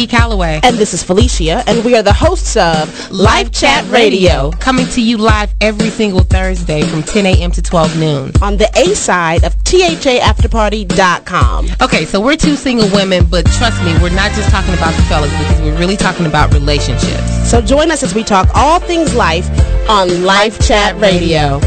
everybody? This is E. Calloway. And this is Felicia, and we are the hosts of Live Chat Radio. Coming to you live every single Thursday from 10 a.m. to 12 noon. On the A side of THAAfterparty.com. Okay, so we're two single women, but trust me, we're not just talking about the fellas because we're really talking about relationships. So join us as we talk all things life on Live Chat Radio.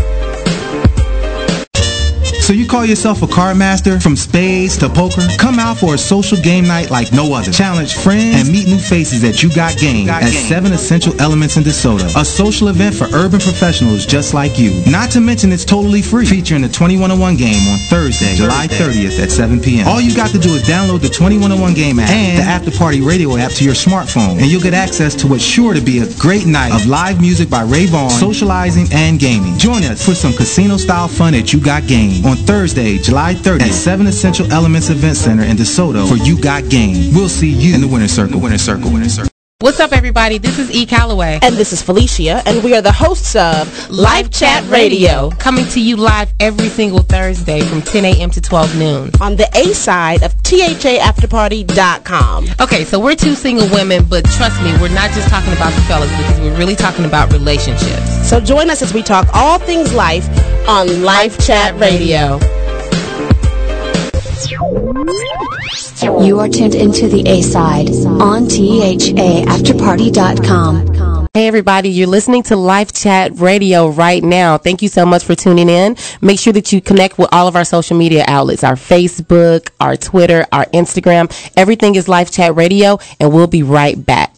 So you call yourself a card master from spades to poker? Come out for a social game night like no other. Challenge friends and meet new faces at You Got Game at 7 Essential Elements in DeSoto. A social event for urban professionals just like you. Not to mention it's totally free. Featuring the 2101 game on Thursday, July 30th at 7 p.m. All you got to do is download the 2101 game app and the After Party radio app to your smartphone and you'll get access to what's sure to be a great night of live music by Ray Vaughn, socializing, and gaming. Join us for some casino-style fun at You Got Game on Thursday, July 30th at 7 Essential Elements Event Center in DeSoto for You Got Game. We'll see you in the winner circle. Winner circle. Winner circle. What's up, everybody? This is E. Calloway. And this is Felicia, and we are the hosts of Live Chat Radio. Coming to you live every single Thursday from 10 a.m. to 12 noon. On the A side of THAAfterparty.com. Okay, so we're two single women, but trust me, we're not just talking about the fellas because we're really talking about relationships. So join us as we talk all things life on Live Chat Radio. You are tuned into the A side on THAAfterparty.com. Hey everybody, you're listening to Live Chat Radio right now. Thank you so much for tuning in. Make sure that you connect with all of our social media outlets, our Facebook, our Twitter, our Instagram. Everything is Live Chat Radio and we'll be right back.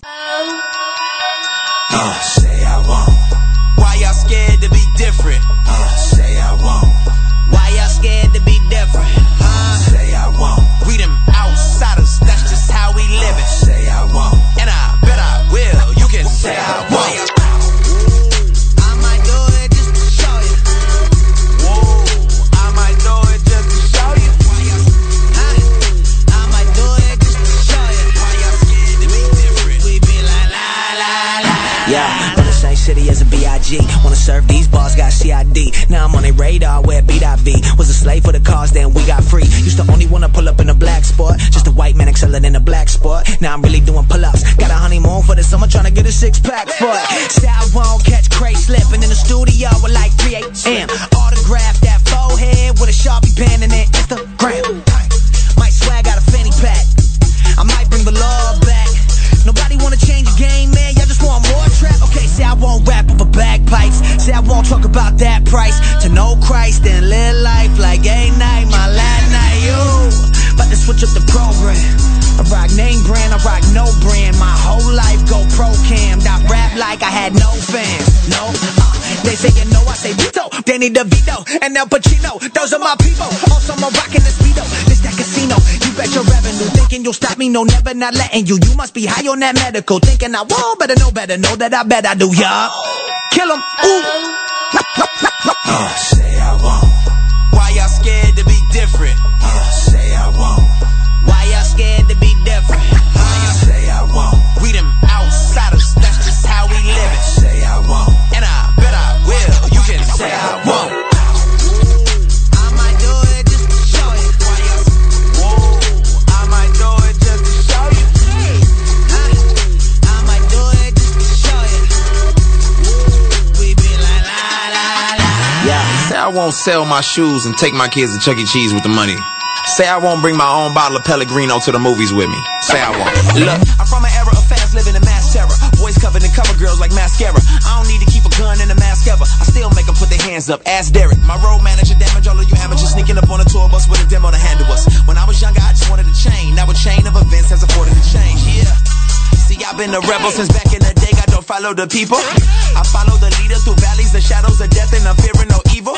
Uh, say I won't. Why y'all scared to be different? Uh, say I won't. Why y'all scared to be different? B.I.G. Wanna serve these bars, got C.I.D. Now I'm on a radar where B.I.B. Was a slave for the cause, then we got free. Used to only wanna pull up in a black sport. Just a white man excelling in a black sport. Now I'm really doing pull ups. Got a honeymoon for the summer, trying to get a six pack for it. Say I won't catch Cray slipping in the studio with like 3 a.m. Autograph that forehead with a Sharpie pen and then Instagram. Won't talk about that price. To know Christ and live life like a night, my last night. You, about to switch up the program. I rock name brand, I rock no brand. My whole life go pro cam. I rap like I had no fans. No, uh, they say you know I say Vito. Danny DeVito and Al Pacino. Those are my people. Also, I'm rocking the speedo. This that casino. You bet your revenue. Thinking you'll stop me? No, never not letting you. You must be high on that medical. Thinking I won't, better know better. Know that I bet I do, y'all. Kill 'em. Ooh. Uh, say I won't. Why y'all scared to be different? Uh, say I won't. Why y'all scared to be different? Won't sell my shoes and take my kids to Chuck E. Cheese with the money. Say I won't bring my own bottle of Pellegrino to the movies with me. Say I won't. Look, I'm from an era of fast living and mass terror. Boys covered in cover girls like mascara. I don't need to keep a gun in a mask ever. I still make them put their hands up. Ask Derek. My road manager damage all of you amateurs sneaking up on a tour bus with a demo to handle us. When I was younger, I just wanted a chain. Now a chain of events has afforded to change. Yeah. See, I've been a rebel since back in the day. I don't follow the people. I follow the leader through valleys and shadows of death, and I'm fearing no evil.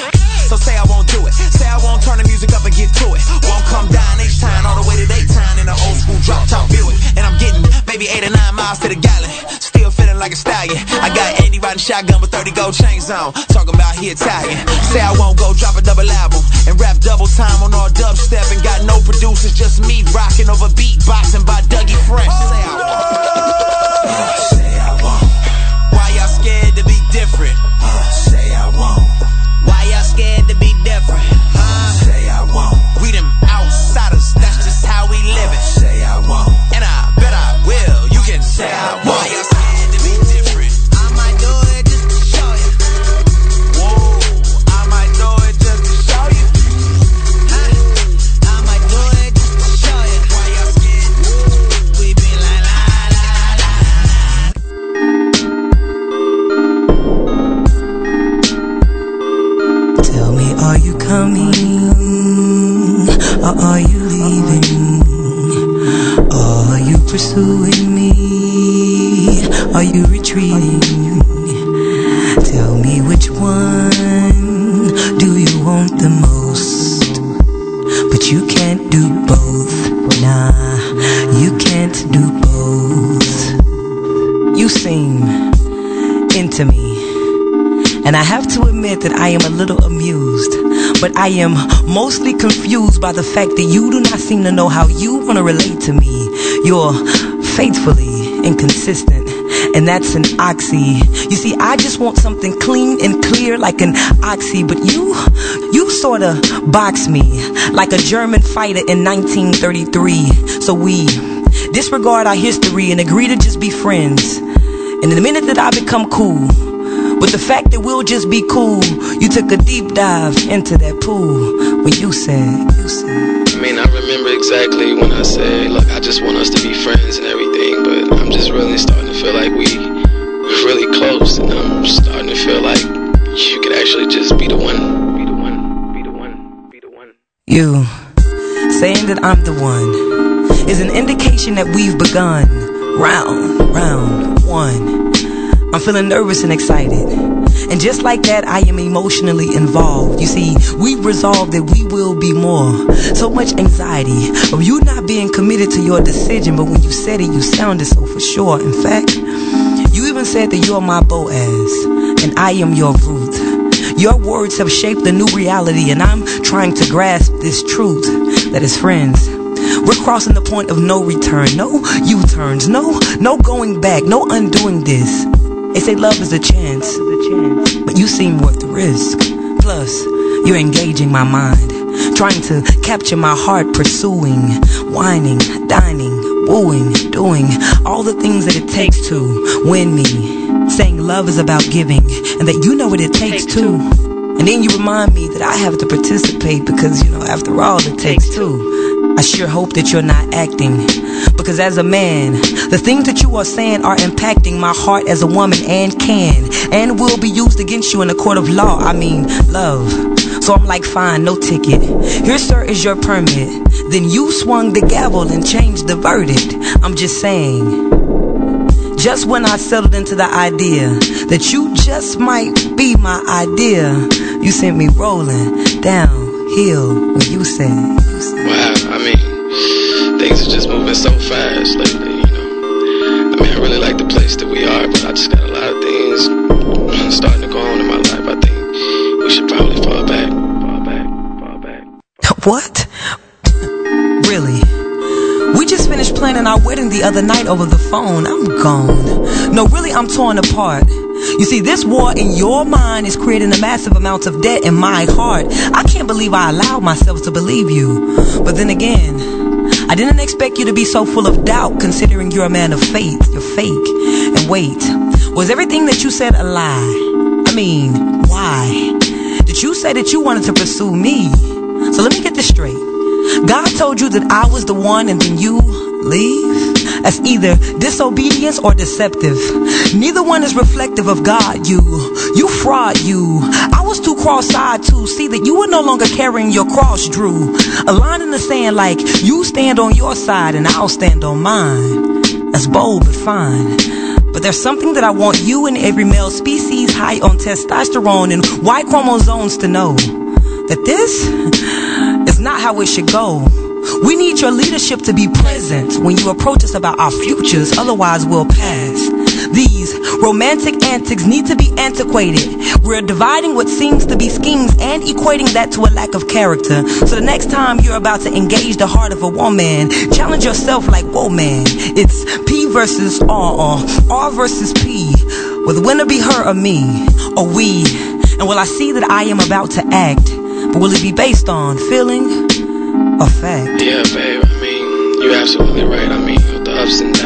So say I won't do it. Say I won't turn the music up and get to it. Won't come down each time all the way to daytime in an old school drop top Buick. And I'm getting maybe eight or nine miles to the gallon. Still feeling like a stallion. I got Andy riding shotgun with 30 gold chains on. Talking about he Italian. Say I won't go drop a double album and rap double time on all dubstep and got no producers, just me rocking over beatboxing by Dougie Fresh. Say I won't. Uh, say I won't. Why y'all scared to be different? Uh, say I won't. Why y'all scared to be different? Huh? Say I won't. We them outsiders, that's just how we living. Say I won't. And I bet I will. You can say I won't. Pursuing me? Are you retreating? Tell me which one do you want the most? But you can't do both. Nah, you can't do both. You seem into me. And I have to admit that I am a little amused, but I am mostly confused by the fact that you do not seem to know how you want to relate to me. You're faithfully inconsistent. And that's an oxy. You see, I just want something clean and clear like an oxy, but you, you sorta box me like a German fighter in 1933. So we disregard our history and agree to just be friends. And in the minute that I become cool, with the fact that we'll just be cool, you took a deep dive into that pool when you said, you said. I mean, I remember exactly when I said, look, I just want us to be friends and everything, but I'm just really starting to feel like we, we're really close, and I'm starting to feel like you could actually just be the one, be the one, be the one, be the one. You saying that I'm the one is an indication that we've begun round, round one. I'm feeling nervous and excited. And just like that, I am emotionally involved. You see, we resolved that we will be more. So much anxiety of you not being committed to your decision, but when you said it, you sounded so for sure. In fact, you even said that you're my Boaz, and I am your Ruth. Your words have shaped the new reality, and I'm trying to grasp this truth that is friends. We're crossing the point of no return, no U-turns, no, no going back, no undoing this. They say love is a chance, but you seem worth the risk. Plus, you're engaging my mind, trying to capture my heart, pursuing, whining, dining, wooing, doing all the things that it takes to win me. Saying love is about giving, and that you know what it takes too. And then you remind me that I have to participate because, you know, after all, it takes two. I sure hope that you're not acting. Because as a man, the things that you are saying are impacting my heart as a woman and can and will be used against you in a court of law. I mean, love. So I'm like, fine, no ticket. Here, sir, is your permit. Then you swung the gavel and changed the verdict. I'm just saying. Just when I settled into the idea that you just might be my idea, you sent me rolling downhill when you said, you said mean, things are just moving so fast lately, you know. I mean, I really like the place that we are, but I just got a lot of things starting to go on in my life. I think we should probably fall back, fall back, fall back. What? Really? We just finished planning our wedding the other night over the phone. I'm gone. No, really, I'm torn apart. You see, this war in your mind is creating a massive amount of debt in my heart. I can't believe I allowed myself to believe you. But then again, I didn't expect you to be so full of doubt considering you're a man of faith. You're fake. And wait, was everything that you said a lie? I mean, why? Did you say that you wanted to pursue me? So let me get this straight. God told you that I was the one and then you leave? That's either disobedience or deceptive. Neither one is reflective of God, you. You fraud, you. I was too cross-eyed to see that you were no longer carrying your cross, Drew. A line in the sand like you stand on your side and I'll stand on mine. That's bold but fine. But there's something that I want you and every male species high on testosterone and Y chromosomes to know. That this is not how it should go. We need your leadership to be present when you approach us about our futures, otherwise we'll pass. These romantic antics need to be antiquated. We're dividing what seems to be schemes and equating that to a lack of character. So the next time you're about to engage the heart of a woman, challenge yourself like, whoa man, it's P versus R R versus P. Will the winner be her or me or we? And will I see that I am about to act? But will it be based on feeling or fact? Yeah, babe, I mean, you're absolutely right. I mean, the ups and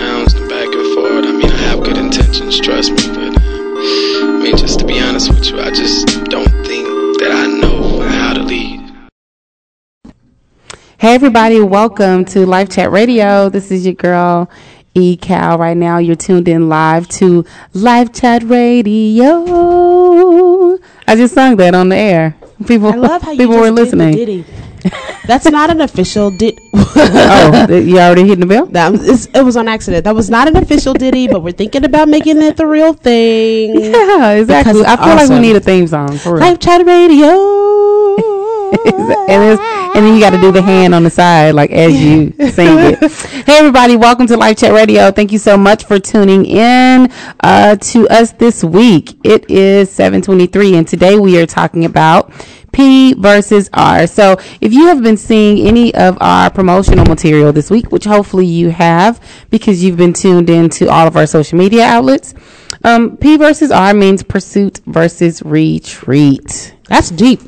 intentions, trust me, but I mean, just to be honest with you, I just don't think that I know how to lead. Hey, everybody, welcome to Live Chat Radio. This is your girl, E Cal. Right now, you're tuned in live to Live Chat Radio. I just sung that on the air. People, I love how you people just were did the listening. That's not an official did. oh, you already hitting the bell? That was, it was on accident. That was not an official ditty, but we're thinking about making it the real thing. Yeah, exactly. I feel like we need a theme song for real. Live chat radio. and, and then you got to do the hand on the side, like as you sing it. Hey, everybody, welcome to Live Chat Radio. Thank you so much for tuning in uh, to us this week. It is 723, and today we are talking about P versus R. So, if you have been seeing any of our promotional material this week, which hopefully you have because you've been tuned in to all of our social media outlets, um, P versus R means pursuit versus retreat. That's deep.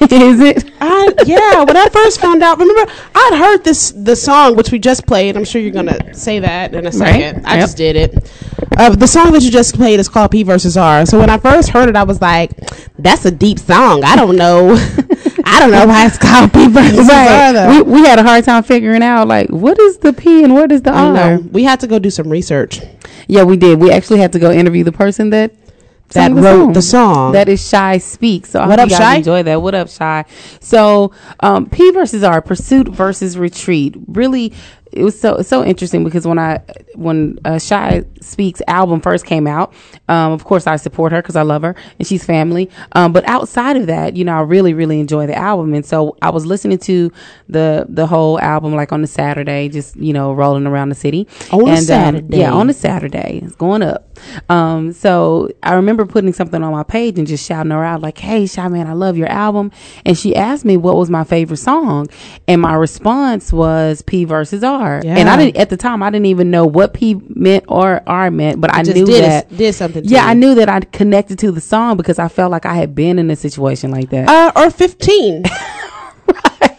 Is it? I yeah. When I first found out, remember I'd heard this the song which we just played. I'm sure you're gonna say that in a second. I Yep. just did it. Uh, the song that you just played is called P versus R. So when I first heard it, I was like, "That's a deep song. I don't know. I don't know why it's called P versus R." Though. We, we had a hard time figuring out like what is the P and what is the I R. know. We had to go do some research. Yeah, we did. We actually had to go interview the person that That the wrote song. the song. That is Shy Speak. So I What hope up, you guys Shy? enjoy that. What up, Shy? So um, P versus R, pursuit versus retreat. Really, it was so so interesting because when I when uh, Shy Speaks album first came out, um, of course I support her because I love her and she's family. Um, but outside of that, you know, I really really enjoy the album, and so I was listening to the the whole album like on the Saturday, just you know rolling around the city On a and, um, Saturday. yeah, on a Saturday. It's going up. Um, so I remember putting something on my page and just shouting her out like, "Hey, Shy Man, I love your album." And she asked me what was my favorite song, and my response was P versus R. And I didn't at the time I didn't even know what P meant or R meant, but I Just knew did that it- did something to Yeah, you. I knew that I connected to the song because I felt like I had been in a situation like that. Uh, or 15.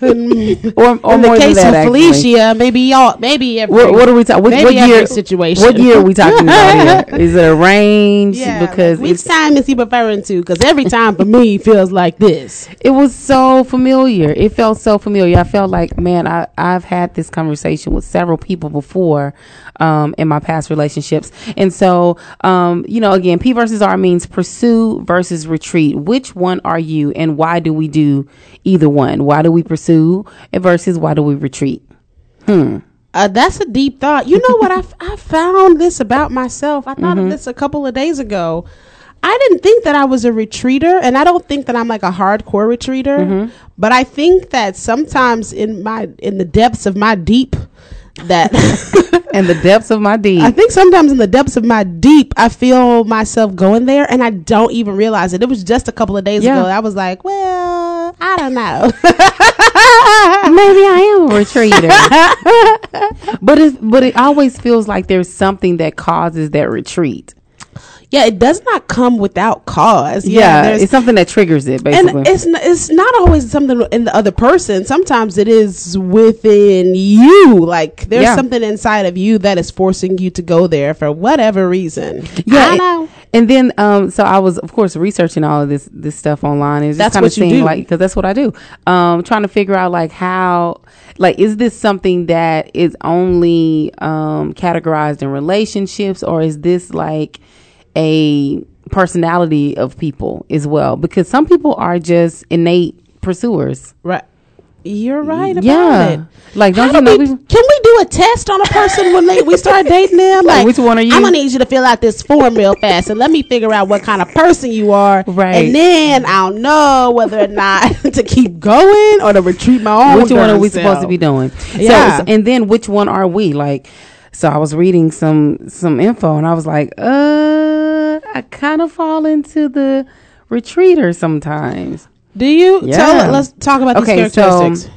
or or in the more case than that, of actually. Felicia, maybe y'all, maybe every, What, what are we talking? What, what year? situation. What year are we talking about here? Is it a range? Yeah, because like, which time is he referring to? Because every time for me feels like this. it was so familiar. It felt so familiar. I felt like, man, I, I've had this conversation with several people before um, in my past relationships. And so, um, you know, again, P versus R means pursue versus retreat. Which one are you and why do we do either one? Why do we pursue versus why do we retreat? Hmm. Uh, that's a deep thought. You know what? I, f- I found this about myself. I thought Mm-hmm. of this a couple of days ago. I didn't think that I was a retreater, and I don't think that I'm like a hardcore retreater. Mm-hmm. But I think that sometimes in my in the depths of my deep, that And the depths of my deep. I think sometimes in the depths of my deep, I feel myself going there, and I don't even realize it. It was just a couple of days Yeah. ago. I was like, well, I don't know. Maybe I am a retreater. but it but it always feels like there's something that causes that retreat. yeah, it does not come without cause. Yeah, there's- it's something that triggers it basically. and it's n- it's not always something in the other person. Sometimes it is within you. Like there's Yeah. something inside of you that is forcing you to go there for whatever reason. yeah, I and, then um so I was of course researching all of this this stuff online and just That's kind of what you seeing do. like because that's what I do. Um trying to figure out like how like is this something that is only um categorized in relationships or is this like a personality of people as well because some people are just innate pursuers. Right. You're right about Yeah. it. Like, don't How you know we- can we do a test on a person when they, we start dating them? Like, which one are you? I'm gonna need you to fill out this form real fast and let me figure out what kind of person you are. Right. And then I'll know whether or not to keep going or to retreat my own. which one are we darn supposed to be doing? Yeah. So, and then which one are we? Like, so I was reading some some info, and I was like, uh, I kind of fall into the retreater sometimes. Do you? Yeah. Tell, let's talk about these Okay, so characteristics.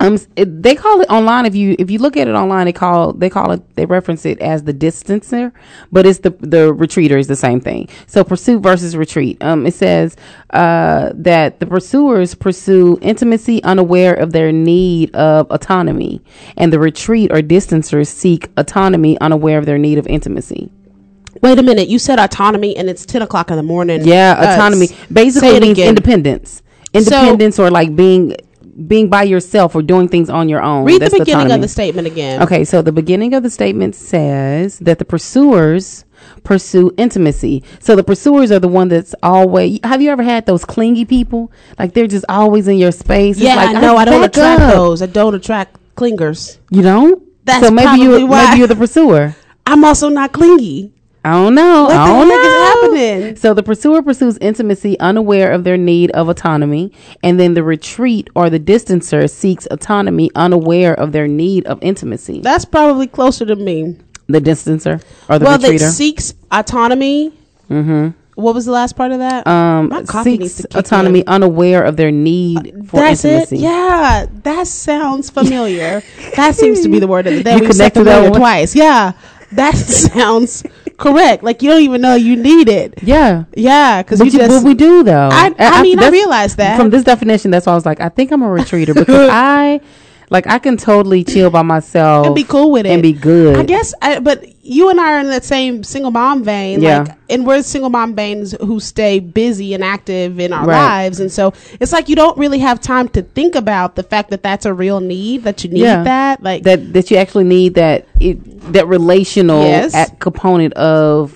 um, it, they call it online. If you if you look at it online, they call they call it they reference it as the distancer, but it's the the retreater is the same thing. So pursuit versus retreat. Um, it says uh that the pursuers pursue intimacy unaware of their need of autonomy, and the retreat or distancers seek autonomy unaware of their need of intimacy. Wait a minute. You said autonomy, and it's ten o'clock in the morning. Yeah, Uh, autonomy basically means again. independence. Independence or like being being by yourself or doing things on your own. Read That's the beginning of the statement again. Okay, so the beginning of the statement says that the pursuers pursue intimacy. So the pursuers are the one that's always. Have you ever had those clingy people? Like they're just always in your space. It's Yeah, like, I know. I don't attract up. those. I don't attract clingers. You don't. That's so maybe you maybe you're the pursuer. I'm also not clingy. I don't know. What I the don't heck is happening? So the pursuer pursues intimacy, unaware of their need of autonomy, and then the retreat or the distancer seeks autonomy, unaware of their need of intimacy. That's probably closer to me. The distancer or the well, that seeks autonomy. mm-hmm. What was the last part of that? Um, My coffee needs seeks autonomy, in. unaware of their need for That's intimacy. it. Yeah, that sounds familiar. that seems to be the word of the day. You said connected that one? twice. Yeah, that sounds correct. Like you don't even know you need it. Yeah. Yeah, because you just. but we do though. I- I mean, I realize that. from this definition. That's why I was like, I think I'm a retreater because I, like, I can totally chill by myself and be cool with it and be good. I guess, I, but you and I are in that same single mom vein. Yeah. Like, and we're single mom veins who stay busy and active in our Right. lives, and so it's like you don't really have time to think about the fact that that's a real need that you need Yeah. that. Like that that you actually need that it, that relational Yes. at component of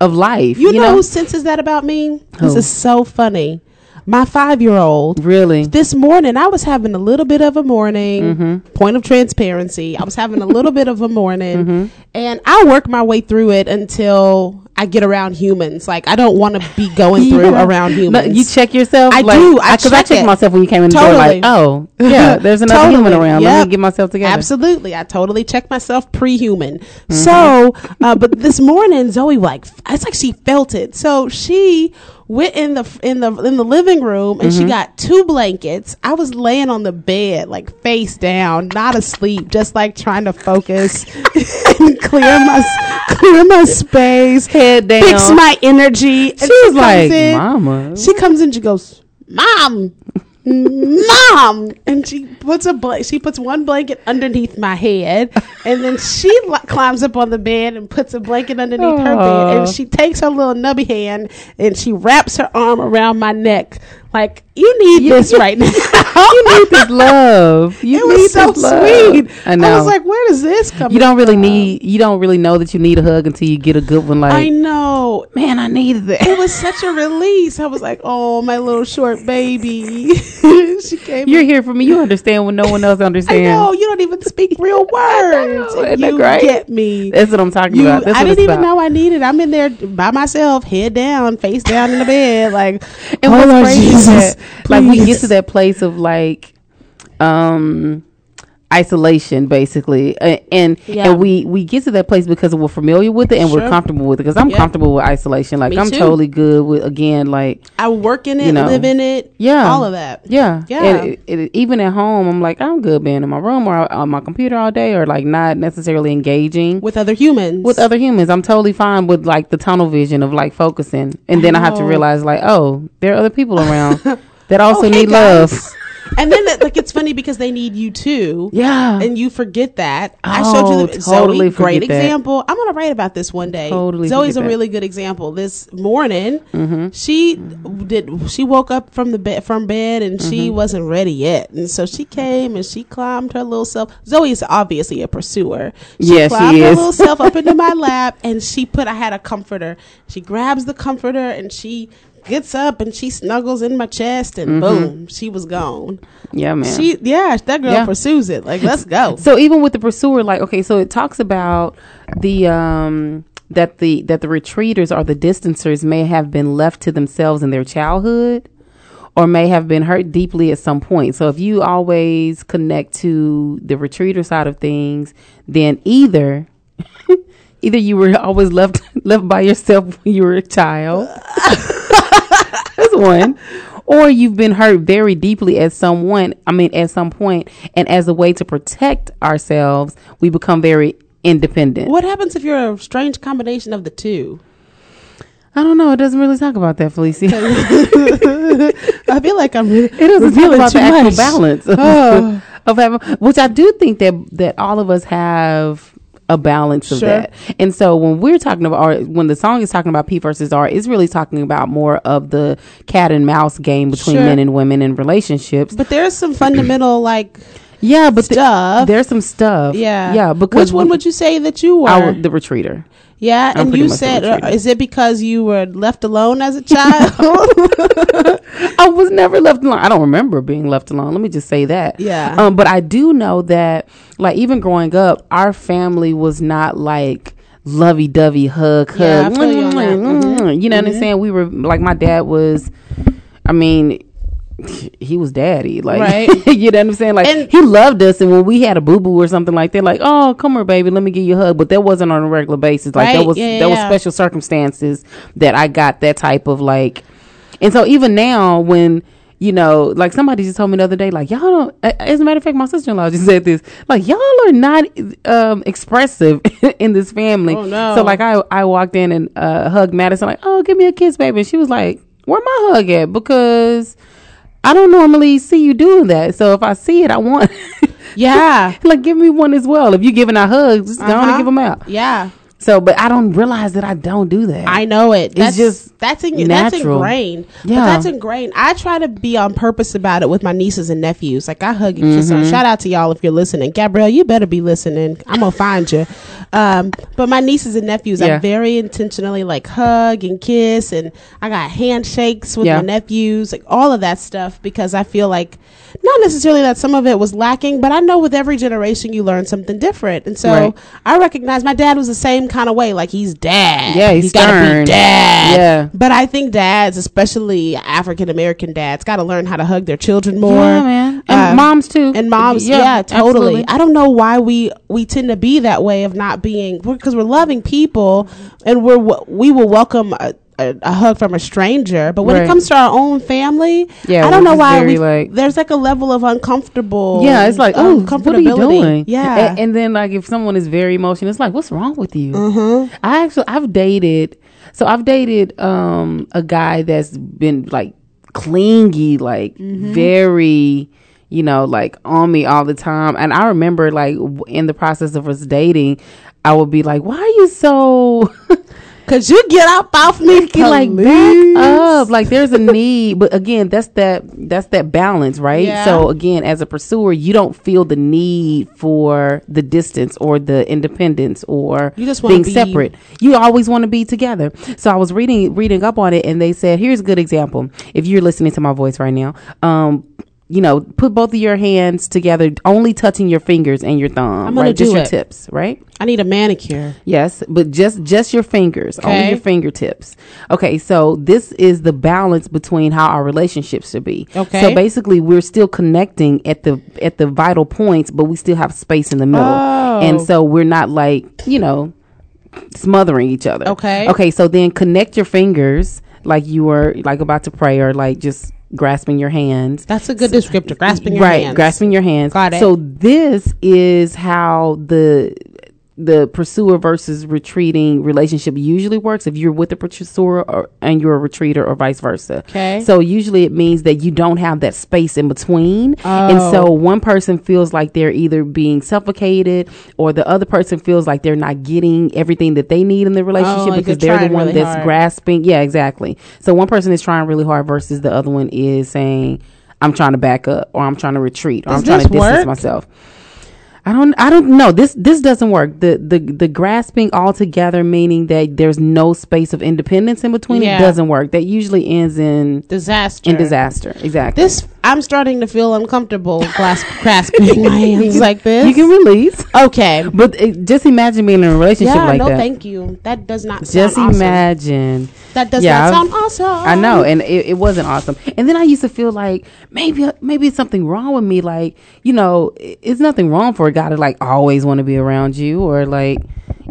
of life. You, You, know, who senses that about me? This is so funny. My five year old. Really? This morning, I was having a little bit of a morning. Mm-hmm. Point of transparency. I was having a little bit of a morning. Mm-hmm. And I work my way through it until I get around humans. Like, I don't want to be going through Yeah. around No, humans. you check yourself. I like, do. I because I check checked myself when you came in the door. Like, oh, yeah, there's another Totally. human around. Let me get myself together. Absolutely. I totally check myself pre human. Mm-hmm. So, uh, but this morning, Zoe, like, it's like she felt it. So she went in the in the in the living room and Mm-hmm. she got two blankets. I was laying on the bed, like face down, not asleep, just like trying to focus and clear my clear my space, Head down. fix my energy. And She was like, in- "Mama." She comes in, she goes, "Mom." Mom, and she puts a bl- she puts one blanket underneath my head, and then she li- climbs up on the bed and puts a blanket underneath her bed, and she takes her little nubby hand and she wraps her arm around my neck, like you need this right now. you need this love. You it need was so sweet. I know. was like, where does this come? you don't really from? need. You don't really know that you need a hug until you get a good one. Like, I know. man, I needed that. It was such a release. I was like, oh, my little short baby. she came. You're here for me. You understand when no one else understands. I know you don't even speak real words. know, and isn't that you get me. That's what I'm talking You, about. That's I didn't even about. know I needed. I'm in there by myself, head down, face down in the bed, like. And oh, what's crazy that, like we get to that place of like um isolation basically uh, and Yeah. and we we get to that place because we're familiar with it and we're comfortable with it because i'm Yeah. comfortable with isolation like Me i'm too. totally good with again like I work in it, you know. live in it, yeah all of that. yeah Yeah. it, it, even at home i'm like i'm good being in my room or on my computer all day or like not necessarily engaging With other humans, with other humans i'm totally fine with like the tunnel vision of like focusing and then i, have to realize like oh there are other people around that also Oh, need guys. love and then that, like it's funny because they need you too. Yeah. and you forget that. I Oh, showed you the totally Zoe, great that. example. I'm gonna write about this one day. Totally Zoe's a really good example. This morning, Mm-hmm. she did. She woke up from the bed from bed and she Mm-hmm. wasn't ready yet, and so she came and she climbed her little self. Zoe is obviously a pursuer. She she climbed her is. little self up into my lap, and she put. I had a comforter. She grabs the comforter and she. Gets up and she snuggles in my chest and boom, she was gone. yeah man She yeah, that girl Yeah. pursues it. Like let's go. so even with the pursuer like okay so it talks about the um that the that the retreaters or the distancers may have been left to themselves in their childhood or may have been hurt deeply at some point so if you always connect to the retreater side of things then either either you were always left left by yourself when you were a child that's one or you've been hurt very deeply at someone i mean at some point and as a way to protect ourselves we become very independent What happens if you're a strange combination of the two? i don't know it doesn't really talk about that felicia I feel like I'm. Really, it doesn't talk about the actual much. balance of, Oh. of having which i do think that that all of us have a balance of Sure. that and so when we're talking about or when the song is talking about p versus r it's really talking about more of the cat and mouse game between Sure. men and women in relationships But there's some fundamental like Yeah, but stuff. there's some stuff. yeah, yeah. Because which one would you say that you were? I the retreater. yeah, I'm and you said, uh, is it because you were left alone as a child? I was never left alone. I don't remember being left alone. Let me just say that. Yeah. Um, but I do know that, like, even growing up, our family was not like lovey dovey hug hug. Yeah, you. Mhm. You know what I'm saying? We were like, my dad was. I mean. He was daddy, like Right. you know what I'm saying. Like And- he loved us, and when we had a boo boo or something like that, like oh come here baby, let me give you a hug. But that wasn't on a regular basis. Like Right, that was yeah, yeah, that was special circumstances that I got that type of like and so even now, when you know, like somebody just told me the other day, like y'all don't. As a matter of fact, my sister in law just said this, like y'all are not um, expressive in this family. Oh, no. So like I I walked in and uh, hugged Madison, like oh give me a kiss, baby, and she was like, where my hug at? Because I don't normally see you doing that. So if I see it, I want. yeah, like give me one as well. If you're giving out hugs, just go on Uh-huh. and give them out. yeah. So, but I don't realize that I don't do that. I know it. That's just that's in, that's ingrained. But Yeah. that's ingrained. I try to be on purpose about it with my nieces and nephews. Like I hug and kiss Mm-hmm. them. Shout out to y'all if you're listening. Gabrielle, you better be listening. I'm gonna find you. Um, but my nieces and nephews, Yeah. I very intentionally like hug and kiss, and I got handshakes with Yeah. my nephews, like all of that stuff, because I feel like not necessarily that some of it was lacking, but I know with every generation you learn something different, and so Right. I recognize my dad was the same kind of way. Like he's dad. Yeah, he's gotta stern. be dad. Yeah. But I think dads, especially African American dads, got to learn how to hug their children more. Yeah, man. And Um, moms too. And moms, Yeah, yeah, totally. absolutely. I don't know why we we tend to be that way of not being because we're loving people and we're we will welcome a, a, a hug from a stranger, but when Right. it comes to our own family, Yeah, I don't know why we, like- there's like a level of uncomfortable. Yeah, it's like, oh, what are you doing? Yeah, and, and then like if someone is very emotional, it's like, what's wrong with you? Mm-hmm. I actually, I've dated, so I've dated um a guy that's been like clingy, like Mm-hmm. very, you know, like on me all the time. And I remember like w- in the process of us dating, I would be like, why are you so? Cause you get up off me, Get like back up. Like there's a need, but again, that's that that's that balance, right? Yeah. So again, as a pursuer, you don't feel the need for the distance or the independence or You just being be- separate. You always want to be together. So I was reading reading up on it, and they said, here's a good example. If you're listening to my voice right now, um. You know, put both of your hands together, only touching your fingers and your thumb. I'm gonna right? Just do your it. tips, right? I need a manicure. Yes, but just just your fingers, only your fingertips. Okay, so this is the balance between how our relationships should be. Okay. So basically, we're still connecting at the at the vital points, but we still have space in the middle, Oh. and so we're not like you know smothering each other. Okay. Okay, so then connect your fingers like you were like about to pray or like just grasping your hands. That's a good descriptor. Grasping your hands. right, hands. grasping your hands. Got it. So this is how the the pursuer versus retreating relationship usually works if you're with the pursuer or, and you're a retreater or vice versa. Okay. So usually it means that you don't have that space in between. And Oh. so one person feels like they're either being suffocated or the other person feels like they're not getting everything that they need in the relationship Oh, like because they're they're the one really that's hard. grasping. Yeah, exactly. So one person is trying really hard versus the other one is saying, I'm trying to back up or I'm trying to retreat or Does I'm trying to distance work? myself. I don't I don't know. This this doesn't work. The the the grasping all together meaning that there's no space of independence in between Yeah. it doesn't work. That usually ends in Disaster. in disaster. Exactly. This I'm starting to feel uncomfortable grasp, grasping my hands like this. you can release. okay. But it, just imagine being in a relationship Yeah, like no, that. thank you. That does not sound just awesome. imagine. That does Yeah, not sound awesome. I know, and it, it wasn't awesome. And then I used to feel like maybe maybe it's something wrong with me. Like you know, it's nothing wrong for a guy to like always want to be around you or like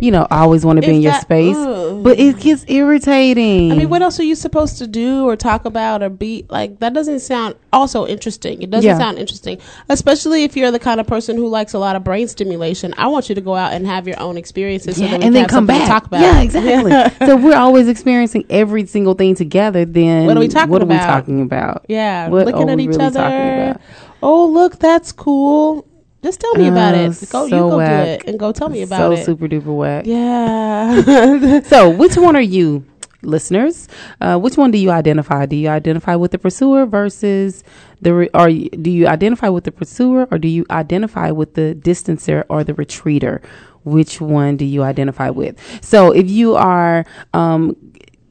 you know always want to be in your that- space. ugh. But it gets irritating. I mean, what else are you supposed to do or talk about or be like? That doesn't sound also interesting. It doesn't Yeah. sound interesting, especially if you're the kind of person who likes a lot of brain stimulation. I want you to go out and have your own experiences, yeah, we and then come back. talk about. Yeah, exactly. so we're always experiencing every single thing together. Then What are we talking what about? are we talking about? Yeah, What looking at each really other. Oh, look, that's cool. Just tell me about Uh, it. Go, you go whack. do it, and go tell me about so it. So super duper whack. yeah. So which one are you? listeners. Uh, which one do you identify? Do you identify with the pursuer versus the, re- or do you identify with the pursuer or do you identify with the distancer or the retreater? Which one do you identify with? So if you are, um,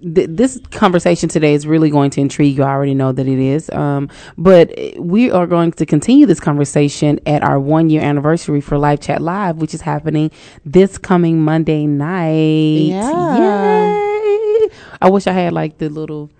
th- this conversation today is really going to intrigue you. I already know that it is. Um, but we are going to continue this conversation at our one year anniversary for Live Chat Live, which is happening this coming Monday night. Yeah. Yay. I wish I had like the little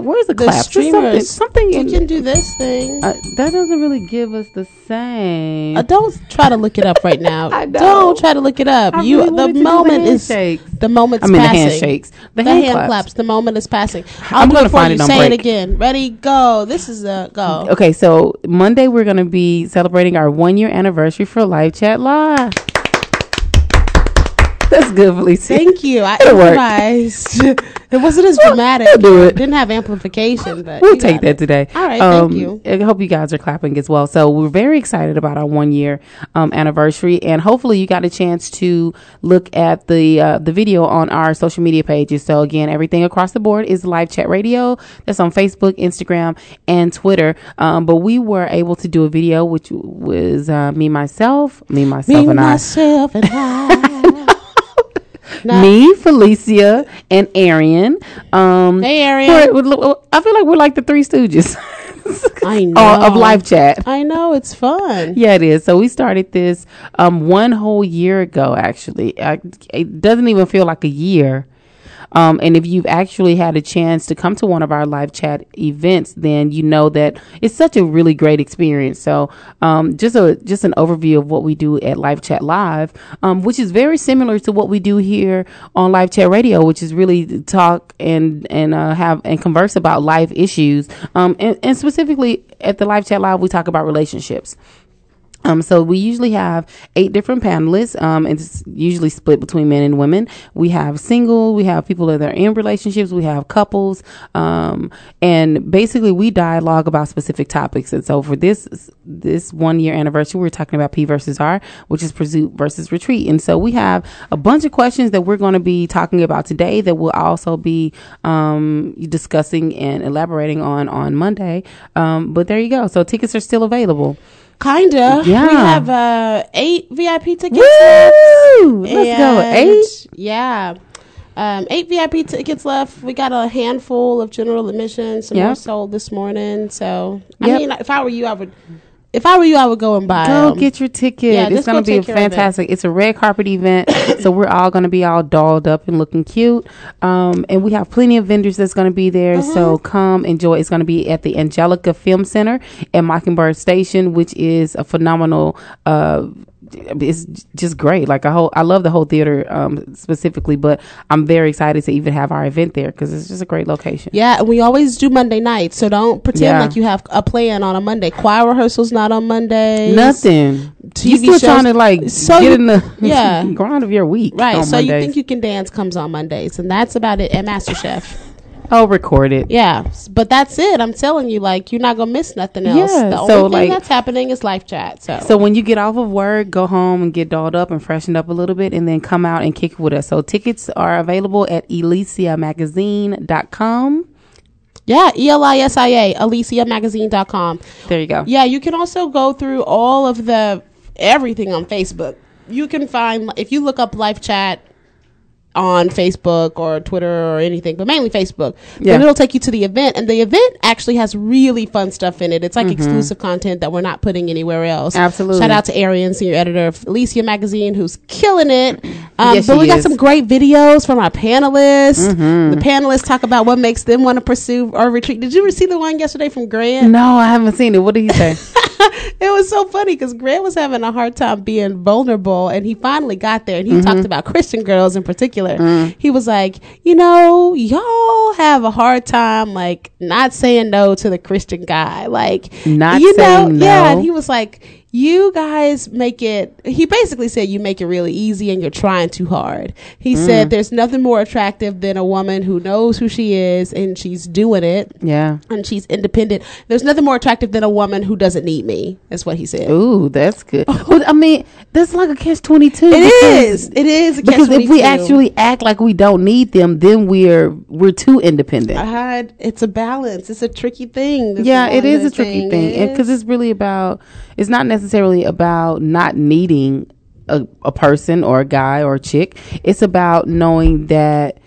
clap. Where's the, The clap? Streamers. Something, something You in, can do this thing. uh, that doesn't really give us the same. Uh, don't try to look it up right now. I know. Don't try to look it up. I you really the wanted to do the moment is handshakes. the moment's I mean, the passing. handshakes. The The, hand hand, claps. claps. The moment is passing. I'm I'll gonna it find you. it on Say break. it again. Ready? Go. This is a go. Okay, so Monday we're going to be celebrating our one year anniversary for Live Chat Live. That's good, Felicia. Thank you. I work. improvised. it wasn't as dramatic. we'll do it. Didn't have amplification, but We'll take that it. today. All right. Um, thank you. I hope you guys are clapping as well. So we're very excited about our one year um, anniversary, and hopefully you got a chance to look at the uh, the video on our social media pages. So again, everything across the board is live chat radio. That's on Facebook, Instagram, and Twitter. Um, but we were able to do a video, which was uh, me myself, me myself, Me, and I. myself, and I. Nah. Me, Felicia, and Arian. Um, Hey, Arian. I feel like we're like the Three Stooges I know. of live chat. I know. It's fun. Yeah, it is. So we started this um, one whole year ago. Actually, I, it doesn't even feel like a year. Um, and if you've actually had a chance to come to one of our live chat events, then you know that it's such a really great experience. So, um, just a just an overview of what we do at Live Chat Live, um, which is very similar to what we do here on Live Chat Radio, which is really talk and and uh, have and converse about life issues. Um, and, and specifically at the Live Chat Live, we talk about relationships. Um, so we usually have eight different panelists, um, and it's usually split between men and women. We have single, we have people that are in relationships, we have couples, um, and basically we dialogue about specific topics. And so for this this one year anniversary, we're talking about P versus R, which is pursuit versus retreat. And so we have a bunch of questions that we're going to be talking about today that we'll also be um, discussing and elaborating on on Monday. Um, but there you go. So tickets are still available. Kinda. Yeah. We have uh, eight VIP tickets Woo! left. Let's go. Eight? Yeah. Um, eight VIP tickets left. We got a handful of general admission. Some Yep. sold this morning. So I Yep. mean, if I were you, I would. If I were you, I would go and buy. Go 'em. get your ticket. Yeah, it's going to go be a take care of it. fantastic. It's a red carpet event, so we're all going to be all dolled up and looking cute. Um, and we have plenty of vendors that's going to be there. Mm-hmm. So come enjoy. It's going to be at the Angelika Film Center at Mockingbird Station, which is a phenomenal. Uh, it's just great. Like I whole, I love the whole theater um, specifically, but I'm very excited to even have our event there because it's just a great location. Yeah, and we always do Monday nights, so don't pretend Yeah. like you have a plan on a Monday. Choir rehearsals not on Monday. Nothing. TV you still shows- trying to like So get in the yeah. grind of your week, Right, so you think you can dance comes on Mondays, and that's about it at MasterChef. Oh, record it. Yeah, but that's it. I'm telling you, like you're not gonna miss nothing else. Yeah, the only so, thing like- that's happening is live chat. So, So when you get off of work, go home and get dolled up and freshened up a little bit and then come out and kick it with us. So tickets are available at elisiamagazine.com. yeah, E L I S I A, ElisiaMagazine.com. There you go. Yeah, you can also go through all of the everything on Facebook. You can find if you look up live chat on Facebook or Twitter or anything, but mainly Facebook. Yeah. It'll take you to the event, and the event actually has really fun stuff in it. It's like exclusive content that we're not putting anywhere else. Mm-hmm. Absolutely. Shout out to Arian, senior editor of Elisia Magazine, who's killing it. Um, Yes, but we got is. Mm-hmm. some great videos from our panelists. The panelists talk about what makes them want to pursue or retreat. Did you see the one yesterday from Grant? No, I haven't seen it. What did he say? it was so funny because Grant was having a hard time being vulnerable, and he finally got there. And he Mm-hmm. talked about Christian girls in particular. Mm. He was like, you know, y'all have a hard time like not saying no to the Christian guy, like Not you know, saying yeah. And he was like, you guys make it. He basically said you make it really easy, and you're trying too hard. He Mm. said there's nothing more attractive than a woman who knows who she is and she's doing it yeah. and she's independent. There's nothing more attractive than a woman who doesn't need me. That's what he said. Ooh, that's good. I mean, that's like a catch twenty two. It is. It is a because if we actually act like we don't need them, then we're we're too independent. I had it's a balance. It's a tricky thing. this yeah, it is a tricky thing because it's really about. It's not necessarily about not needing a, a person or a guy or a chick. It's about knowing that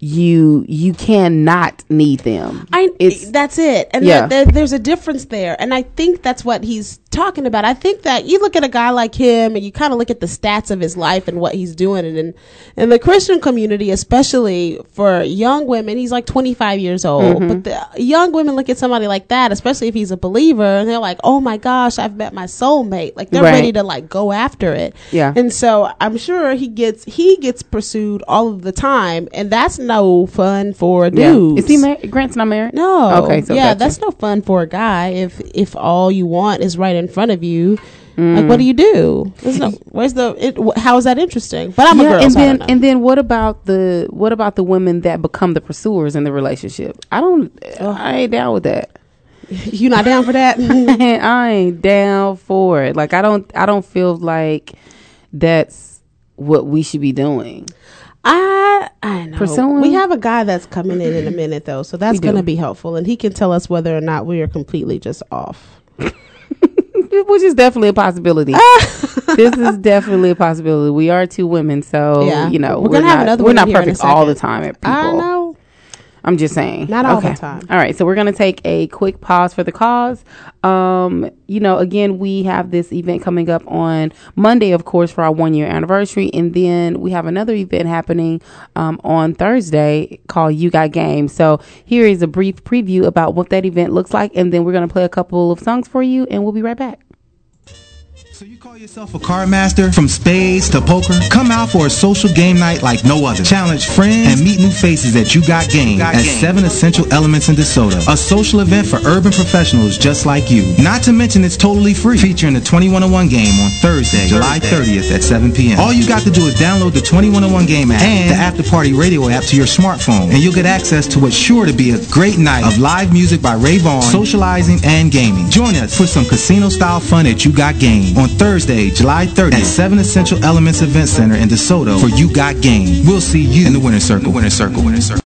you you cannot need them. I It's- that's it, and Yeah. there, there- there's a difference there, and I think that's what he's talking about. I think that you look at a guy like him, and you kind of look at the stats of his life and what he's doing, and in, in the Christian community, especially for young women, he's like 25 years old. Mm-hmm. But the young women look at somebody like that, especially if he's a believer, and they're like, "Oh my gosh, I've met my soulmate!" Like they're Right. ready to like go after it. Yeah. and so I'm sure he gets he gets pursued all of the time, and that's no fun for Yeah. dudes. Is he married? Grant's not married. No. Okay. So yeah, gotcha. that's no fun for a guy if if all you want is right in front of you. Like, Mm. what do you do? There's no. Where's the? It, wh- how is that interesting? But I'm a girl, and so then and then what about the what about the women that become the pursuers in the relationship? I don't. I ain't down with that. you not down for that? I ain't down for it. Like I don't. I don't feel like that's what we should be doing. I I know. Pursuing? We have a guy that's coming in in a minute though, so that's going to be helpful, and he can tell us whether or not we are completely just off. which is definitely a possibility. this is definitely a possibility. We are two women, so Yeah. you know We're gonna not, have another We're not here in a perfect all the time at people. I know. I'm just saying. Not all the time. All right, so we're gonna take a quick pause for the cause. Um, you know, again, we have this event coming up on Monday, of course, for our one year anniversary, and then we have another event happening um, on Thursday called You Got Game. So here is a brief preview about what that event looks like, and then we're gonna play a couple of songs for you, and we'll be right back. So you call yourself a card master from spades to poker? Come out for a social game night like no other. Challenge friends and meet new faces at You Got Game at 7 Essential Elements in DeSoto. A social event for urban professionals just like you. Not to mention it's totally free. Featuring the 2101 game on Thursday, July 30th at 7 p.m. All you got to do is download the 2101 game app and the After Party radio app to your smartphone. And you'll get access to what's sure to be a great night of live music by Ray Vaughn, socializing, and gaming. Join us for some casino-style fun at You Got Game on Thursday, July 30th at 7 Essential Elements Event Center in DeSoto for You Got Game. We'll see you in the winner's circle. winner's circle. Winner's circle.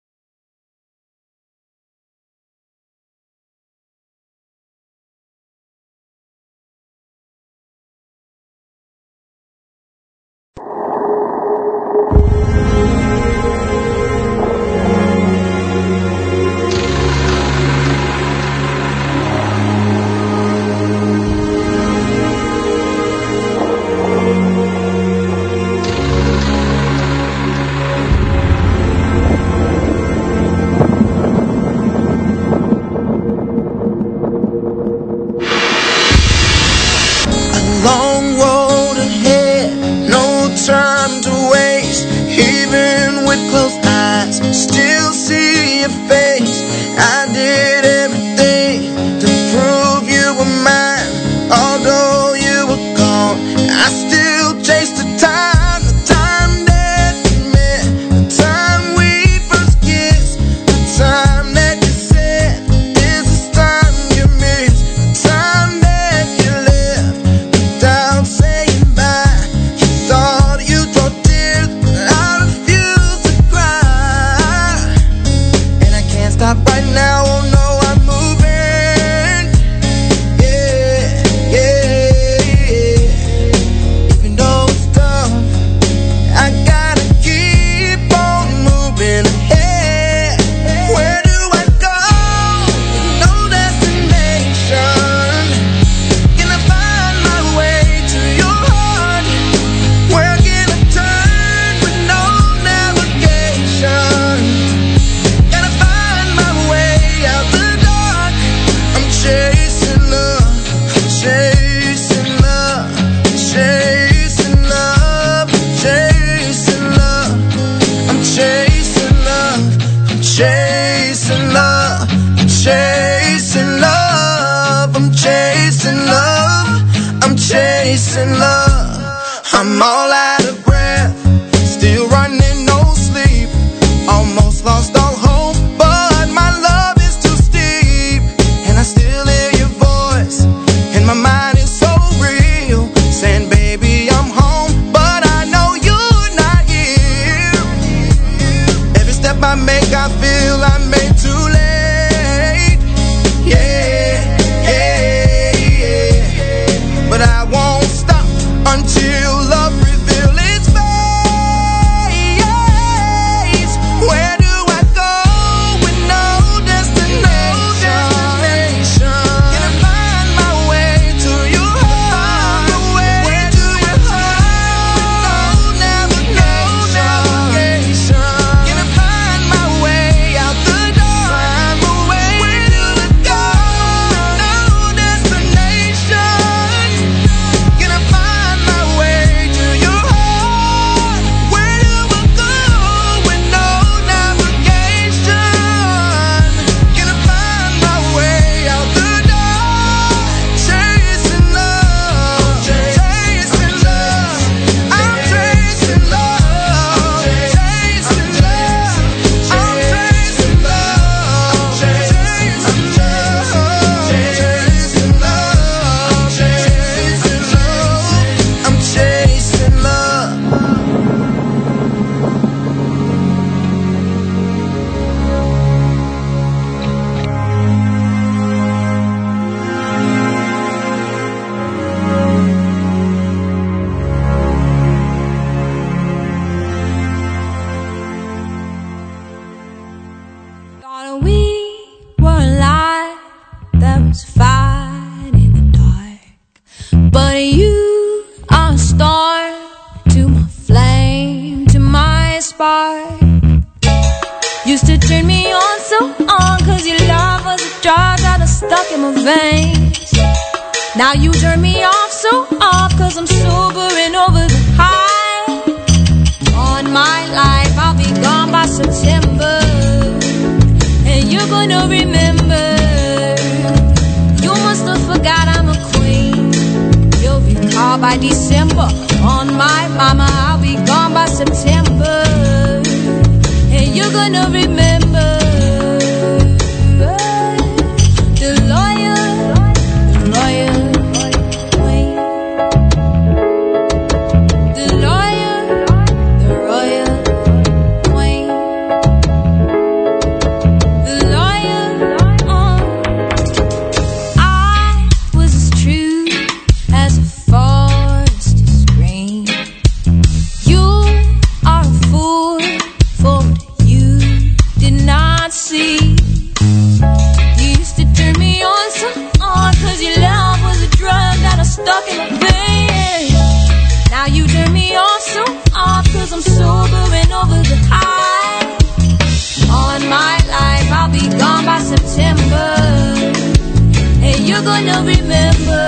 gonna remember.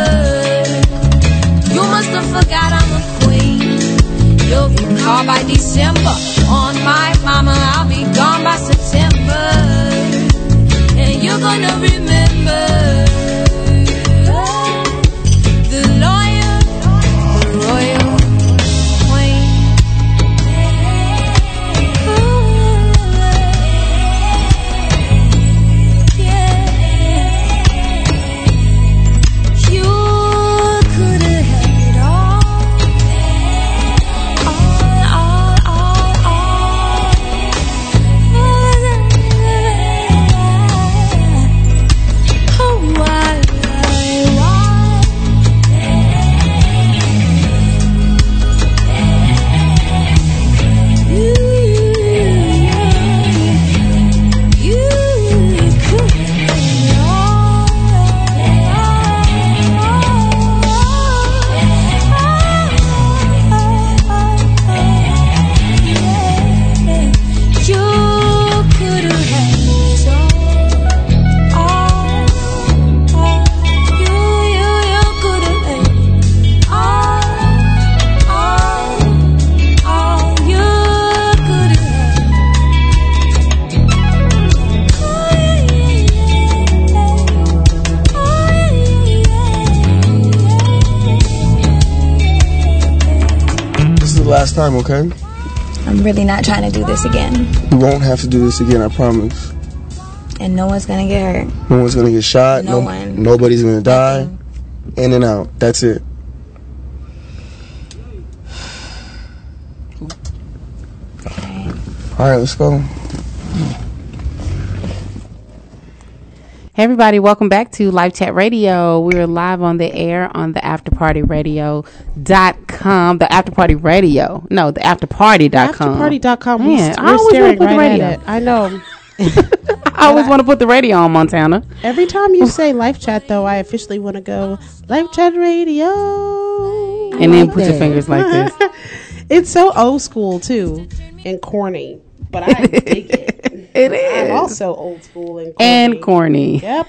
You must have forgot I'm a queen. You'll be called by December. On my mama, I'll be gone by September. And you're gonna remember. time, okay? I'm really not trying to do this again. You won't have to do this again, I promise. And no one's gonna get hurt. No one's gonna get shot. No, no one. Nobody's gonna die. Nothing. In and out. That's it. Okay. All right, let's go. Hey everybody, welcome back to Live Chat Radio. We're live on the air on the afterpartyradio.com. The afterparty radio. No, the afterparty.com. Afterparty.com. Man, we're I always staring want to put the right radio. at it. I know. I always want to put the radio on Montana. Every time you say live chat, though, I officially want to go live chat radio. And then put your fingers like this. it's so old school too and corny, but I dig it. It is. I'm also old school and corny. And corny. Yep.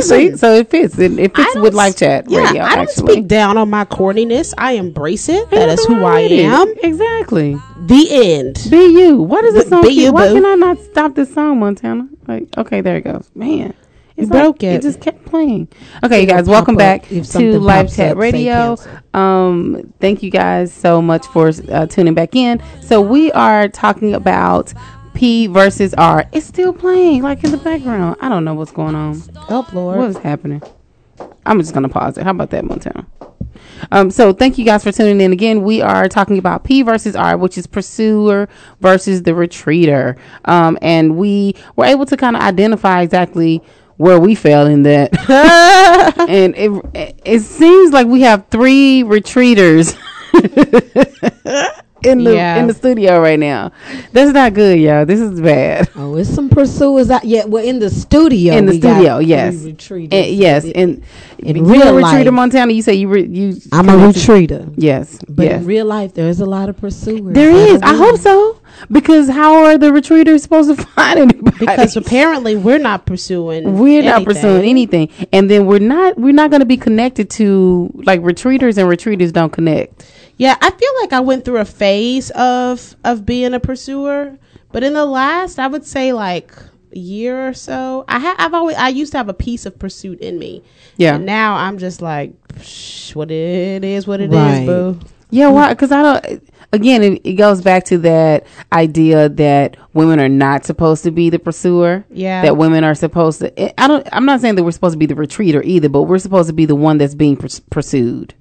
See, so it fits. It, it fits with live chat Yeah, radio. I don't actually, speak down on my corniness. I embrace it. That is who I am. Exactly. The end. Be you. What is this song? be you, Why boo. can I not stop this song, Montana? Like, okay, there it goes. Man. It's broke like, it. It just kept playing. Okay, you guys, welcome back to Live Chat up, Radio. Um, thank you guys so much for uh, tuning back in. So we are talking about P versus R. It's still playing, like in the background. I don't know what's going on. Help, Lord. What is happening? I'm just gonna pause it. How about that, Montana? Um, so thank you guys for tuning in again. We are talking about P versus R, which is pursuer versus the retreater. Um, and we were able to kind of identify exactly where we fell in that. and it it seems like we have three retreaters in the Yeah. in the studio right now. That's not good, y'all. This is bad. Oh, it's some pursuers out. Yeah, we're in the studio. in the we studio, three yes, retreaters. Eh, yes. In in you real a life, retreater, Montana. You say you re, you. I'm a connected- retreater. Yes, But yes. in real life, there is a lot of pursuers. There is. I don't hope so. Because how are the retreaters supposed to find anybody? Because apparently we're not pursuing. we're not pursuing anything, and then we're not we're not going to be connected to like retreaters and retreaters don't connect. Yeah, I feel like I went through a phase of of being a pursuer, but in the last, I would say like a year or so, I ha- I've always I used to have a piece of pursuit in me. Yeah. and now I'm just like, Psh, what it is, what it is, Right. boo. Yeah, why? Because I don't. Again, it, it goes back to that idea that women are not supposed to be the pursuer. Yeah. that women are supposed to. Eh, I don't. I'm not saying that we're supposed to be the retreater either, but we're supposed to be the one that's being pursued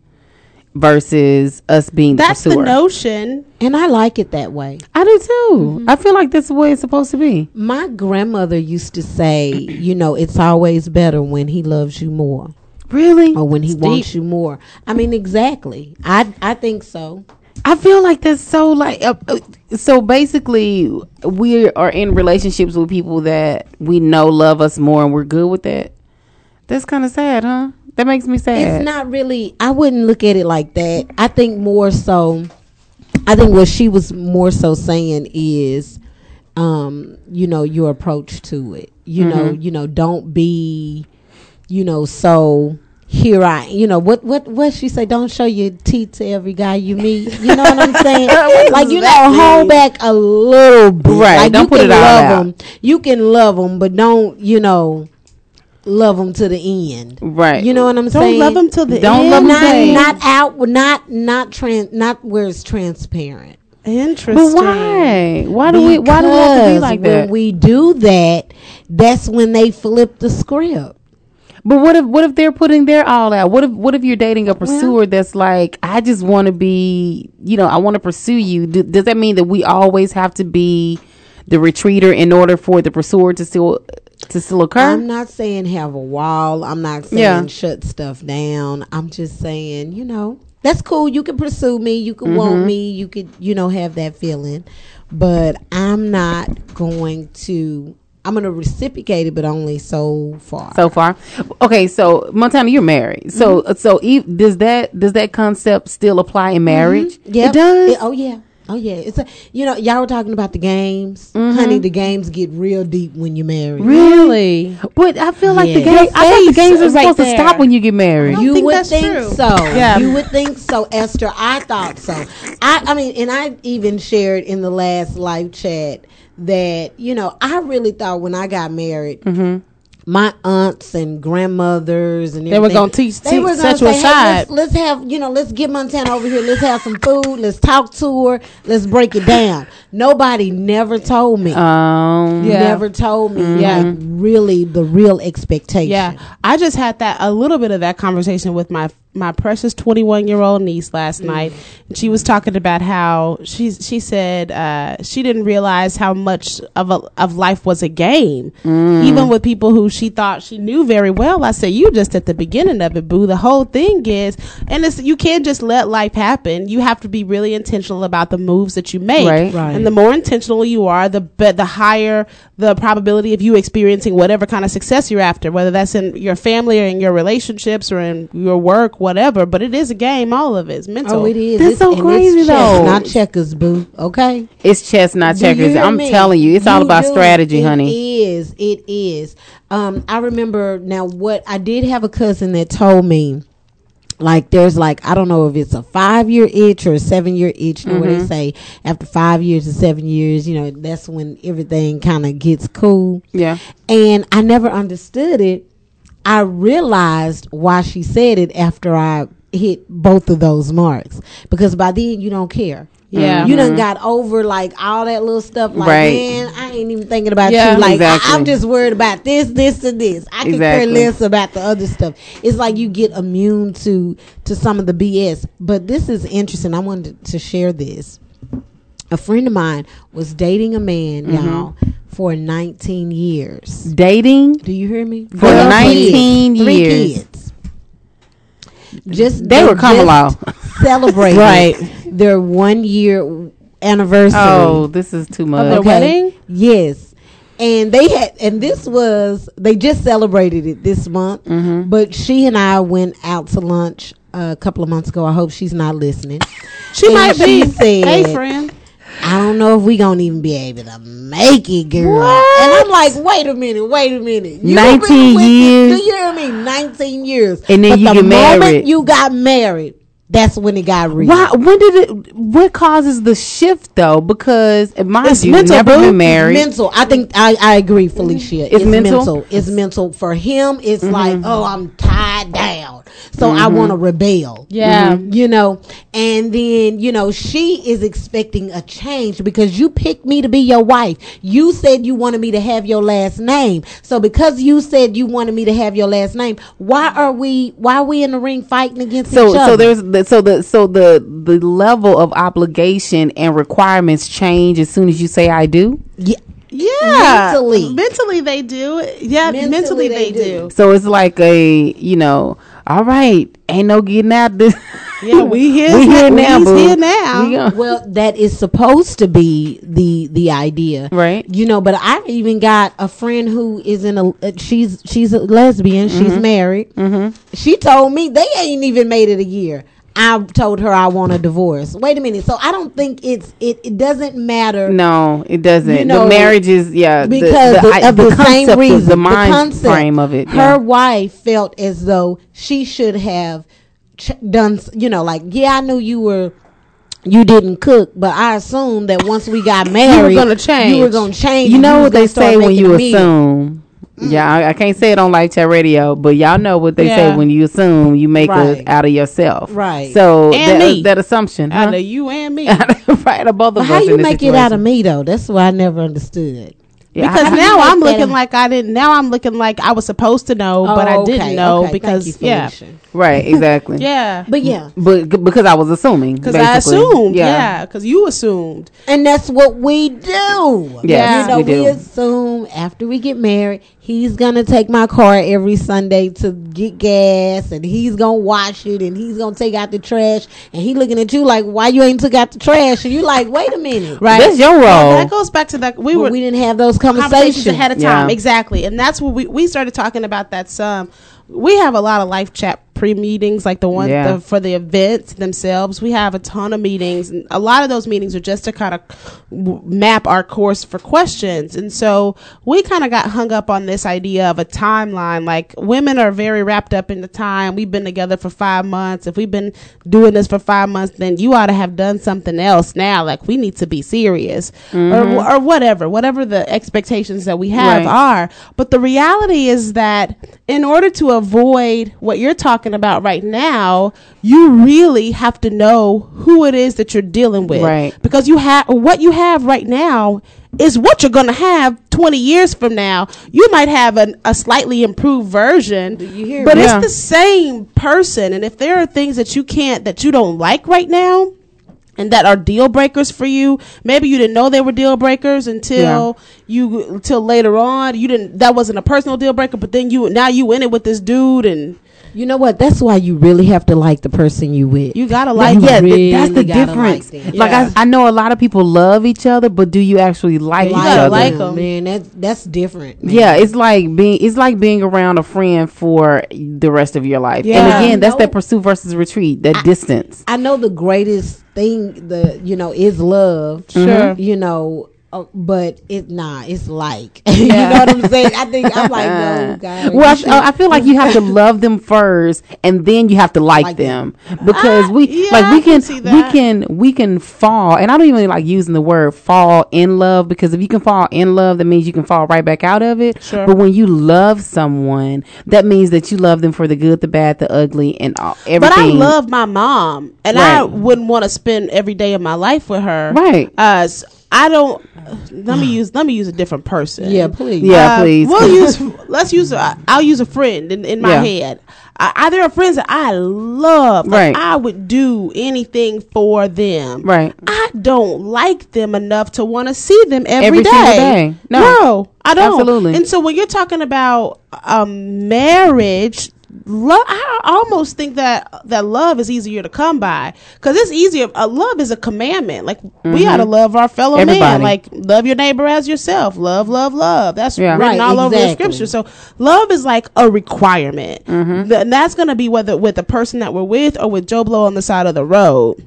versus us being the pursuer. That's the the pursuer. notion. And I like it that way. I do too. Mm-hmm. I feel like that's the way it's supposed to be. My grandmother used to say, you know, it's always better when he loves you more. Really? Or when he It's wants deep. you more. I mean, exactly. I I think so. I feel like that's so like uh, uh, so basically we are in relationships with people that we know love us more and we're good with that. That's kind of sad, huh? That makes me sad. It's not really. I wouldn't look at it like that. I think more so. I think what she was more so saying is, um, you know, your approach to it. You know, Mhm. you know, don't be, you know, so here I. You know what? What? What she say? Don't show your teeth to every guy you meet. You know what I'm saying? What like you know, hold back a little bit. Right, Like, don't you put can it all love out. 'em. You can love them, but don't you know? Love them to the end, Right. You know what I'm Don't saying? love 'em till the Don't end. love 'em not till the end. not out not not trans not where it's transparent Interesting. But why? Why do we? Why do we have to be like when that? we do that that's when they flip the script But what if what if they're putting their all out? What if what if you're dating a pursuer that's like, I just want to be, you know, I want to pursue you. Do, does that mean that we always have to be the retreater in order for the pursuer to still to still occur? i'm not saying have a wall i'm not saying Yeah. shut stuff down i'm just saying you know that's cool you can pursue me you can Mhm. want me you could you know have that feeling but i'm not going to i'm going to reciprocate it but only so far so far. Okay, so Montana, you're married. So Mm-hmm. so e- does that does that concept still apply in marriage? Yeah, It does. oh yeah. Oh yeah. It's a you know, y'all were talking about the games. Mhm. Honey, the games get real deep when you're married. Really? But I feel like the Yeah. game. I thought the games are right supposed to stop when you get married. You think would that's think true. so. Yeah. You would think so, Esther. I thought so. I I mean, and I even shared in the last live chat that, you know, I really thought when I got married, Mm-hmm. my aunts and grandmothers and They were gonna teach- they teach- were gonna you say, hey, aside." let's, let's have you know let's get Montana over here let's have some food let's talk to her let's break it down nobody never told me Um. Yeah. never told me Yeah. like really the real expectation Yeah, I just had that a little bit of that conversation with my my precious 21 year old niece last Mm. night and she was talking about how she's she said uh, she didn't realize how much of a, of life was a game Mm. even with people who she thought she knew very well i said you just at the beginning of it boo the whole thing is and it's you can't just let life happen you have to be really intentional about the moves that you make Right. Right. and the more intentional you are the be- the higher the probability of you experiencing whatever kind of success you're after whether that's in your family or in your relationships or in your work whatever but it is a game all of it's mental Oh, it is. That's It's- so and crazy, it's chess, though. not checkers, boo. Okay. It's chess, not Do checkers. I'm me? telling you, it's all about do. strategy, It honey. is. It is. Um, I remember now what I did have a cousin that told me like there's like I don't know if it's a five year itch or a seven year itch. You know where they Mhm. say after five years or seven years, you know, that's when everything kind of gets cool. Yeah. And I never understood it. I realized why she said it after I hit both of those marks because by then you don't care. Yeah. you done Mhm. got over like all that little stuff. Like, Right. man, I ain't even thinking about Yeah. you. Like, Exactly. I, am just worried about this, this, and this. I can Exactly. care less about the other stuff. It's like you get immune to to some of the BS. But this is interesting. I wanted to share this. A friend of mine was dating a man, Mhm. y'all, for 19 years. Dating Do you hear me? For Twelve 19 kids, Three years. kids. Just They were just Kamala. Celebrating Right. their one year anniversary. Oh, this is too much. their wedding? Yes. And they had, and this was, they just celebrated it this month. Mhm. But she and I went out to lunch a couple of months ago. I hope she's not listening. she And might she be said, hey friend I don't know if we gonna even be able to make it, girl. What? And I'm like, wait a minute, wait a minute. You 19 been with it- years? Do you hear me? 19 years. And then but you the get moment married. you got married, that's when it got real. Why? When did it? What causes the shift though? Because It's you, mental, never been married. Mental. I think I, I agree, Felicia. It's mental? It's mental. For him, it's Mm-hmm. like, oh, I'm tied down. So I want to rebel. Yeah. Mm-hmm. You know, and then, you know, she is expecting a change because you picked me to be your wife. You said you wanted me to have your last name. So because you said you wanted me to have your last name, why are we why are we in the ring fighting against So, each other? so there's the, so the so the the level of obligation and requirements change as soon as you say I do. yeah, yeah Mentally. mentally they do yeah mentally, Mentally they, they do. So it's like a you know, all right, ain't no getting out this. yeah we here we here now, he's here now We well that is supposed to be the the idea right. you know but i even got a friend who is in a uh, she's she's a lesbian Mm-hmm. she's married she told me they ain't even made it a year i told her i want a divorce wait a minute so i don't think it's it, it doesn't matter No, it doesn't. You know, the marriage is yeah because the, the, I- of the, same concept reason the mind concept. frame of it. her yeah. wife felt as though she should have ch- done you know like yeah i knew you were you didn't cook, but I assumed that once we got married, you were gonna change. You were going to change. You know what they say when you a meal. assume. Yeah, I, I can't say it on live chat radio, but y'all know what they Yeah. say when you assume you make Right. a out of yourself. Right. So And that, me. Uh, that assumption, out huh? of you and me right, of both of us. how you this make it out of me though? That's what I never understood. Yeah, because I- now I'm looking like I didn't. Now I'm looking like I was supposed to know, but I Oh, didn't okay, know okay. Thank because you, yeah, right, exactly. yeah, But yeah, But g- because I was assuming, because I basically. assumed, yeah, because you assumed. and that's what we do. Yes, you know, we do. assume after we get married, he's gonna take my car every Sunday to get gas, and he's gonna wash it, and he's gonna take out the trash, and he looking at you like, why you ain't took out the trash? And you like, wait a minute, Right, That's your Well, role. that goes back to that we But were we didn't have those conversations conversations. ahead of time. Yeah. Exactly. And that's what we, we started talking about that some. We have a lot of live chat pre meetings, like the one Yeah. the, for the events themselves. We have a ton of meetings, and a lot of those meetings are just to kind of map our course for questions. And so we kind of got hung up on this idea of a timeline. Like women are very wrapped up in the time. We've been together for five months. If we've been doing this for five months, then you ought to have done something else now. Like we need to be serious or, mm-hmm. or whatever, whatever the expectations that we have Right. are. But the reality is that in order to avoid what you're talking about right now, you really have to know who it is that you're dealing with. Right. Because you have what you have right now is what you're going to have 20 years from now. You might have an, a slightly improved version, hear but me? it's Yeah. the same person. And if there are things that you can't, that you don't like right now, and that are deal breakers for you, maybe you didn't know they were deal breakers until you until later on. You didn't. That wasn't a personal deal breaker, but then you now you in it with this dude, and You know what? That's why you really have to like the person you with. you gotta like. yeah, really th- that's the difference. like them. Like, I, I know a lot of people love each other, but do you actually like You each other? like them, 'em. man. That's that's different. man. Yeah, it's like being it's like being around a friend for the rest of your life. Yeah. And again, that's that pursuit versus retreat, that distance. I know the greatest thing the you know is love. Sure. You know, uh, but it nah, it's like you know what I'm saying. I think I'm like no, guys. Well, you should- I, I feel like you have to love them first, and then you have to like, Like them because Ah, we yeah, like we I can can, we can we can fall, and I don't even like using the word fall in love because if you can fall in love, that means you can fall right back out of it. Sure. But when you love someone, that means that you love them for the good, the bad, the ugly, and all, everything. But I love my mom, and I wouldn't want to spend every day of my life with her. Right. Uh, s- I don't. Let me use. Let me use a different person. Yeah, please. Yeah, Uh, please. We'll use. Let's use. A, I'll use a friend in, in my Yeah. head. I, I, there are friends that I love. Like, Right. I would do anything for them. Right. I don't like them enough to want to see them Every every day. single day. No. No, I don't. Absolutely. And so when you're talking about um, marriage, love, I almost think that that love is easier to come by because it's easier. Uh, love is a commandment. Like we ought to love our fellow man. Mm-hmm. Like love your neighbor as yourself. Love, love, love. That's Yeah. written Right, all over the scripture. So love is like a requirement, Mm-hmm. Th- and that's going to be whether with the person that we're with or with Joe Blow on the side of the road.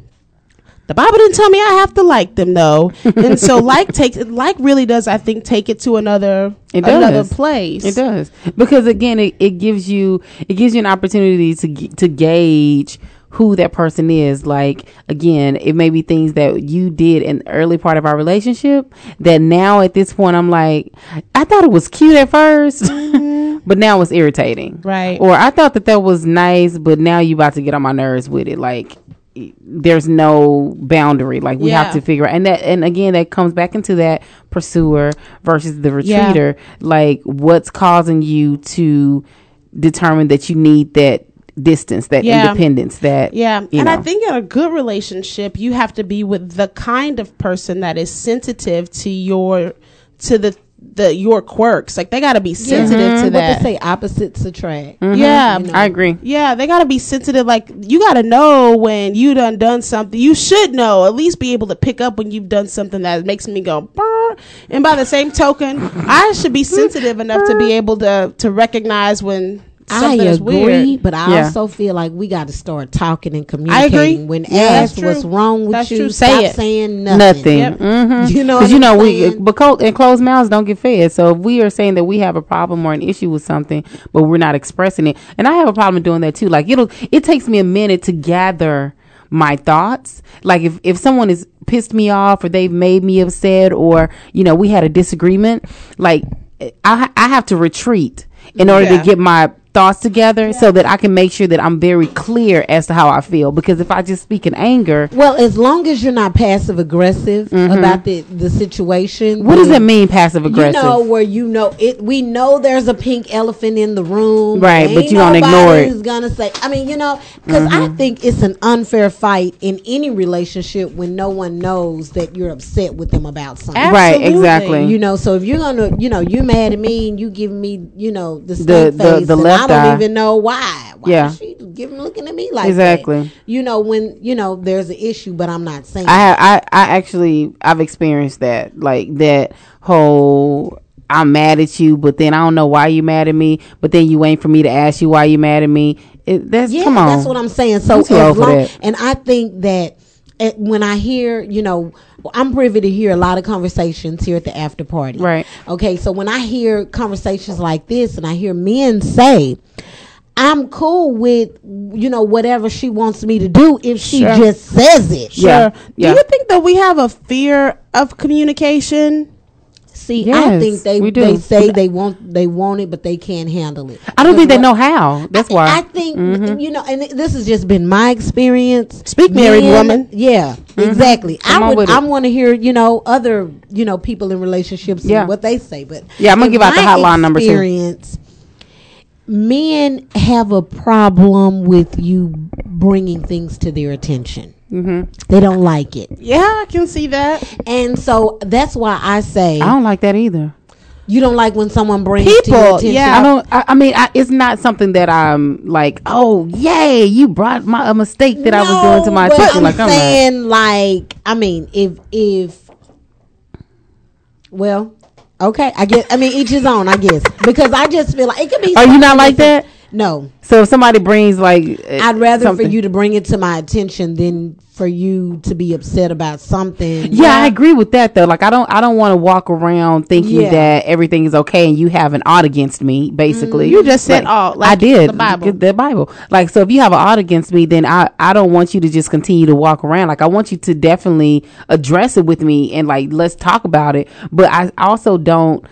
The Bible didn't tell me I have to like them though, and so like takes like really does I think take it to another It another place. It does because again, it, it gives you it gives you an opportunity to to gauge who that person is. Like again, it may be things that you did in the early part of our relationship that now at this point I'm like, I thought it was cute at 1st mm-hmm. but now it's irritating. Right. Or I thought that that was nice, but now you about to get on my nerves with it. Like there's no boundary like we Yeah. have to figure out and that and again that comes back into that pursuer versus the Yeah. retreater like what's causing you to determine that you need that distance that Yeah. independence that Yeah, and I think in a good relationship, you have to be with the kind of person that is sensitive to your to the the your quirks. Like they got to be sensitive to mm-hmm. what that. they say opposites attract. Mm-hmm. Yeah, You know. i agree Yeah, they gotta be sensitive. Like you gotta know when you done done something. You should know at least be able to pick up when you've done something that makes me go. "Brr." And by the same token, I should be sensitive enough to be able to to recognize when I something is agree, weird. but I Yeah. also feel like we got to start talking and I communicating. agree. When Yeah, asked what's wrong with That's you, true. stop Say it. saying nothing. nothing Yep. Mhm. You know because you know I'm we saying? but cold and closed mouths don't get fed so if we are saying that we have a problem or an issue with something but we're not expressing it and i have a problem doing that too like it'll it takes me a minute to gather my thoughts like if if someone is pissed me off or they've made me upset or you know we had a disagreement like i i have to retreat in order Yeah. to get my thoughts together so that i can make sure that i'm very clear as to how i feel because if i just speak in anger Well, as long as you're not passive aggressive about the the situation. Mm-hmm. what does that mean passive aggressive You know where you know it. We know there's a pink elephant in the room, Right, but you don't ignore it. Gonna say. I mean, you know, because I Mm-hmm. think it's an unfair fight in any relationship when no one knows that you're upset with them about something. Right, exactly. You know, so if you're gonna, you know, you mad at me and you give me, you know, the The- the- face, the left I don't eye. even know why. Why Yeah. is she giving looking at me like Exactly. that? You know, when you know there's an issue, but I'm not saying. I have, I, I actually, I've experienced that, like that whole. I'm mad at you, but then I don't know why you mad at me. But then you wait for me to ask you why you mad at me. It, that's Yeah, come on. that's what I'm saying. So as long, and I think that when I hear, you know, I'm privy to hear a lot of conversations here at the after party. Right. Okay, so when I hear conversations like this, and I hear men say. I'm cool with you know whatever she wants me to do if she Sure. just says it. Sure. yeah. Do you think that we have a fear of communication? See, I Yes, think they do. they say they want they want it, but they can't handle it. I don't think they know how. That's why. I think Mhm. you know, and this has just been my experience. Speak, married woman. Yeah, exactly. Come I would. I want to hear you know other you know people in relationships Yeah. and what they say. But Yeah, I'm gonna give out the hotline number, too. Experience. Men have a problem with you bringing things to their attention. Mm-hmm. They don't like it, Yeah, I can see that. and so that's why I say I don't like that either. you don't like when someone brings to your People, yeah. I don't. I, I mean, I, it's not something that I'm like. Oh, yay! You brought my a mistake that I was doing to my but attention. I'm Like I'm not. saying, like, I mean, if if, well, okay, I guess. I mean, each his own, I guess, because I just feel like it could be. Are you not like that's- that? No, So if somebody brings like, uh, I'd rather something- for you to bring it to my attention than for you to be upset about something. Yeah, I agree with that though. Like I don't I don't want to walk around thinking Yeah. that everything is okay and you have an odd against me, basically. You just said Like, all, I did. the Bible. The Bible. Like so if you have an odd against me, then I I don't want you to just continue to walk around. Like I want you to definitely address it with me and like let's talk about it. But I also don't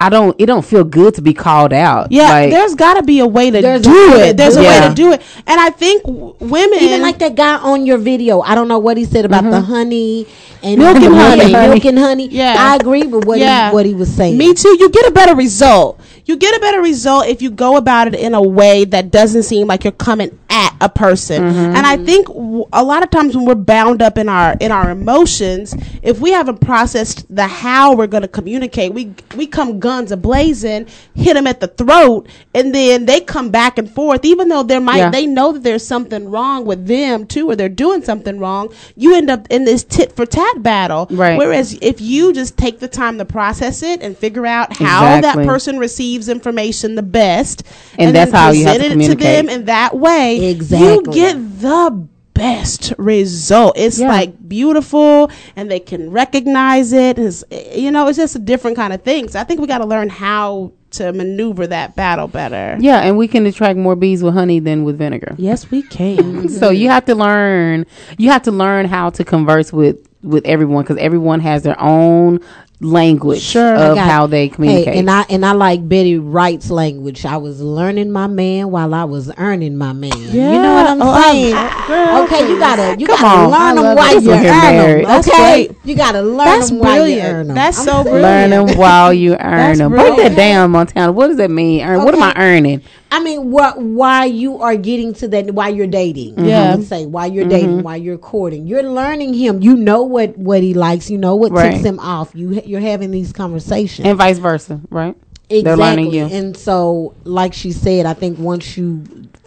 I don't it don't feel good to be called out. Yeah, Like, there's got to be a way to do a it. There's do a way to do it, and I think w- women Even like that guy on your video, I don't know what he said about the mm-hmm. honey and Milk and the honey. milk and honey. Yeah. I agree with what Yeah. he what he was saying. Me too. You get a better result. You get a better result if you go about it in a way that doesn't seem like you're coming at a person. Mm-hmm. And I think w- a lot of times when we're bound up in our in our emotions, if we haven't processed the how we're going to communicate, we we come guns a blazing, hit them at the throat, and then they come back and forth. Even though there might Yeah. they know that there's something wrong with them too, or they're doing something wrong. You end up in this tit for tat battle. Right. Whereas if you just take the time to process it and figure out how Exactly. that person receives information the best, And that's then how you have to it to them in that way, you Exactly. get the best result. It's Yeah. like beautiful, and they can recognize it. It's, you know, it's just a different kind of thing. So I think we got to learn how to maneuver that battle better. Yeah, and we can attract more bees with honey than with vinegar. Yes, we can. So you have to learn. You have to learn how to converse with with everyone because everyone has their own language Sure. of how they communicate. Hey, and I and I like Betty Wright's language. I was learning my man while I was earning my man. You know what I'm Oh, I- saying? girl, okay, you gotta you Come gotta on. Learn them love while you This one here earn them. That's Okay, great. you gotta learn That's them while you earn them. That's I'm so brilliant. Learn them while you earn them. Break that brilliant. down, Montana. What does that mean? Earn. What am I earning? I mean, what why you are getting to that Why you're dating? Yeah. I would say while you're dating, mm-hmm. why you're courting, you're learning him. You know what what he likes. You know what Right. ticks him off. You you're having these conversations. And vice versa, right? Exactly. They're learning you. And so, like she said, I think once you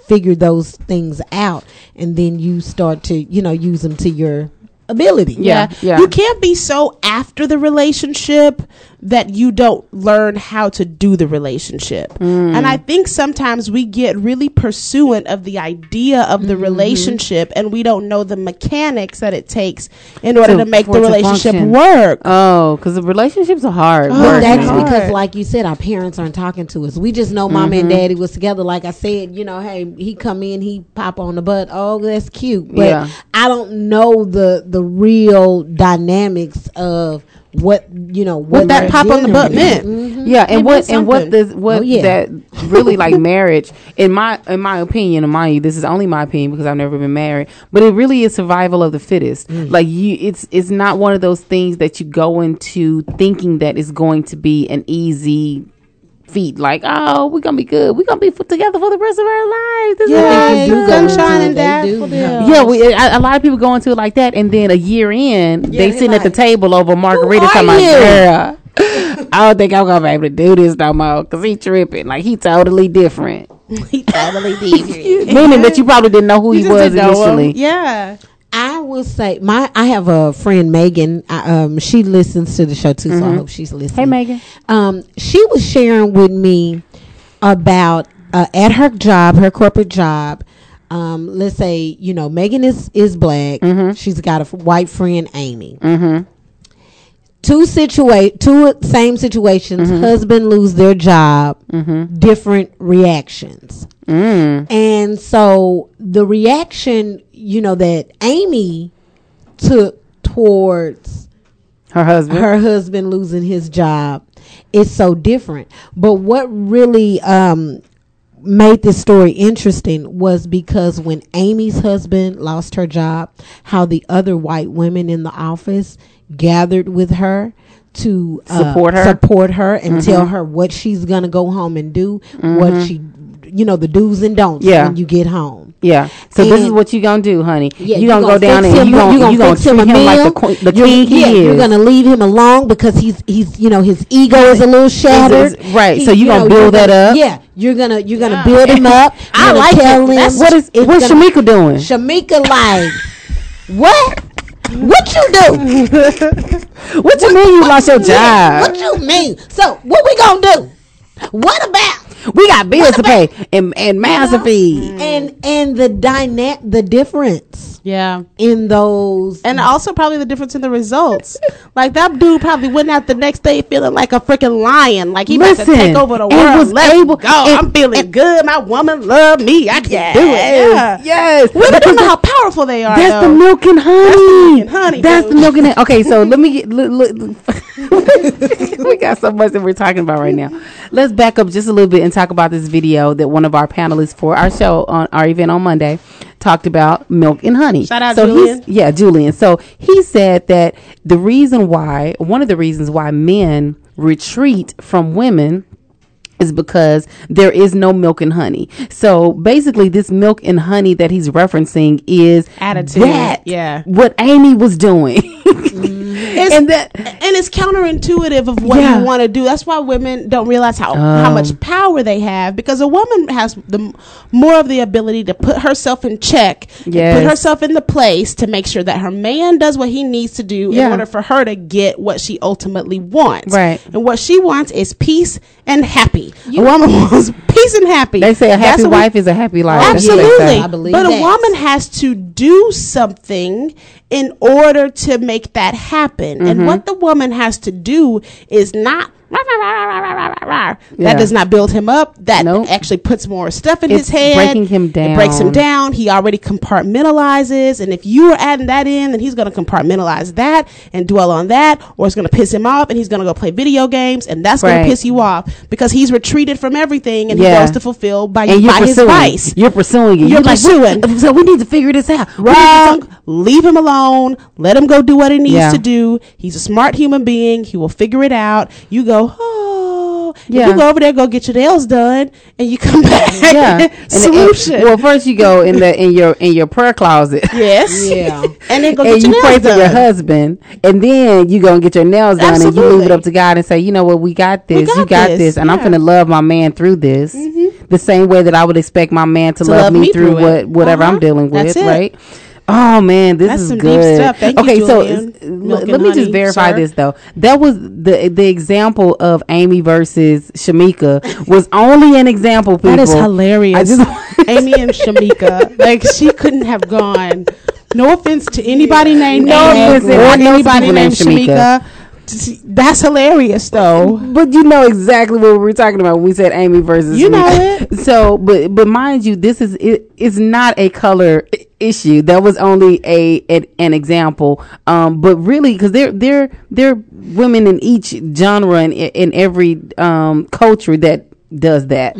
figure those things out, and then you start to, you know, use them to your ability. Yeah, yeah. You can't be so after the relationship that you don't learn how to do the relationship. Mm. And I think sometimes we get really pursuant of the idea of Mm-hmm. the relationship and we don't know the mechanics that it takes in order to, make the relationship function. work. Oh, because the relationships are hard. Oh, But that's man. because, like you said, our parents aren't talking to us. We just know mom Mm-hmm. and daddy was together. Like I said, you know, hey, he come in, he pop on the butt. Oh, that's cute. But Yeah. I don't know the the real dynamics of what you know what, that pop on the butt meant. Mhm. Yeah, and It what and what this what Oh, yeah. that really like marriage in my in my opinion, and mind you, this is only my opinion because I've never been married, but it really is survival of the fittest. Mm. Like you, it's it's not one of those things that you go into thinking that is going to be an easy feat. Like, oh, we're gonna be good. We're gonna be put together for the rest of our lives. This Yeah, gonna do good. go into sunshine and They daffodils. Yeah, we, a, a lot of people go into it like that, and then a year in, they they sitting at the table over a margarita, are talking about, girl, I don't think I'm gonna be able to do this no more because he tripping. Like he totally different, he totally did. meaning that you probably didn't know who You he was didn't him. initially. Yeah. I will say my I have a friend Megan. I, um, she listens to the show too, so I hope she's listening. Mm-hmm. Hey, Megan. Um, she was sharing with me about uh, at her job, her corporate job. Um, let's say you know Megan is is black. She's got a f- white friend Amy. Mm-hmm. Two situate two same situations. Husband lose their job. Different reactions. Mm. And so the reaction, you know, that Amy took towards her husband. her husband losing his job. It's so different. But what really um made this story interesting was because when Amy's husband lost her job, how the other white women in the office gathered with her to uh, Support her? support her, and Mhm. tell her what she's gonna go home and do, Mhm. what she, you know, the do's and don'ts Yeah. when you get home. Yeah. So this is what you gonna do, honey. Yeah, you gonna, go down fix and him- you gonna, you gonna you gonna fix him treat a him like the, meal. queen, the You're- king he yeah, is. You're gonna leave him alone because he's he's you know his ego is a little shattered. is- right, He- so you gonna know, build you're that up? Yeah, you're gonna you're gonna build him up. I like tell it. him what is what's gonna- Shamika doing? Shamika like what? What you do? What you mean you lost your Yeah, job? What you mean? So what we gonna do? What about We got bills to pay and and mouths to feed. and and the dyna- the difference Yeah. in those And also probably the difference in the results. like that dude probably went out the next day feeling like a freaking lion. Like he about to Listen, take over the and world. was Let's able- go. and- I'm feeling good. My woman love me. I can do it. Yeah. Yes. Women don't know how powerful they are. That's the milk and honey. milk and honey, That's dude. the milk and honey. Okay, so let me get. Look, look, we got so much that we're talking about right now. Let's back up just a little bit and talk about this video that one of our panelists for our show on our event on Monday talked about milk and honey. Shout out so Julian. He's, yeah, Julian. So he said that the reason why, one of the reasons why men retreat from women is because there is no milk and honey. So basically, this milk and honey that he's referencing is Attitude, That yeah. what Amy was doing, mm-hmm. It's, and that and it's counterintuitive of what Yeah. you want to do. That's why women don't realize how how Um. much power they have because a woman has the more of the ability to put herself in check, Yes. put herself in the place to make sure that her man does what he needs to do Yeah. in order for her to get what she ultimately wants. Right. And what she wants is peace and happy. a woman wants peace and happy. they say a That's happy what we- wife is a happy life. That's what they Absolutely. say. I believe but a woman has to do something in order to make that happen. Mm-hmm. And what the woman has to do is not. Yeah. That does not build him up. That Nope. actually puts more stuff in It's his head. breaking him down. It breaks him down. He already compartmentalizes. And if you are adding that in, then he's going to compartmentalize that and dwell on that, or it's going to piss him off and he's going to go play video games and that's going to piss you off because he's retreated from everything and Yeah. he goes to fulfill by, And you're by his vice. You're pursuing it. You're like, pursuing. "What- so we need to figure this out. Wrong. Leave him alone. Let him go do what he needs Yeah. to do. He's a smart human being. He will figure it out. You go, oh. Yeah. You go over there, go get your nails done, and you come back. Yeah. And- and- Solution. well, first you go in the in your in your prayer closet. yes. Yeah. And then go and your you pray nails for your husband, and then you go and get your nails done, and you leave Absolutely. it up to God and say, you know what, we got this, got you got this, this, and I'm. Mm-hmm. gonna love my man through this, the same way that I would expect my man to, love, me through, through what it. whatever I'm Uh-huh. dealing with, That's it. right? Oh man, this That's is some deep good. stuff. Thank you, okay, so uh, let me just verify sir. this though. That was the the example of Amy versus Shamika was only an example. People, That is hilarious. Amy and Shamika, like she couldn't have gone. No offense to anybody named No Amy offense, or anybody named named Shamika. That's hilarious, though. But you know exactly what we were talking about when we said Amy versus You know Shamika. So, but but mind you, this is it, it's not a color issue. That was only a an, an example. Um, but really, because there there there are women in each genre and in, in every um culture that does that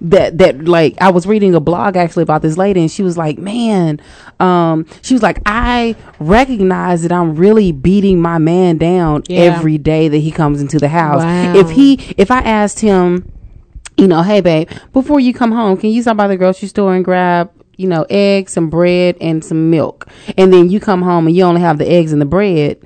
that that like i was reading a blog actually about this lady and she was like man um she was like i recognize that i'm really beating my man down Yeah. every day that he comes into the house Wow. if he if i asked him you know hey babe before you come home can you stop by the grocery store and grab you know eggs some bread and some milk. And then you come home and you only have the eggs and the bread.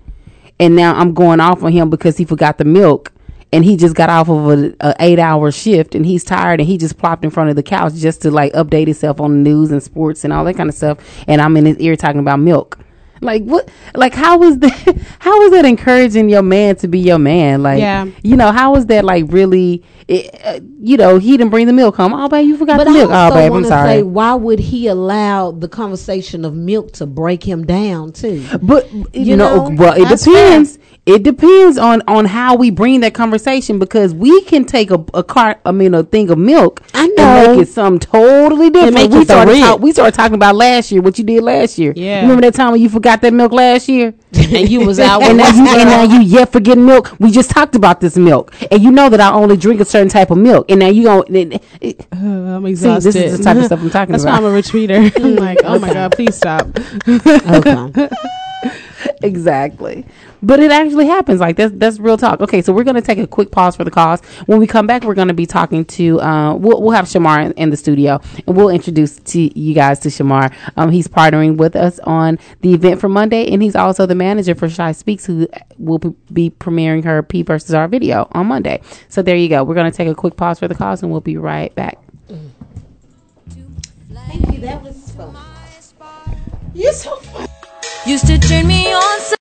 And now i'm going off on him because he forgot the milk. And he just got off of a, a eight hour shift and he's tired and he just plopped in front of the couch just to like update himself on the news and sports and all that kind of stuff. And i'm in his ear talking about milk like what like how is that how is that encouraging your man to be your man like Yeah. you know how was that like really it, uh, you know he didn't bring the milk home oh babe you forgot But the milk oh babe i'm sorry say, why would he allow the conversation of milk to break him down too? But you, You know, know, well, it depends. It depends on on how we bring that conversation because we can take a, a cart, I mean, a thing of milk I and know. make it something totally different. we started talk, we started talking about last year, what you did last year. Yeah. remember that time when you forgot that milk last year? and you was out and now you and now you yet forget milk. We just talked about this milk, and you know that I only drink a certain type of milk, and now you going. Uh, I'm See, exhausted. this is the type of stuff I'm talking That's about. why I'm a retreater. I'm like, oh my god, please stop. Okay. exactly. But it actually happens. Like that's that's real talk. Okay, so we're gonna take a quick pause for the cause. When we come back, we're gonna be talking to uh, we'll we'll have Shamar in, in the studio, and we'll introduce to you guys to Shamar. Um, he's partnering with us on the event for Monday, and he's also the manager for Shy Speaks, who will p- be premiering her P versus R video on Monday. So there you go. We're gonna take a quick pause for the cause, and we'll be right back. Thank you. That was fun. You're so funny. Used to turn me on.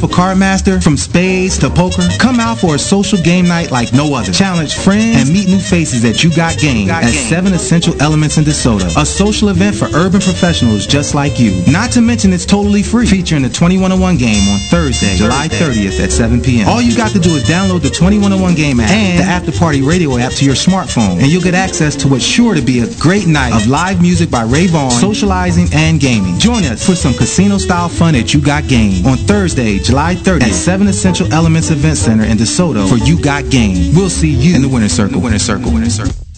Yourself Cardmaster, from spades to poker? Come out for a social game night like no other. Challenge friends and meet new faces at You Got Game at 7 Essential Elements in DeSoto. A social event for urban professionals just like you. Not to mention it's totally free. Featuring the 2101 game on Thursday, July 30th at 7 p.m. All you got to do is download the 2101 game app and the After Party Radio app to your smartphone, and you'll get access to what's sure to be a great night of live music by Ray Vaughn, socializing, and gaming. Join us for some casino-style fun at You Got Game on Thursday, July 30th at 7 Essential Elements Event Center in DeSoto for You Got Game. We'll see you in the winner's circle. Winner's circle. Winner's circle.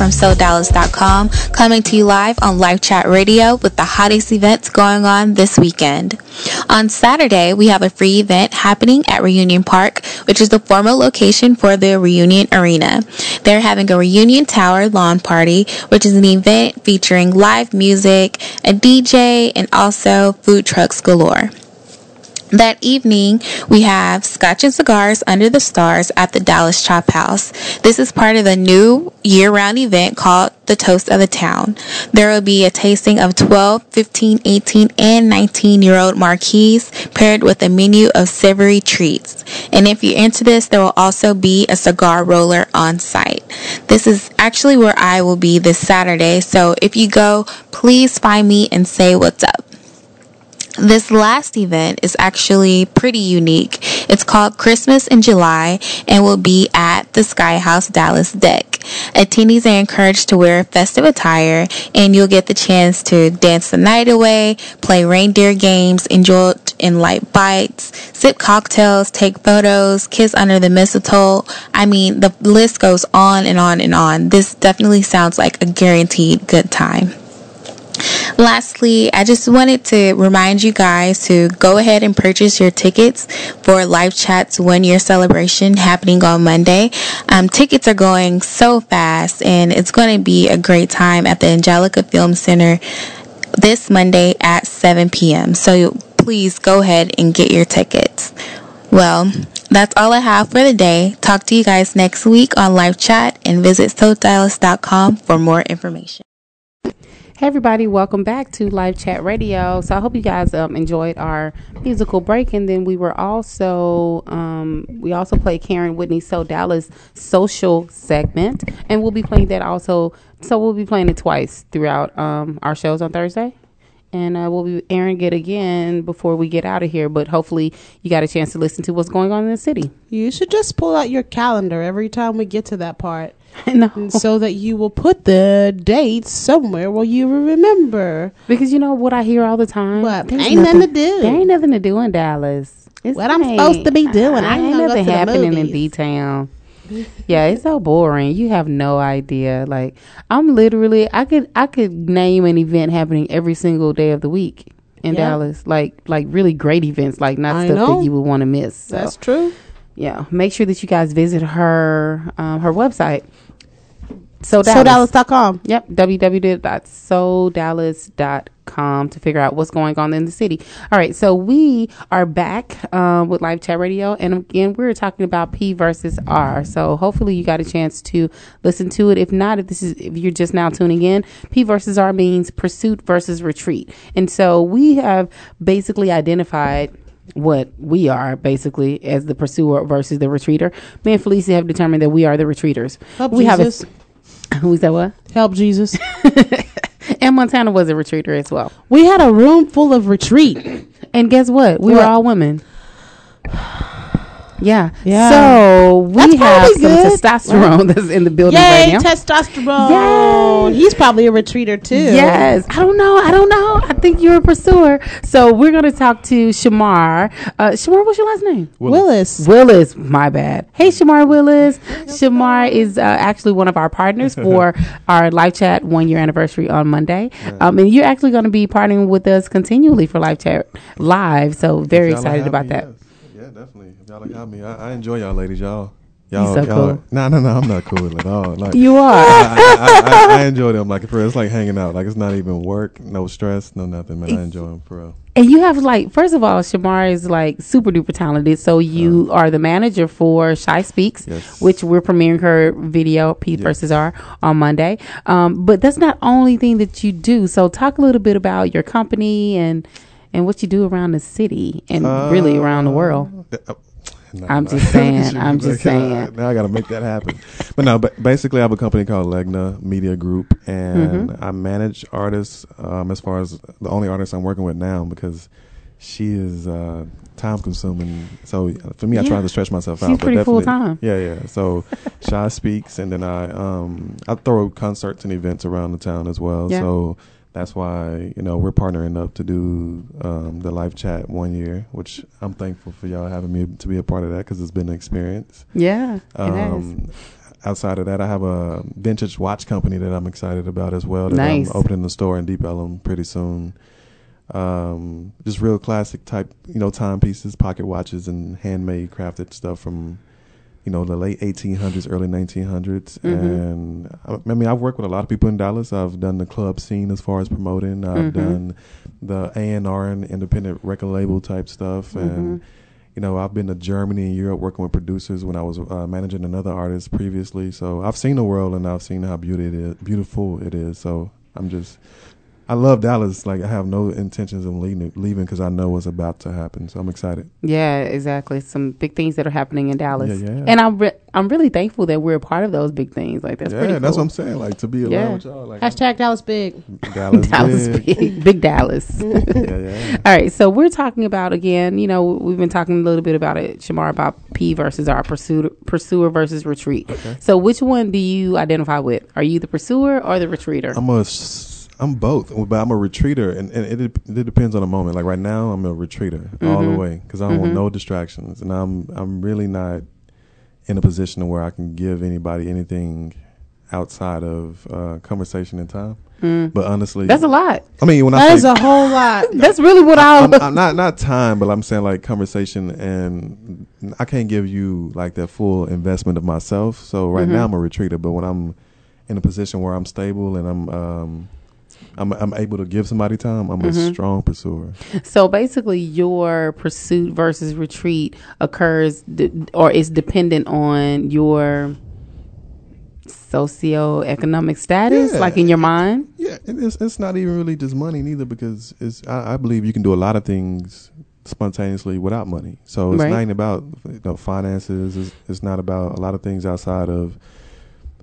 From SoDallas.com coming to you live on Live Chat Radio with the hottest events going on this weekend. On Saturday, we have a free event happening at Reunion Park, which is the former location for the Reunion Arena. They're having a Reunion Tower lawn party, which is an event featuring live music, a DJ, and also food trucks galore. That evening, we have Scotch and Cigars Under the Stars at the Dallas Chop House. This is part of the new year round event called the Toast of the Town. There will be a tasting of 12, 15, 18, and 19 year old marquees paired with a menu of savory treats. And if you're into this, there will also be a cigar roller on site. This is actually where I will be this Saturday, so if you go, please find me and say what's up. This last event is actually pretty unique. It's called Christmas in July and will be at the Sky House Dallas deck. Attendees are encouraged to wear festive attire, and you'll get the chance to dance the night away, play reindeer games, enjoy in light bites, sip cocktails, take photos, kiss under the mistletoe. I mean, the list goes on and on and on. This definitely sounds like a guaranteed good time. Lastly, I just wanted to remind you guys to go ahead and purchase your tickets for Live Chat's one year celebration happening on Monday. Um, tickets are going so fast, and it's going to be a great time at the Angelika Film Center this Monday at 7 p.m. So please go ahead and get your tickets. Well, that's all I have for the day. Talk to you guys next week on live chat and visit SoStylist.com for more information. Hey everybody, welcome back to Live Chat Radio. So I hope you guys um, enjoyed our musical break, and then we were also um, we also played Karen Whitney So Dallas social segment, and we'll be playing that also. So we'll be playing it twice throughout um, our shows on Thursday, and uh, we'll be airing it again before we get out of here. But hopefully, you got a chance to listen to what's going on in the city. You should just pull out your calendar every time we get to that part. I know. So that you will put the dates somewhere where you remember. Because you know what I hear all the time? What? There's Ain't nothing to do. There ain't nothing to do in Dallas. It's What I'm supposed to be doing. I ain't ain't nothing happening in. D town. Yeah, it's so boring. You have no idea. Like I'm literally, I could, I could name an event happening every single day of the week in Yeah. Dallas. Like, like really great events. Like not I stuff know. that you would want to miss. So, That's true. yeah. Make sure that you guys visit her, um, her website. So Dallas. SoDallas.com. Yep, to figure out what's going on in the city. All right, so we are back um, with Live Chat Radio, and again, we're talking about P versus R. So hopefully, you got a chance to listen to it. If not, if this is if you're just now tuning in, P versus R means pursuit versus retreat, and so we have basically identified what we are basically as the pursuer versus the retreater. Me and Felicia have determined that we are the retreaters. Help we Jesus. have a, who's that? What? Help Jesus. and Montana was a retreater as well. We had a room full of retreat. And guess what? We were all women. Yeah. Yeah. So we That's have some good. testosterone that's in the building Yay, right now. testosterone. He's probably a retreater too. Yes. I don't know. I don't know. I think you're a pursuer. So we're going to talk to Shamar. Uh, Shamar, what's your last name? Willis. Willis. My bad. Hey, Shamar Willis. Shamar is uh, actually one of our partners for our live chat one year anniversary on Monday. Um, and you're actually going to be partnering with us continually for live chat live. So very excited about that. yes. Definitely. If y'all like have me, I, I enjoy y'all ladies. Y'all, y'all, so y'all. cool. No, no, no. I'm not cool at all. Like You are. I, I, I, I enjoy them. Like for real, it's like hanging out. Like it's not even work, no stress, no nothing. Man, I enjoy them for real. And you have like, first of all, Shamar is like super duper talented. So you are the manager for Shy Speaks, Yes. which we're premiering her video P versus R on Monday. Um, but that's not only thing that you do. So talk a little bit about your company and and what you do around the city and really around the world. Uh, no, I'm no. just saying. I'm just uh, saying. Now I got to make that happen. But no, but basically, I have a company called Legna Media Group, and Mhm. I manage artists. Um, as far as the only artist I'm working with now, because she is uh, time consuming. So uh, for me, I try to stretch myself She's out. but pretty full-time. Yeah, yeah. So Shy speaks, and then I um I throw concerts and events around the town as well. Yeah. So. That's why you know we're partnering up to do um, the live chat one year, which I'm thankful for y'all having me to be a part of that because it's been an experience. Yeah, it. Um, outside of that, I have a vintage watch company that I'm excited about as well. That Nice. I'm opening the store in Deep Ellum pretty soon. Um, just real classic type, you know, timepieces, pocket watches, and handmade crafted stuff from, you know, the late 1800s, early 1900s. Mhm. And I, I mean, I've worked with a lot of people in Dallas. I've done the club scene as far as promoting. I've Mhm. done the A and R and independent record label type stuff, and Mhm. you know, I've been to Germany and Europe working with producers when I was uh, managing another artist previously. So I've seen the world and I've seen how beauty it is, beautiful it is. So I'm just, I love Dallas. Like I have no intentions of leaving leaving because I know what's about to happen. So I'm excited. Yeah, exactly. Some big things that are happening in Dallas. Yeah, yeah. And I'm re- I'm really thankful that we're a part of those big things. Like that's yeah, pretty. that's cool. what I'm saying. Like to be around Yeah. with y'all. Like Hashtag Dallas big. Dallas, Dallas big. big, big Dallas. yeah, yeah. All right, so we're talking about again. You know, we've been talking a little bit about it, Shamar, about P versus our pursuer, pursuer versus retreat. Okay. So, which one do you identify with? Are you the pursuer or the retreater? I'm a, s- I'm both, but I'm a retreater, and, and it it depends on the moment. Like right now, I'm a retreater all the Mhm. way because I don't want no distractions, and I'm I'm really not in a position where I can give anybody anything outside of uh, conversation and time. Mm. But honestly, That's a lot. I mean, when I That say is a whole lot. That's really what I. I'm, I'm not not time, but I'm saying like conversation, and I can't give you like that full investment of myself. So right Mhm. now I'm a retreater, but when I'm in a position where I'm stable and I'm um I'm I'm able to give somebody time, I'm a Mhm. strong pursuer. So basically, your pursuit versus retreat occurs d- or is dependent on your socioeconomic status, Yeah. like in your mind. Yeah, it's it's not even really just money neither because it's I, I believe you can do a lot of things spontaneously without money. So it's Right. not even about you know, finances. It's, it's not about a lot of things outside of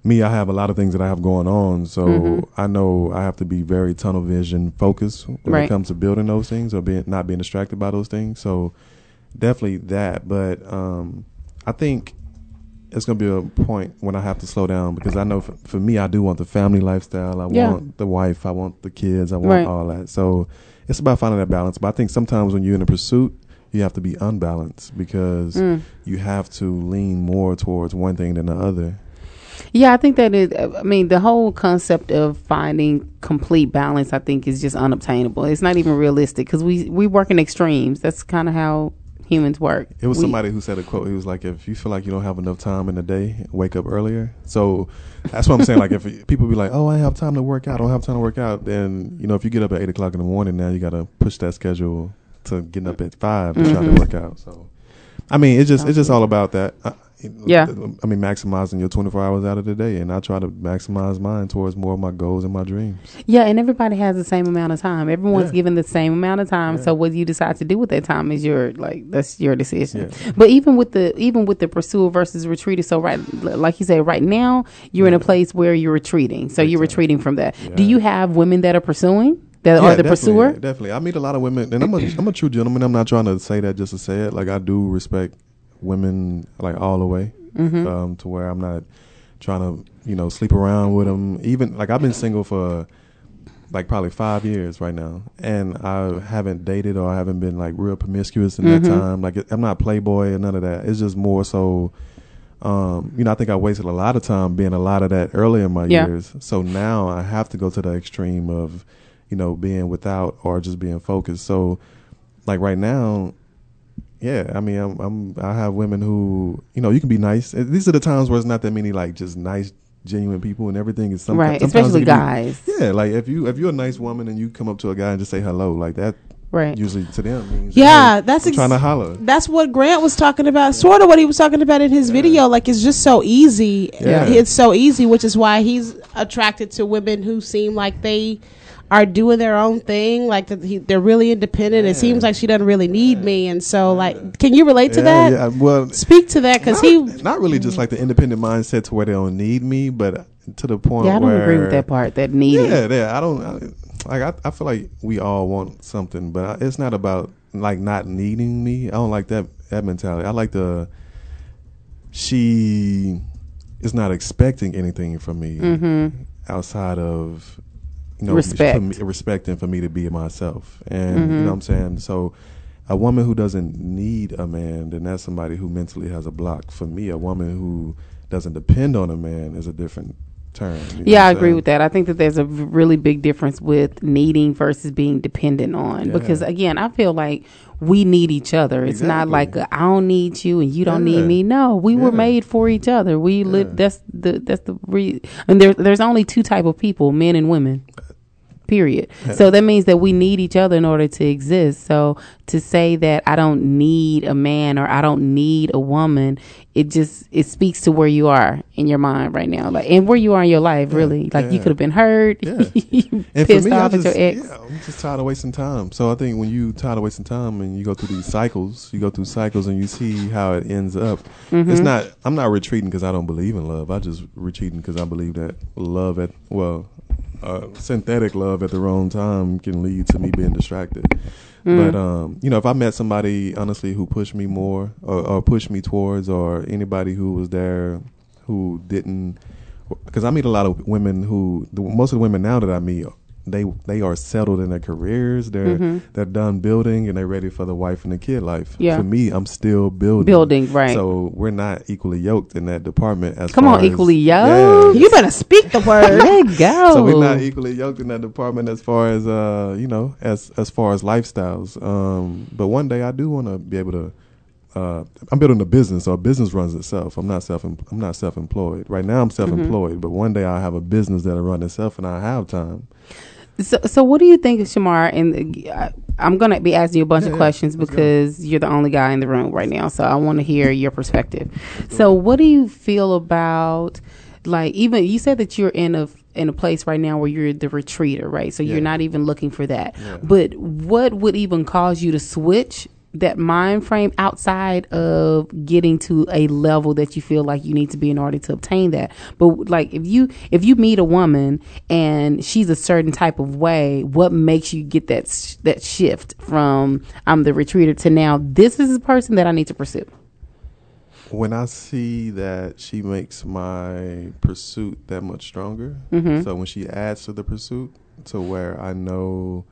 me. I have a lot of things that I have going on, so Mhm. I know I have to be very tunnel vision focused when Right. it comes to building those things or being not being distracted by those things. So definitely that, but um, I think it's gonna be a point when I have to slow down because I know for, for me, I do want the family lifestyle. I Yeah. want the wife. I want the kids. I want Right. all that. So it's about finding that balance. But I think sometimes when you're in a pursuit, you have to be unbalanced because Mm. you have to lean more towards one thing than the other. Yeah, I think that is. I mean, the whole concept of finding complete balance, I think, is just unobtainable. It's not even realistic because we we work in extremes. That's kind of how humans work. It was We- somebody who said a quote. He was like, "If you feel like you don't have enough time in the day, wake up earlier." So that's what I'm saying. Like, if people be like, "Oh, I have time to work out. I don't have time to work out," then you know, if you get up at eight o'clock in the morning, now you got to push that schedule to getting up at five to try to Mhm. work out. So, I mean, it's just it's just all about that. I, Yeah. I mean, maximizing your 24 hours out of the day, and I try to maximize mine towards more of my goals and my dreams. Yeah, and everybody has the same amount of time. Everyone's Yeah. given the same amount of time. So what you decide to do with that time is your like that's your decision. Yeah. But even with the even with the pursuer versus retreater, so right like you said, right now you're in a place where you're retreating. So you're retreating from that. Do you have women that are pursuing that are the definitely, pursuer? Definitely, I meet a lot of women, and I'm a I'm a true gentleman. I'm not trying to say that just to say it. Like I do respect women like all the way, Mhm. um, to where I'm not trying to you know sleep around with them. Even like I've been single for like probably five years right now, and I haven't dated or I haven't been like real promiscuous in Mhm. that time. Like I'm not playboy or none of that. It's just more so. Um, you know, I think I wasted a lot of time being a lot of that early in my Yeah. years. So now I have to go to the extreme of, you know, being without or just being focused. So, like right now, yeah, I mean, I'm, I'm I have women who, you know, you can be nice. These are the times where it's not that many like just nice, genuine people, and everything is some, Right, especially it can be- guys. yeah, like if you if you're a nice woman and you come up to a guy and just say hello, like that, Right. Usually to them means Yeah, hey, that's I'm ex- trying to holler. That's what Grant was talking about. Sort of what he was talking about in his video. Like it's just so easy. Yeah. It's so easy, which is why he's attracted to women who seem like they are doing their own thing. Like they're really independent. It seems like she doesn't really need me. And so, like, can you relate to Yeah, that? yeah, well, Speak to that because he. not really just like the independent mindset to where they don't need me, but to the point Yeah, I don't where agree with that part. That need. Yeah, yeah. I don't I, like. I, I feel like we all want something, but it's not about like not needing me. I don't like that that mentality. I like the she is not expecting anything from me Mhm. outside of you know Respect. for me, respect and for me to be myself. And you Mhm. know what I'm saying. So. A woman who doesn't need a man, then that's somebody who mentally has a block. For me, a woman who doesn't depend on a man is a different term. Yeah, I agree with that. I think that there's a really big difference with needing versus being dependent on. Yeah. Because again, I feel like we need each other. It's not like I I don't need you and you don't need me. No, we were made for each other. We live. That's the that's the re- and there there's only two type of people, men and women. Period. So that means that we need each other in order to exist. So to say that I don't need a man or I don't need a woman, it just it speaks to where you are in your mind right now, like and where you are in your life. Really, like you could have been hurt, you And pissed for me, off just, at your ex. yeah, I'm just tired of wasting time. So I think when you tired of wasting time and you go through these cycles, you go through cycles and you see how it ends up. It's Mhm. not. I'm not retreating because I don't believe in love. I just retreating because I believe that love at well, uh, synthetic love at the wrong time can lead to me being distracted. Mm. But um, you know, if I met somebody honestly who pushed me more or, or pushed me towards, or anybody who was there who didn't, because I meet a lot of women who the, most of the women now that I meet. They they are settled in their careers. They're Mhm. they're done building and they're ready for the wife and the kid life. Yeah. For me, I'm still building. Building, right. So we're not equally yoked in that department. As Come on, equally yoked. You better speak the word. Let go. So we're not equally yoked in that department as far as uh, you know, as as far as lifestyles. Um, but one day I do want to be able to. Uh, I'm building a business, so a business runs itself. I'm not self. I'm not self-employed right now. I'm self-employed, but one day I will have a business that'll run itself, and I have time. So, so what do you think, Shamar? And uh, I'm gonna be asking you a bunch Yeah, of yeah. questions because you're the only guy in the room right now. So I want to hear your perspective. So, what do you feel about, like, even you said that you're in a in a place right now where you're the retreater, right? So Yeah. you're not even looking for that. Yeah. But what would even cause you to switch? That mind frame outside of getting to a level that you feel like you need to be in order to obtain that. But like if you if you meet a woman and she's a certain type of way, what makes you get that sh- that shift from I'm the retreater to now this is the person that I need to pursue? when I see that she makes my pursuit that much stronger, Mhm. so when she adds to the pursuit to where I know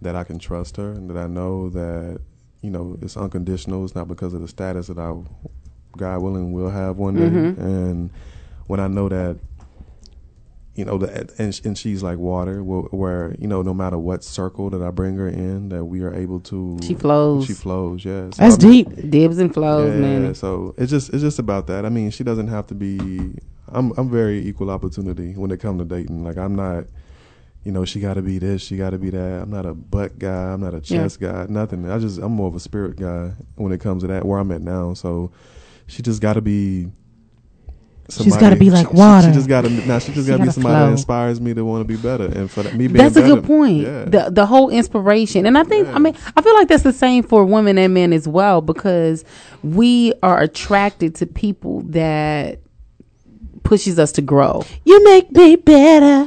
that I can trust her and that I know that you know it's unconditional, it's not because of the status that I, God willing, will have one day, Mhm. and when I know that. You know, that, and and she's like water, where, where you know, no matter what circle that I bring her in, that we are able to. She flows. She flows. Yes, That's I'm- deep. Dibs and flows, yeah, man. so it's just it's just about that. I mean, she doesn't have to be. I'm I'm very equal opportunity when it comes to dating. Like I'm not, you know, she got to be this, she got to be that. I'm not a butt guy. I'm not a Yeah. chest guy. Nothing. I just I'm more of a spirit guy when it comes to that. Where I'm at now, so she just got to be. She's gotta be like she- she- water. She, just got to now. She just got to be somebody flow. that inspires me to want to be better, and for that, me being That's a better, good point. Yeah. The the whole inspiration, and I think I mean I feel like that's the same for women and men as well because we are attracted to people that pushes us to grow. You make me better.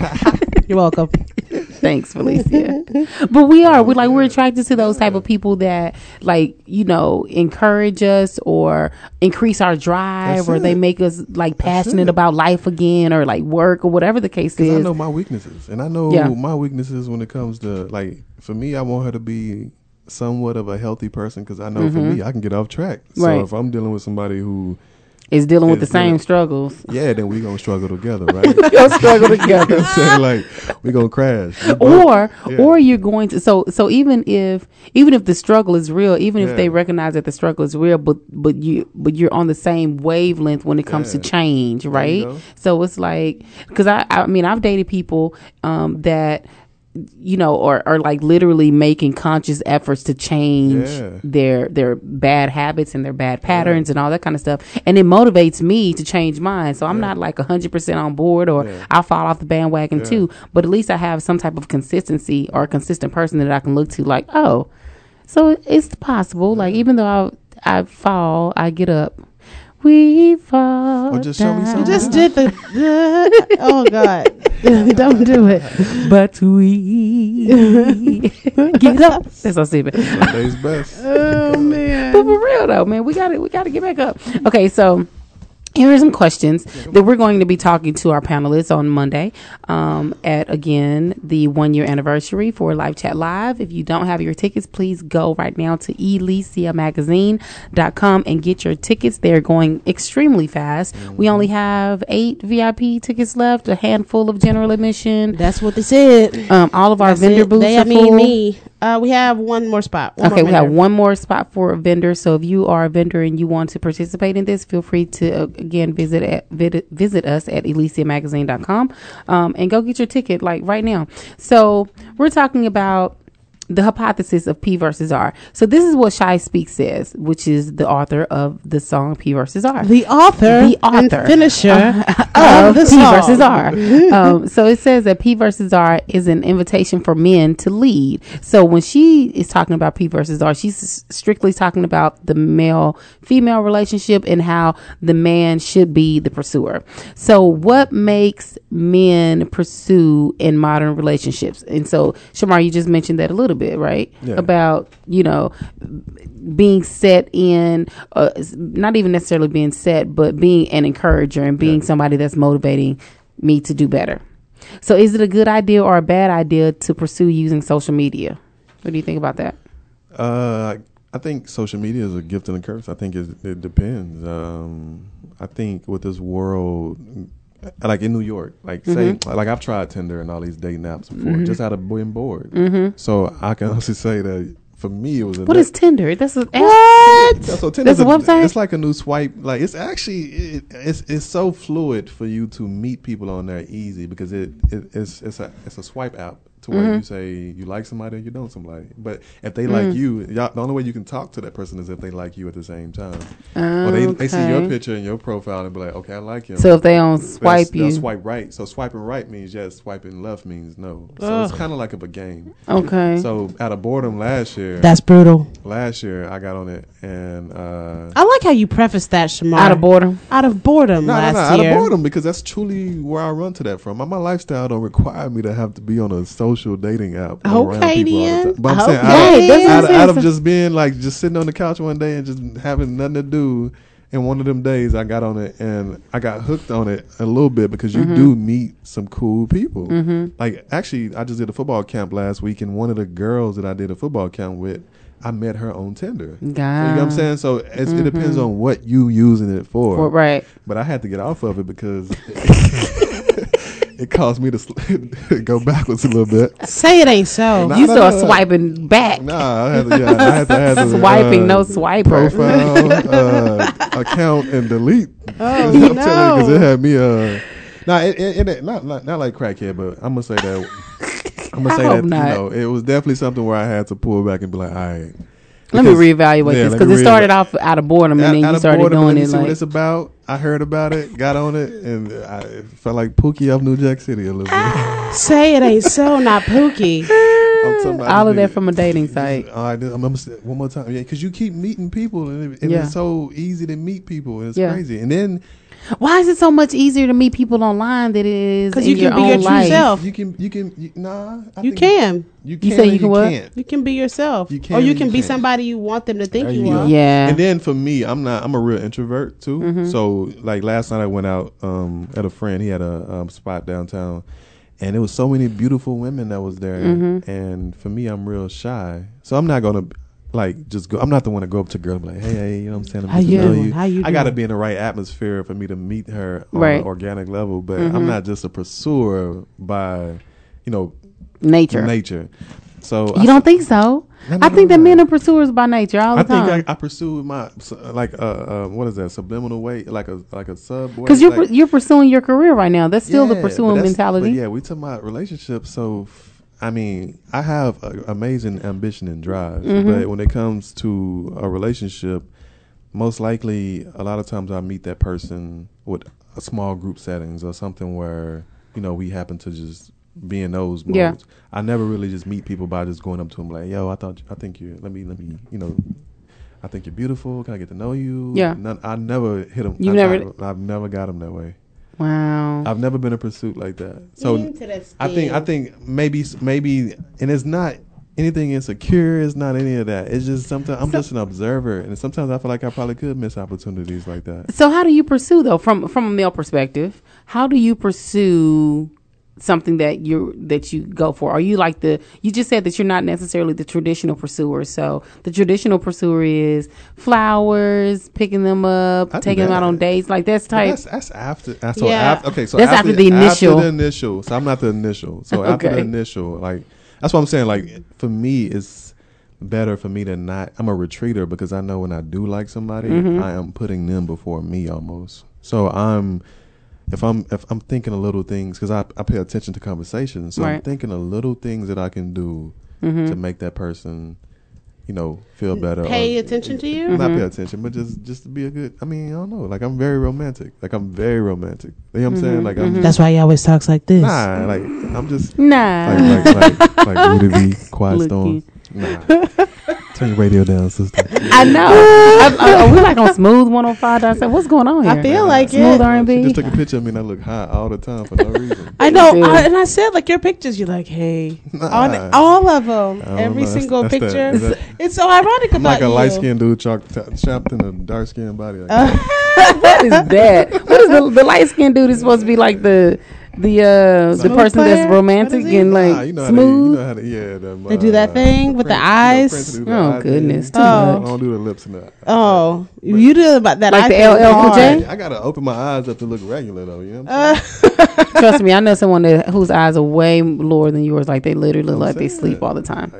You're welcome. Thanks, Felicia. but we are we like we're attracted to those type of people that like you know encourage us or increase our drive That's or they make us like passionate about life again or like work or whatever the case is. I know my weaknesses, and I know Yeah. my weaknesses when it comes to like for me. I want her to be somewhat of a healthy person because I know for Mhm. me, I can get off track. So Right. if I'm dealing with somebody who Is dealing with the same struggles. yeah, then we gonna struggle together, right? We gonna struggle together. Saying like we gonna crash, We or yeah. or you're going to so so even if even if the struggle is real even if they recognize that the struggle is real but but you but you're on the same wavelength when it comes Yeah. to change right so it's like because I, I mean i've dated people um that you know or are like literally making conscious efforts to change Yeah. their their bad habits and their bad patterns and all that kind of stuff. And it motivates me to change mine. So i'm not like 100% on board or Yeah. i'll fall off the bandwagon Yeah. too. But at least i have some type of consistency or a consistent person that i can look to like oh so it's possible. Like even though i i fall i get up we fall Or just show me down. You just did the. the oh God! Don't do it. but we get up that's so stupid Sunday's best. Oh man. But for real though, man, we got to we got to get back up. Okay, so here are some questions that we're going to be talking to our panelists on Monday um, at again the one year anniversary for Live Chat Live. If you don't have your tickets, please go right now to elisiamagazine.com and get your tickets. They're going extremely fast. We only have eight VIP tickets left, a handful of general admission. That's what they said. Um, all of our That's vendor it. booths They, are I mean full. me. Uh, we have one more spot. One okay, more we have one more spot for a vendor. So if you are a vendor and you want to participate in this, feel free to uh, again visit at, visit us at ElisiaMagazine.com um, and go get your ticket like right now. So we're talking about the hypothesis of P versus R. So this is what Shy Speak says, which is the author of the song P versus R. The author the and author finisher uh, of the P song. versus R. um, so it says that P versus R is an invitation for men to lead. So when she is talking about P versus R, she's strictly talking about the male female relationship and how the man should be the pursuer. So what makes men pursue in modern relationships? And so Shamar, you just mentioned that a little bit, right? Yeah. About you know being set in, uh, not even necessarily being set, but being an encourager and being somebody that's motivating me to do better. So, is it a good idea or a bad idea to pursue using social media? What do you think about that? Uh, I think social media is a gift and a curse. I think it, it depends. Um, I think with this world, like in New York, like say, Mhm. like I've tried Tinder and all these dating apps before, Mhm. just out of being bored. Mhm. So I can honestly say that for me, it was a What is Tinder? That's a what? So Tinder's That's a website? It's like a new swipe. Like it's actually it, it's it's so fluid for you to meet people on there easy because it, it it's it's a it's a swipe app to where Mhm. you say you like somebody or you don't somebody. But if they like Mm. you, y'all, the only way you can talk to that person is if they like you at the same time. Or they they see your picture and your profile and be like, okay, I like him. So if they don't They'll- swipe they'll you- swipe right. So swiping right means yes, swiping left means no. So it's kind of like of a game. Okay. So out of boredom last year, That's brutal. Last year I got on it and. uh I like how you preface that, Shamar. Out of boredom? Out of boredom no, last no, no, out of boredom because that's truly where I run to that from. My, my lifestyle don't require me to have to be on a social dating app around Okay, people all the time. But I'm saying, Okay, out, of, out, out of just being like just sitting on the couch one day and just having nothing to do. And one of them days I got on it and I got hooked on it a little bit because you Mhm. do meet some cool people. Mhm. Like actually, I just did a football camp last week, and one of the girls that I did a football camp with, I met her on Tinder. You know what I'm saying? So it's, it depends Mhm. on what you using it for. For- right. But I had to get off of it because it caused me to go backwards a little bit. Say it ain't so. Nah, you nah, start nah. swiping back. Nah, I had to, yeah, I had to, I had to Swiping, uh, no swiper. Profile, uh, account, and delete. Oh, I'm telling because it had me. Uh, nah, it, it, it, not, not not like crackhead, but I'm gonna say that. I'm gonna I say hope that not. you know it was definitely something where I had to pull back and be like, all right. Let me Because- reevaluate yeah, this because it started off out of boredom and Out- then you started doing it see what like. it's about. I heard about it, got on it, and I felt like Pookie of New Jack City a little bit. Say it ain't so, not Pookie. I'm talking about All of that from a dating site. All right, I'm gonna say one more time, yeah, because you keep meeting people, and, it, and Yeah. it's so easy to meet people, and it's Yeah. crazy. And then Why is it so much easier to meet people online than it is 'Cause in you can your be own your true life? self. you can, you can, you, nah, I You think can. You, You say and you can what? You can be yourself. You can or you can you be can't. somebody you want them to think There you, you go. are. Yeah. And then for me, I'm not. I'm a real introvert too. Mhm. So like last night, I went out um, at a friend. He had a um, spot downtown, and there was so many beautiful women that was there. Mhm. And for me, I'm real shy, so I'm not gonna like just go. I'm not the one to go up to a girl and be like, hey, hey, you know what I'm saying? I'm How getting to you know doing? How you I got to be in the right atmosphere for me to meet her on Right. an organic level. But Mhm. I'm not just a pursuer by, you know, Nature. Nature. So You don't think so? No, no, I think no, that no. men are pursuers by nature all the I think time. I, I pursue my like uh, uh what is that subliminal way like a like a sub Because you're like, pur- you're pursuing your career right now. That's still Yeah, the pursuing that's- mentality. But yeah, we talking about relationships. So f- I mean, I have a, amazing ambition and drive, Mhm. but when it comes to a relationship, most likely a lot of times I meet that person with a small group settings or something where you know we happen to just be in those modes. Yeah. I never really just meet people by just going up to them like, "Yo, I thought I think you let me let me you know." I think you're beautiful. Can I get to know you? Yeah. None, I never hit them. You've I, never- I, I've never got them that way. Wow. I've never been in pursuit like that. So I think I think maybe maybe and it's not anything insecure. It's not any of that. It's just sometimes I'm just an observer, and sometimes I feel like I probably could miss opportunities like that. So how do you pursue though from from a male perspective? How do you pursue something that you that you go for? Are you like the you just said that you're not necessarily the traditional pursuer. So the traditional pursuer is flowers, picking them up, I taking them out on dates. Like that's type. That's, that's after. That's Yeah. after, okay, so That's after the initial. After the initial. So I'm not the initial. So after Okay. the initial, like That's what I'm saying. Like for me, it's better for me to not. I'm a retreater because I know when I do like somebody, Mhm. I am putting them before me almost. So I'm. If I'm if I'm thinking of little things because I, I pay attention to conversations, so I'm thinking of little things that I can do Mhm. to make that person, you know, feel better. Pay or- attention to you? Not Mm-hmm. pay attention, but just just to be a good. I mean, I don't know. Like I'm very romantic. Like I'm very romantic. You know what I'm saying? Mhm, Like I'm. mhm. That's why he always talks like this. Nah, like I'm just Nah. Like like like, like Rudy V, Quiet Storm. Nah. Turn your radio down, sister. I know. I, I, are we like on smooth 105? I said, what's going on here? I feel like smooth it. R&B. She just took a picture of me and I look hot all the time for no reason. I know, I, and I said like your pictures. You're like, hey, Nah. on all of them, every know. Single that's that- picture. is that- it's so ironic I'm about like a light skinned dude chopped, chopped in a dark skinned body. Like Uh, what is that? What is the, the light skinned dude is supposed to be like the the uh the person player? that's romantic What is and like Nah, you know how to, you smooth. know how to, yeah. Them, They do that uh, thing with the Prince- you know, eyes? The Oh, goodness, yeah. too I much. don't do the lips and that. oh, you do about that. Like I the think LL Cool. J? I gotta open my eyes up to look regular though. You know what I'm saying? Trust me, I know someone that whose eyes are way lower than yours. Like they literally look like they sleep all the time.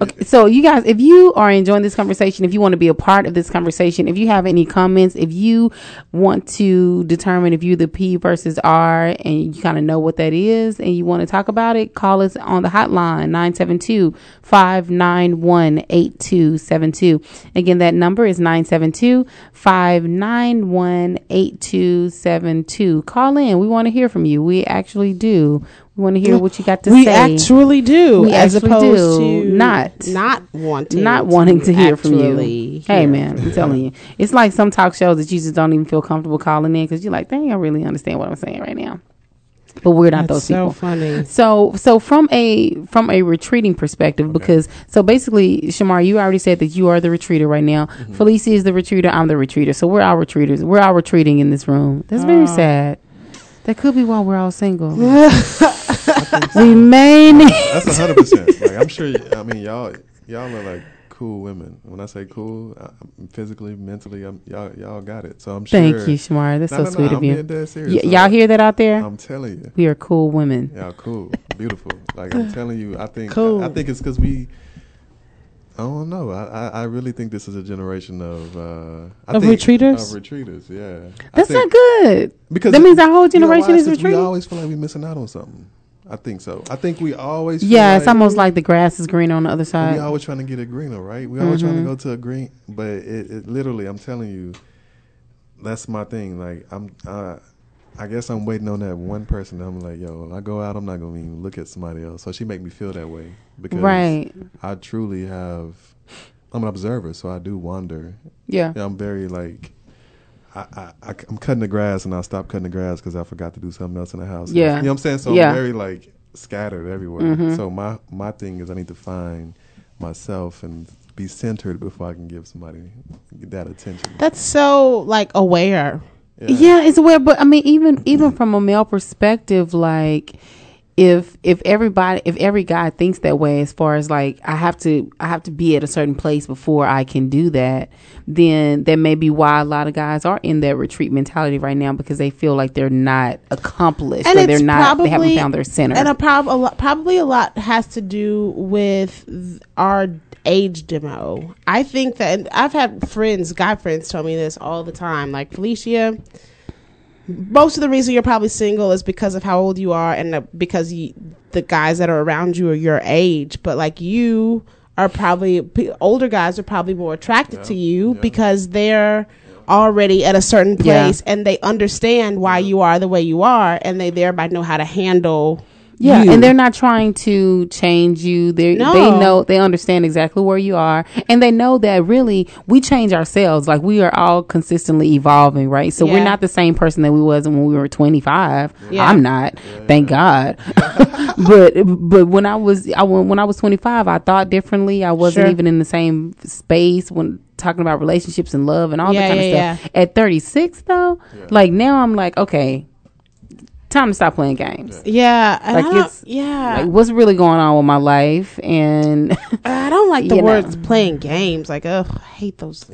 Okay, so you guys, if you are enjoying this conversation, if you want to be a part of this conversation, if you have any comments, if you want to determine if you're the P versus R and you kind of know what that is and you want to talk about it, call us on the hotline 972 591 8272. Again, that number is 972 591 8272. Call in. We want to hear from you. We actually do. We want to hear what you got to we say. We actually do, We as actually opposed do. to Not. not wanting, not wanting to hear from actually you. Hey man, I'm telling you, it's like some talk shows that you just don't even feel comfortable calling in because you're like, dang, I really understand what I'm saying right now. But we're not That's those people. so funny. So, so from a from a retreating perspective, because so basically, Shamar, you already said that you are the retreater right now. Mm-hmm. Felicia is the retreater. I'm the retreater. So we're all retreaters. We're all retreating in this room. That's very Oh. sad. That could be why we're all single. we may need. That's hundred percent. Like I'm sure. I mean, y'all y'all are like cool women. When I say cool, I, I'm physically, mentally, I'm, y'all y'all got it. So I'm sure. Thank you, Shamar. That's No, so no, no, sweet I'm of you. being dead serious. Y- So y'all hear that out there? I'm telling you. We are cool women. Y'all cool, beautiful. Like I'm telling you, I think Cool. I think it's because we. I don't know. I, I, I really think this is a generation of uh, I Of think- retreaters? Of retreaters, yeah. That's not good. Because that means our whole you know generation is retreating. We always feel like we're missing out on something. I think so. I think we always. Feel Yeah, like it's almost like the grass is green on the other side. we always trying to get a greener, right? We always trying to go to a green, but it, it literally, I'm telling you, that's my thing. Like I'm, uh, I guess I'm waiting on that one person. I'm like, yo, when I go out, I'm not gonna even look at somebody else. So she make me feel that way because Right. I truly have. I'm an observer, so I do wonder. Yeah. I'm very like. I, I, am cutting the grass and I stop cutting the grass because I forgot to do something else in the house. Yeah. You know what I'm saying? So Yeah. I'm very like scattered everywhere. Mhm. So my, my thing is I need to find myself and be centered before I can give somebody that attention. That's so like aware. Yeah. it's aware, but I mean, even even from a male perspective, like if if everybody if every guy thinks that way, as far as like I have to I have to be at a certain place before I can do that, then that may be why a lot of guys are in that retreat mentality right now because they feel like they're not accomplished or they're not they haven't found their center. And a prob- a lot, probably a lot has to do with our age demo. I think that and I've had friends, guy friends, tell me this all the time. Like Felicia, most of the reason you're probably single is because of how old you are and the, because you, the guys that are around you are your age. But like you are probably p- older guys are probably more attracted to you because they're already at a certain Yeah. place and they understand why you are the way you are and they thereby know how to handle Yeah, you. and they're not trying to change you. They No. they know they understand exactly where you are, and they know that really we change ourselves. Like we are all consistently evolving, right? So we're not the same person that we was when we were twenty five. Yeah. I'm not, thank God. but but when I was I when when I was twenty five, I thought differently. I wasn't Sure. even in the same space when talking about relationships and love and all Yeah, that kind yeah, of stuff. At thirty six though, like now I'm like okay. Time to stop playing games. Yeah, Like it's yeah. Like what's really going on with my life and I don't like the you know. words playing games. Like, ugh, I hate those.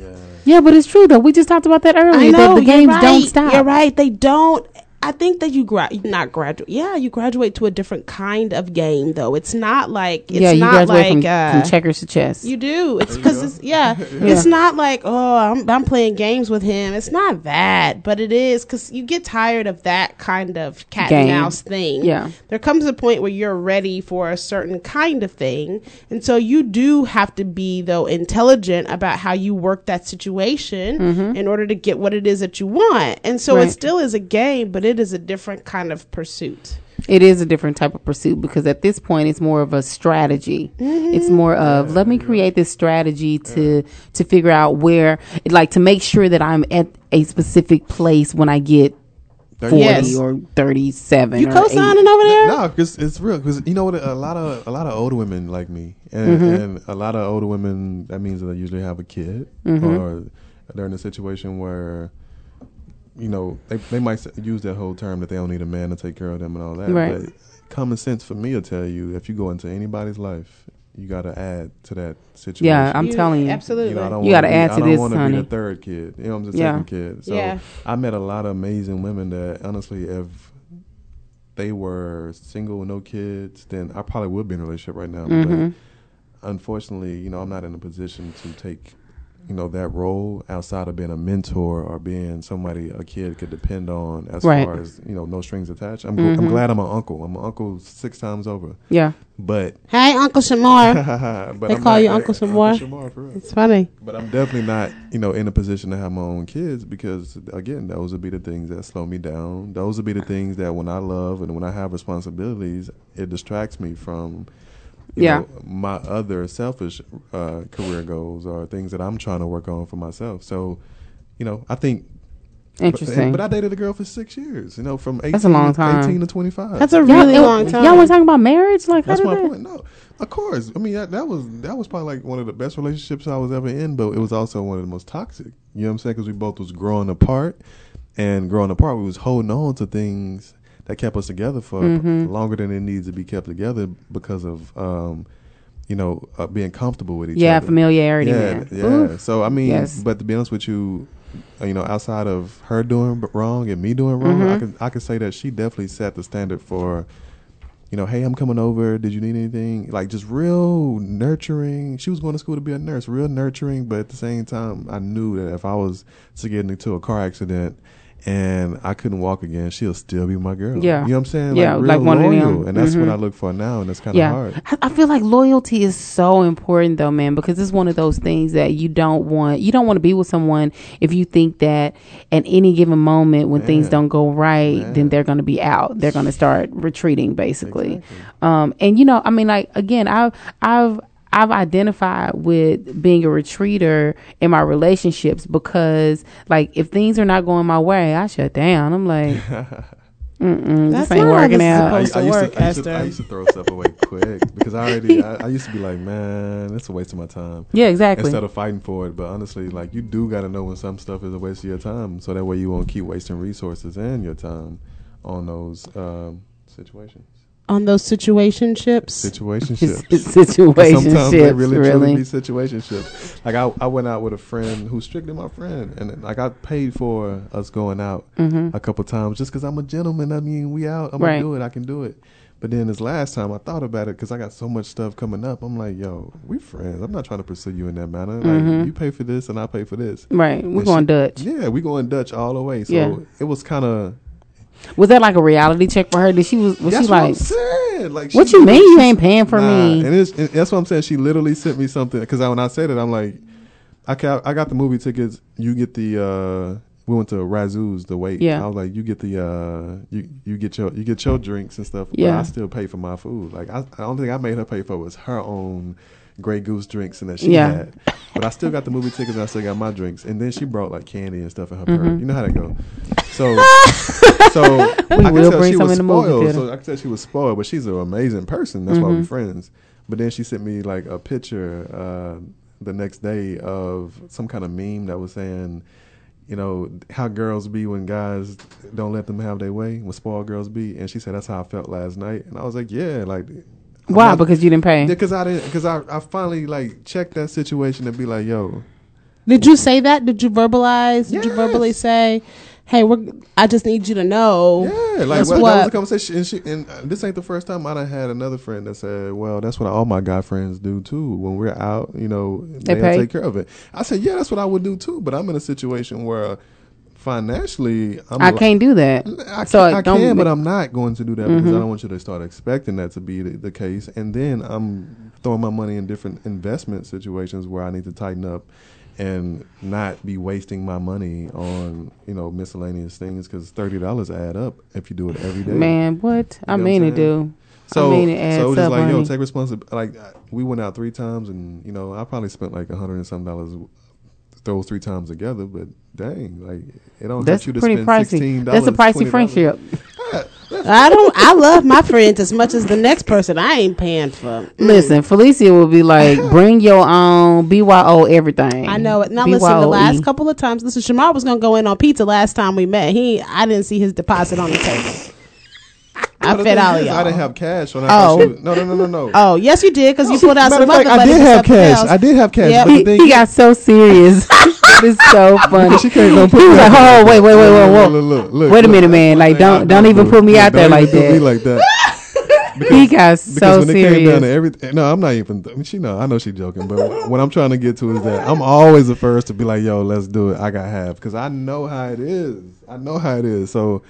Yeah, but it's true though. We just talked about that earlier. I know that the games right. don't stop. You're right. They don't. I think that you gra- not graduate. Yeah, you graduate to a different kind of game, though. It's not like it's yeah, you not graduate like from, uh, from checkers to chess. You do. It's because it's yeah. Yeah. It's not like oh I'm I'm playing games with him. It's not that, but it is because you get tired of that kind of cat and mouse thing. Yeah. There comes a point where you're ready for a certain kind of thing, and so you do have to be though intelligent about how you work that situation Mhm. in order to get what it is that you want. And so Right. it still is a game, but it is a different kind of pursuit. It is a different type of pursuit because at this point it's more of a strategy. It's more of let me create this strategy to to figure out where like to make sure that I'm at a specific place when I get 40 Yes. or 37 You co-signing over there? No, because it's real. Because you know what? A lot of a lot of older women like me, and, Mhm. and a lot of older women. That means that they usually have a kid, Mhm. or they're in a situation where, you know, they they might use that whole term that they don't need a man to take care of them and all that. Right. But common sense for me will tell you if you go into anybody's life, you got to add to that situation. Yeah, I'm You- telling you. absolutely. You, know, You gotta add to this. I don't wanna be the third kid. You know, I'm the Yeah. second kid. So Yeah. I met a lot of amazing women that honestly, if they were single with no kids, then I probably would be in a relationship right now. Mhm. But unfortunately, you know, I'm not in a position to take, you know, that role outside of being a mentor or being somebody a kid could depend on as Right. far as, you know, no strings attached. I'm, gl- I'm mm-hmm. glad I'm an uncle. I'm an uncle six times over. Yeah. But Hey, Uncle Shamar. But they I'm call not- you I- Uncle Shamar. Shamar, for real. It's funny. But I'm definitely not, you know, in a position to have my own kids because again, those would be the things that slow me down. Those would be the things that when I love and when I have responsibilities, it distracts me from you Yeah. know, my other selfish uh, career goals or things that I'm trying to work on for myself. So, you know, I think Interesting. But, I dated a girl for six years, you know, from 18, That's a long to, time. 18 to 25. That's a really y'all- long time. Y'all were talking about marriage? Like, That's how my did that? point. No, of course. I mean, that, that was that was probably like one of the best relationships I was ever in, but it was also one of the most toxic. You know what I'm saying? Because we both was growing apart, and growing apart, we was holding on to things that kept us together for Mhm. longer than it needs to be kept together because of. Um, you know, uh, being comfortable with each other. Yeah, other. familiarity, Yeah, man. yeah. Oof. So I mean, Yes. but to be honest with you, you know, outside of her doing wrong and me doing wrong, I Mhm. can I can say that she definitely set the standard for you know, hey, I'm coming over. Did you need anything? Like just real nurturing. She was going to school to be a nurse, real nurturing, but at the same time, I knew that if I was to get into a car accident and I couldn't walk again, she'll still be my girl. Yeah. you know what I'm saying? Yeah, real like one of loyal, them. and that's what Mhm. I look for now, and that's kind of yeah. hard. I, I feel like loyalty is so important though, man, because it's one of those things that you don't want. You don't want to be with someone if you think that at any given moment when things don't go right, then they're going to be out. They're going to start retreating, basically. Um, and you know, I mean, like again, I've I've I've identified with being a retreater in my relationships because, like, if things are not going my way, I shut down. I'm like, mm-mm, That's this ain't not working this out. I, I used work, to, I, used to, I used to throw stuff away quick because I already I, I used to be like, man, that's a waste of my time. Yeah, exactly. Instead of fighting for it, but honestly, like you do got to know when some stuff is a waste of your time, so that way you won't keep wasting resources and your time on those um, situations. On those situationships. Situationships. Situationships, Sometimes they really, really. truly be situationships. Like I, I went out with a friend who's strictly my friend, and like I paid for us going out Mhm. a couple times just because I'm a gentleman. I mean, we out. I'm Right. gonna do it. I can do it. But then this last time, I thought about it because I got so much stuff coming up. I'm like, yo, we friends. I'm not trying to pursue you in that manner. Like Mhm. you pay for this and I pay for this. Right. We're And going Dutch. Yeah, we going Dutch all the way. So Yeah. it was kind of. Was that like a reality check for her? Did she was was That's she what I'm like? saying. Like, what you mean you ain't paying for Nah, me? And, it's, and that's what I'm saying. She literally sent me something because I, when I said it, I'm like, I ca- I got the movie tickets. You get the. uh We went to Razzoo's the wait. Yeah. I was like, you get the. uh You you get your you get your drinks and stuff. Yeah. But I still pay for my food. Like I, I don't think I made her pay for was her own. Grey Goose drinks and that she Yeah. had, but I still got the movie tickets and I still got my drinks. And then she brought like candy and stuff in her purse. Mhm. You know how that go. So, so We I will tell bring she some was in the spoiled. So I can tell she was spoiled, but she's an amazing person. That's why we're Mhm. friends. But then she sent me like a picture uh, the next day of some kind of meme that was saying, you know, how girls be when guys don't let them have their way, when spoiled girls be. And she said that's how I felt last night. And I was like, yeah, like. I'm Why? not- Because you didn't pay. Because I didn't. Because I, I finally like checked that situation and be like, yo, Did you say that? Did you verbalize? Did you verbally say, "Hey, we're I just need you to know." Yeah, like that's well, that what. was a conversation, and, she, and uh, this ain't the first time I done had another friend that said, "Well, that's what all my guy friends do too. When we're out, you know, They they pay? take care of it." I said, "Yeah, that's what I would do too." But I'm in a situation where financially, I'm I can't do that. I, so can, I don't can, but I'm not going to do that because Mhm. I don't want you to start expecting that to be the, the case. And then I'm throwing my money in different investment situations where I need to tighten up and not be wasting my money on you know miscellaneous things because thirty dollars add up if you do it every day. Man, what? I You know mean what it do. So, I mean it adds so it's just like yo, take responsibility. Like we went out three times, and you know I probably spent like a hundred and some dollars those three times together. But dang, like it don't That's hurt you to pretty spend pricey. sixteen That's a pricey friendship. I don't. I love my friends as much as the next person. I ain't paying for. Mm. Listen, Felicia will be like, bring your own BYO everything. I know it. Now listen, the last couple of times, listen, Shamar was gonna go in on pizza last time we met. He, I didn't see his deposit on the table. I No, the fed all y'all. I didn't have cash. When I Oh. thought she was- no, no, no, no, no. Oh, yes, you did because you pulled out Matter some of fact, other I did have cash. else. I did have cash, Yep. but the He, thing he got so serious. it's so funny. She can't go put he was like, out there. "Oh, wait, wait, wait, wait, wait, Look, look, look, wait a minute, man! Like, don't, don't don't even put me out there like even do that." like that. he got because so when it came down serious. to everything, no, I'm not even. I mean, she know, I know she's joking, but what I'm trying to get to is that I'm always the first to be like, "Yo, let's do it." I got half because I know how it is. I know how it is. So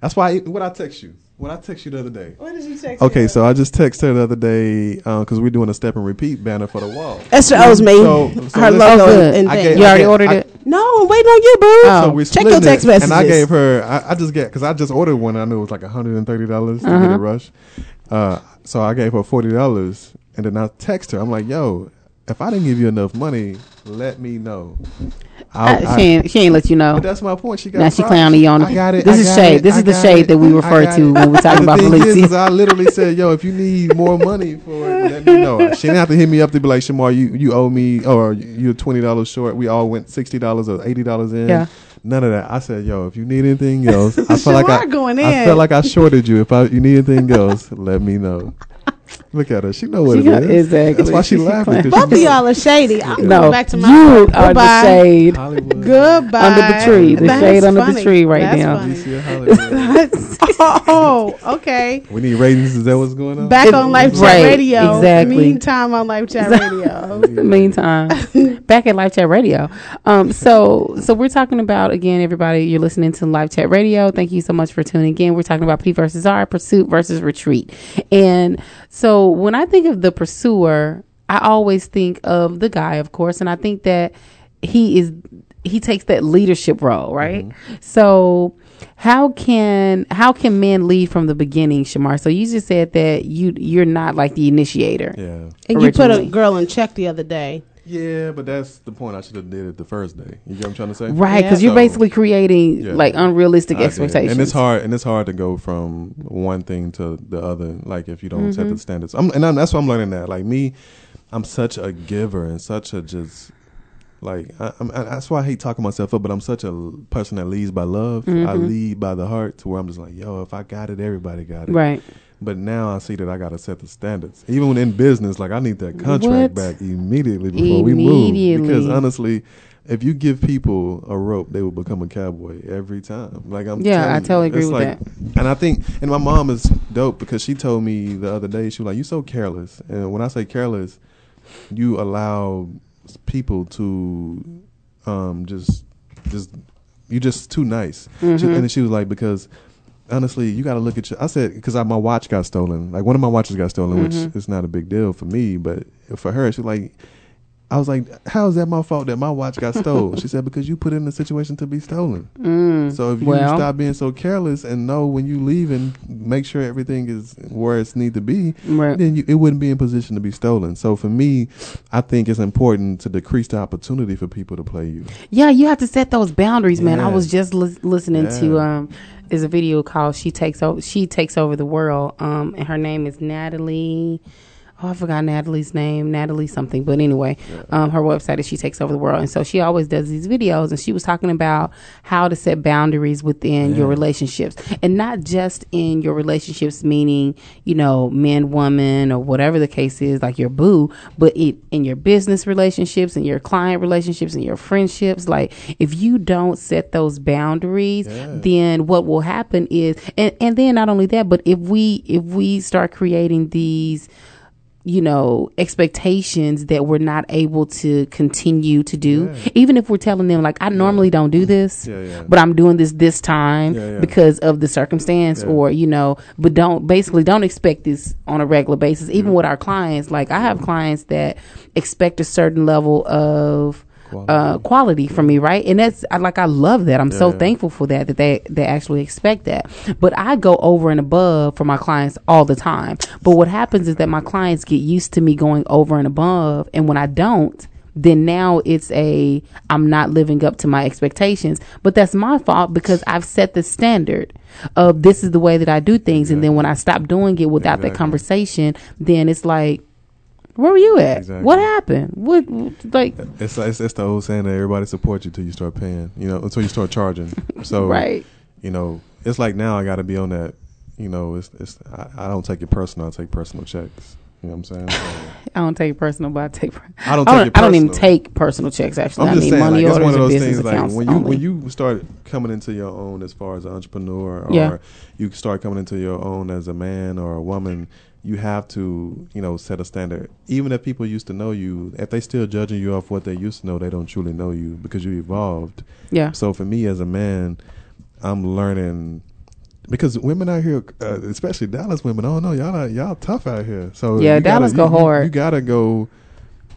that's why what I text you. When I text you the other day. What did you text? Okay, so I just texted her the other day because we're doing a step and repeat banner for the wall. Esther owes me So- so her listen- logo good. and I thing. gave- You I already gave- ordered I- it? No, I'm waiting on you, boo. Oh. So we're Check your text it, messages. And I gave her, I, I just get, because I just ordered one. I knew it was like $130 to get Uh-huh. a rush. Uh, so I gave her $40. And then I text her. I'm like, yo, if I didn't give you enough money, let me know. Uh, I- she ain't she ain't let you know. But that's my point. She got now she clowning you on. I got it. This I is shade. it, This is the shade it, that we refer to it. when we're talking the about thing Felicia. Is, is I literally said, yo, if you need more money for it, let me know. She didn't have to hit me up to be like, Shamar, you, you owe me, or you're twenty dollars short. We all went sixty dollars or eighty dollars in. Yeah. None of that. I said, yo, if you need anything else, I felt like I, going I felt like I shorted you. If I, you need anything else, let me know. Look at her. She know what She it got- is. exactly. That's why she She laughing. 'cause Both of y'all are shady. I'm No, going back to my you phone. are the shade Hollywood. Goodbye. under the tree. The That's shade under the tree right That's now. funny. DC of Hollywood. oh, okay. we need ratings. Is that what's going on? Back It- on Live Chat right, Radio. exactly. Meantime on Live Chat Radio. Meantime, back at Live Chat Radio. Um, so so we're talking about again, everybody. You're listening to Live Chat Radio. Thank you so much for tuning in. We're talking about P versus R, pursuit versus retreat. And so when I think of the pursuer, I always think of the guy, of course, and I think that he is he takes that leadership role, right? Mm-hmm. So how can how can men lead from the beginning, Shamar? So you just said that you you're not like the initiator. Yeah. And you put a girl in check the other day. Yeah, but that's the point. I should have did it the first day. You get what I'm trying to say? Right, because you're So, basically creating yeah. like unrealistic I did. expectations. and it's hard. And it's hard to go from one thing to the other. Like if you don't set Mhm. the standards. I'm, and I'm, that's what I'm learning that. Like me, I'm such a giver and such a just like I, I'm, I, that's why I hate talking myself up. But I'm such a person that leads by love. I Mhm. lead by the heart to where I'm just like, yo, if I got it, everybody got it. Right. But now I see that I got to set the standards. Even when in business, like I need that contract What? back immediately before we move. Because honestly, if you give people a rope, they will become a cowboy every time. Like I'm Yeah, I you, totally agree with like, And I think, and my mom is dope because she told me the other day, she was like, "You so careless." And when I say careless, you allow people to um, just, just, you're just too nice. She, Mhm. and she was like, because honestly, you got to look at your. I said because my watch got stolen. Like one of my watches got stolen, Mhm. which is not a big deal for me, but for her, she's like. I was like, "How is that my fault that my watch got stolen?" she said, "Because you put it in a situation to be stolen. Mm, So if you well. stop being so careless and know when you leave and make sure everything is where it's need to be, Right. then you, it wouldn't be in position to be stolen. So for me, I think it's important to decrease the opportunity for people to play you. Yeah, you have to set those boundaries, man. I was just lis- listening to um, is a video called "She Takes Over." She takes over the world. Um, and her name is Natalie. Oh, I forgot Natalie's name, Natalie something. But anyway, um, her website is She Takes Over the World. And so she always does these videos. And she was talking about how to set boundaries within your relationships. And not just in your relationships, meaning, you know, man, woman, or whatever the case is, like your boo, but it in your business relationships and your client relationships and your friendships. Like, if you don't set those boundaries, then what will happen is, and, and then not only that, but if we, if we start creating these, you know, expectations that we're not able to continue to do. Even if we're telling them, like, I normally don't do this, Yeah, yeah. but I'm doing this this time Yeah, yeah. because of the circumstance, or, you know, but don't basically don't expect this on a regular basis. Even with our clients, like, I have clients that expect a certain level of. Uh, quality for me, right? And that's I, like I love that. I'm so Yeah. thankful for that that they they actually expect that. But I go over and above for my clients all the time. But what happens is that my clients get used to me going over and above, and when I don't, then now it's a I'm not living up to my expectations. But that's my fault because I've set the standard of this is the way that I do things, and then when I stop doing it without that conversation, then it's like. Where were you at? Exactly. What happened? What, like It's, it's it's the old saying that everybody supports you till you start paying. You know, until you start charging. So Right. You know, it's like now I got to be on that. You know, it's it's I, I don't take it personal. I take personal checks. You know what I'm saying? So, I don't take personal, but I take. I don't I take don't, it I don't even take personal checks. Actually, I need saying, money like, it's orders one of and those business things. Like when you only. when you start coming into your own as far as an entrepreneur, or Yeah. you start coming into your own as a man or a woman, you have to you know set a standard. Even if people used to know you, if they still judging you off what they used to know, they don't truly know you because you evolved. Yeah. So for me as a man, I'm learning. Because women out here, uh, especially Dallas women, oh no, y'all are, y'all tough out here. So Yeah, you gotta- Dallas go you- you- hard. You gotta go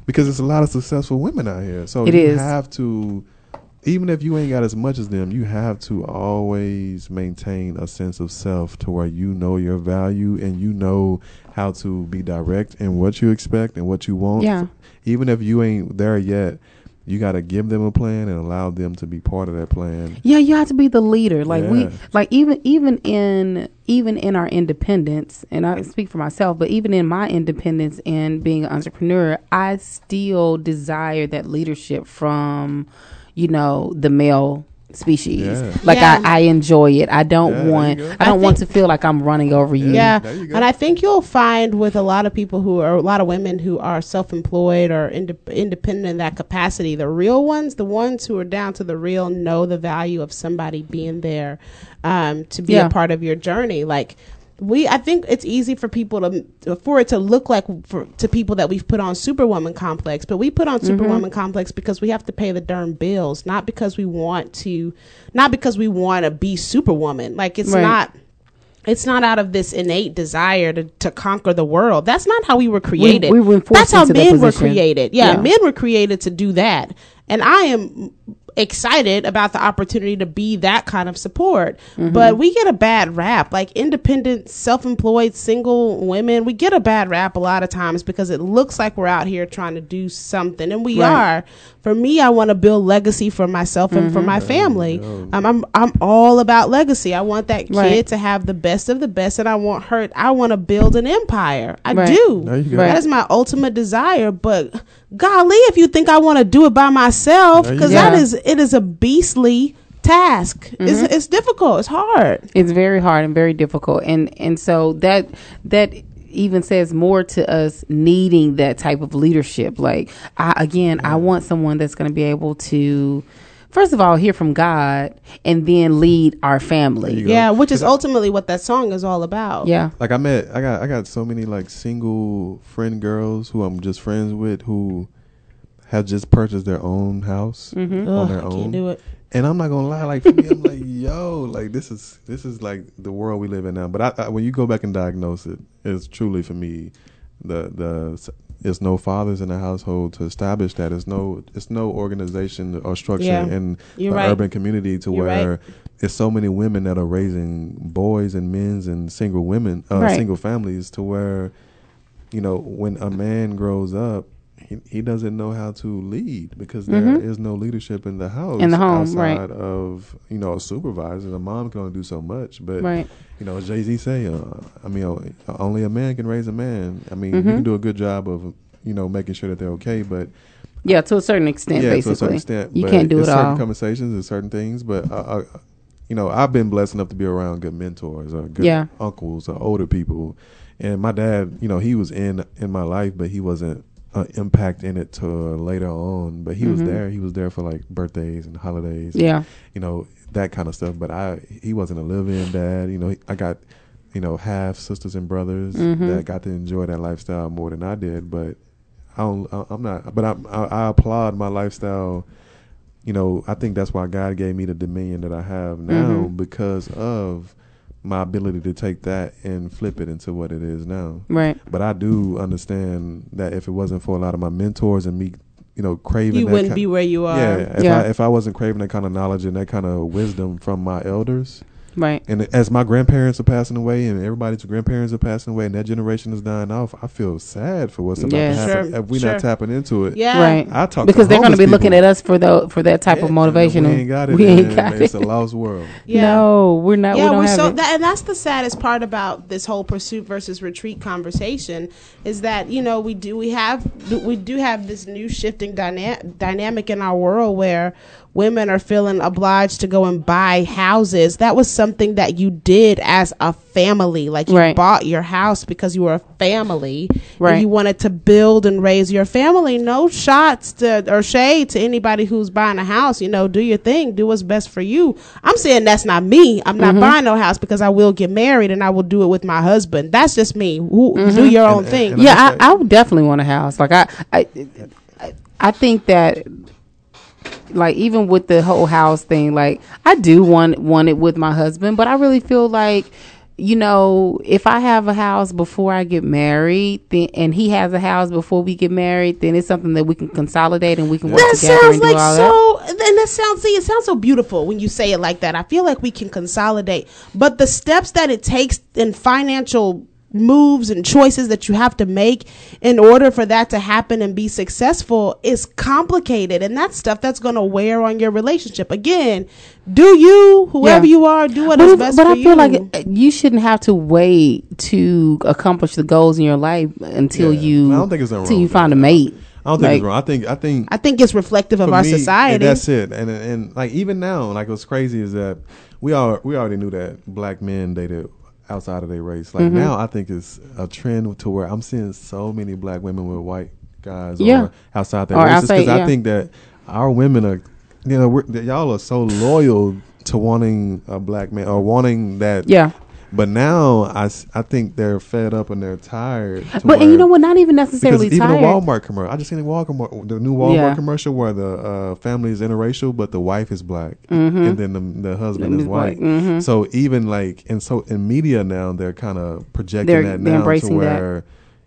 because there's a lot of successful women out here. So It you is. have to, even if you ain't got as much as them, you have to always maintain a sense of self to where you know your value and you know how to be direct in what you expect and what you want. Yeah. Even if you ain't there yet, you got to give them a plan and allow them to be part of that plan. Yeah, you have to be the leader. Like we like even even in even in our independence, and I speak for myself, but even in my independence and being an entrepreneur, I still desire that leadership from, you know, the male species. Yeah. Like Yeah. I, I enjoy it. I don't Yeah, want. I don't I want to feel like I'm running over you. Yeah, and I think you'll find with a lot of people who are a lot of women who are self-employed or inde- independent in that capacity, the real ones, the ones who are down to the real, know the value of somebody being there um, to be Yeah. a part of your journey. Like we, I think it's easy for people to for it to look like for to people that we've put on Superwoman complex, but we put on Mhm. Superwoman complex because we have to pay the darn bills, not because we want to, not because we want to be Superwoman. Like it's Right. not it's not out of this innate desire to, to conquer the world. That's not how we were created. we were forced That's how into that men were created. Yeah, Yeah. men were created to do that. And I am excited about the opportunity to be that kind of support. Mhm. But we get a bad rap. Like independent, self-employed, single women, we get a bad rap a lot of times because it looks like we're out here trying to do something and we Right. are. For me, I want to build legacy for myself and for Mhm. my family. Um, I'm I'm all about legacy. I want that kid Right. to have the best of the best, and I want her. I want to build an empire. I Right. do. There you go. That is my ultimate desire. But golly, if you think I want to do it by myself, because that is it is a beastly task. It's Mhm. it's difficult. It's hard. It's very hard and very difficult, and and so that that even says more to us needing that type of leadership. Like I, again, I want someone that's going to be able to. First of all, hear from God and then lead our family. Yeah, which is ultimately what that song is all about. Yeah. Like I met, I got, I got so many like single friend girls who I'm just friends with who have just purchased their own house Mhm. on Ugh, their I own. can't do it. And I'm not gonna lie, like for me, I'm like, yo, like this is this is like the world we live in now. But I, I, when you go back and diagnose it, it's truly for me the the there's no fathers in the household to establish that. It's no it's no organization or structure Yeah. in You're the right. urban community to You're where right. there's so many women that are raising boys and men's and single women, uh, Right. single families to where, you know, when a man grows up he, he doesn't know how to lead because there is no leadership in the house In the home, outside right. of you know a supervisor. The mom can only do so much, but Right. you know Jay Z say, uh, I mean, only a man can raise a man. I mean, Mhm. you can do a good job of you know making sure that they're okay, but Yeah, to a certain extent, yeah, basically. to a certain extent, you can't do it certain all. Conversations and certain things, but uh, uh, you know, I've been blessed enough to be around good mentors or good Yeah. uncles or older people, and my dad, you know, he was in in my life, but he wasn't uh, impact in it to later on. But he was Mhm. there. He was there for like birthdays and holidays. Yeah. you know that kind of stuff. But I, he wasn't a live-in dad. You know, I got. You know, half sisters and brothers Mhm. that got to enjoy that lifestyle more than I did. But I don't. I- I'm not. But I'm, I, I applaud my lifestyle. You know, I think that's why God gave me the dominion that I have now Mhm. because of my ability to take that and flip it into what it is now. Right. But I do understand that if it wasn't for a lot of my mentors and me, you know, craving, You wouldn't ki- be where you are. Yeah. If Yeah. I if I wasn't craving that kind of knowledge and that kind of wisdom from my elders, Right. and as my grandparents are passing away, and everybody's grandparents are passing away, and that generation is dying off, I feel sad for what's about Yes. to happen Sure, if we're sure. not tapping into it. Yeah. Right. I talk because to they're going to homeless be looking at us for the for that type of Yeah, motivation. We ain't got it. We ain't man. got It's it. It's a lost world. Yeah. No, we're not. we yeah, don't we're have so it. that, and that's the saddest part about this whole pursuit versus retreat conversation is that you know we do we have we do have this new shifting dyna- dynamic in our world where women are feeling obliged to go and buy houses. That was something that you did as a family, like you Right. bought your house because you were a family, Right. And you wanted to build and raise your family. No shots to or shade to anybody who's buying a house. You know, do your thing, do what's best for you. I'm saying that's not me. I'm not Mhm. buying no house because I will get married and I will do it with my husband. That's just me. Who, Mm-hmm. Do your own thing. and yeah, I, I would definitely want a house. Like I, I, I- I think that, like even with the whole house thing, like I do want want it with my husband, but I really feel like. You know, if I have a house before I get married, then and he has a house before we get married, then it's something that we can consolidate and we can work That together sounds like all that. so. And that sounds. See, it sounds so beautiful when you say it like that. I feel like we can consolidate, but the steps that it takes in financial moves and choices that you have to make in order for that to happen and be successful is complicated, and that's stuff that's going to wear on your relationship. Again, do you, whoever Yeah. you are, do what but is best but for I feel you. like you shouldn't have to wait to accomplish the goals in your life until Yeah. you I don't think it's until wrong you with find a mate. I don't think Like- it's wrong. I think I think I think it's reflective of our me, society. That's it. And and like even now, like what's crazy is that we all we already knew that black men dated outside of their race. Like Mhm. now, I think it's a trend to where I'm seeing so many black women with white guys Yeah. or outside their Or races because yeah. I think that our women are, you know, y'all are so loyal to wanting a black man or wanting that. Yeah. But now I, I think they're fed up and they're tired. But and you know what? Not even necessarily because even tired. the Walmart commercial, I just seen the Walmart, the new Walmart Yeah. commercial where the uh, family is interracial, but the wife is black, Mhm. and then the, the husband Is is white. Mhm. So even like, and so in media now, they're kind of projecting They're- that now to embracing that.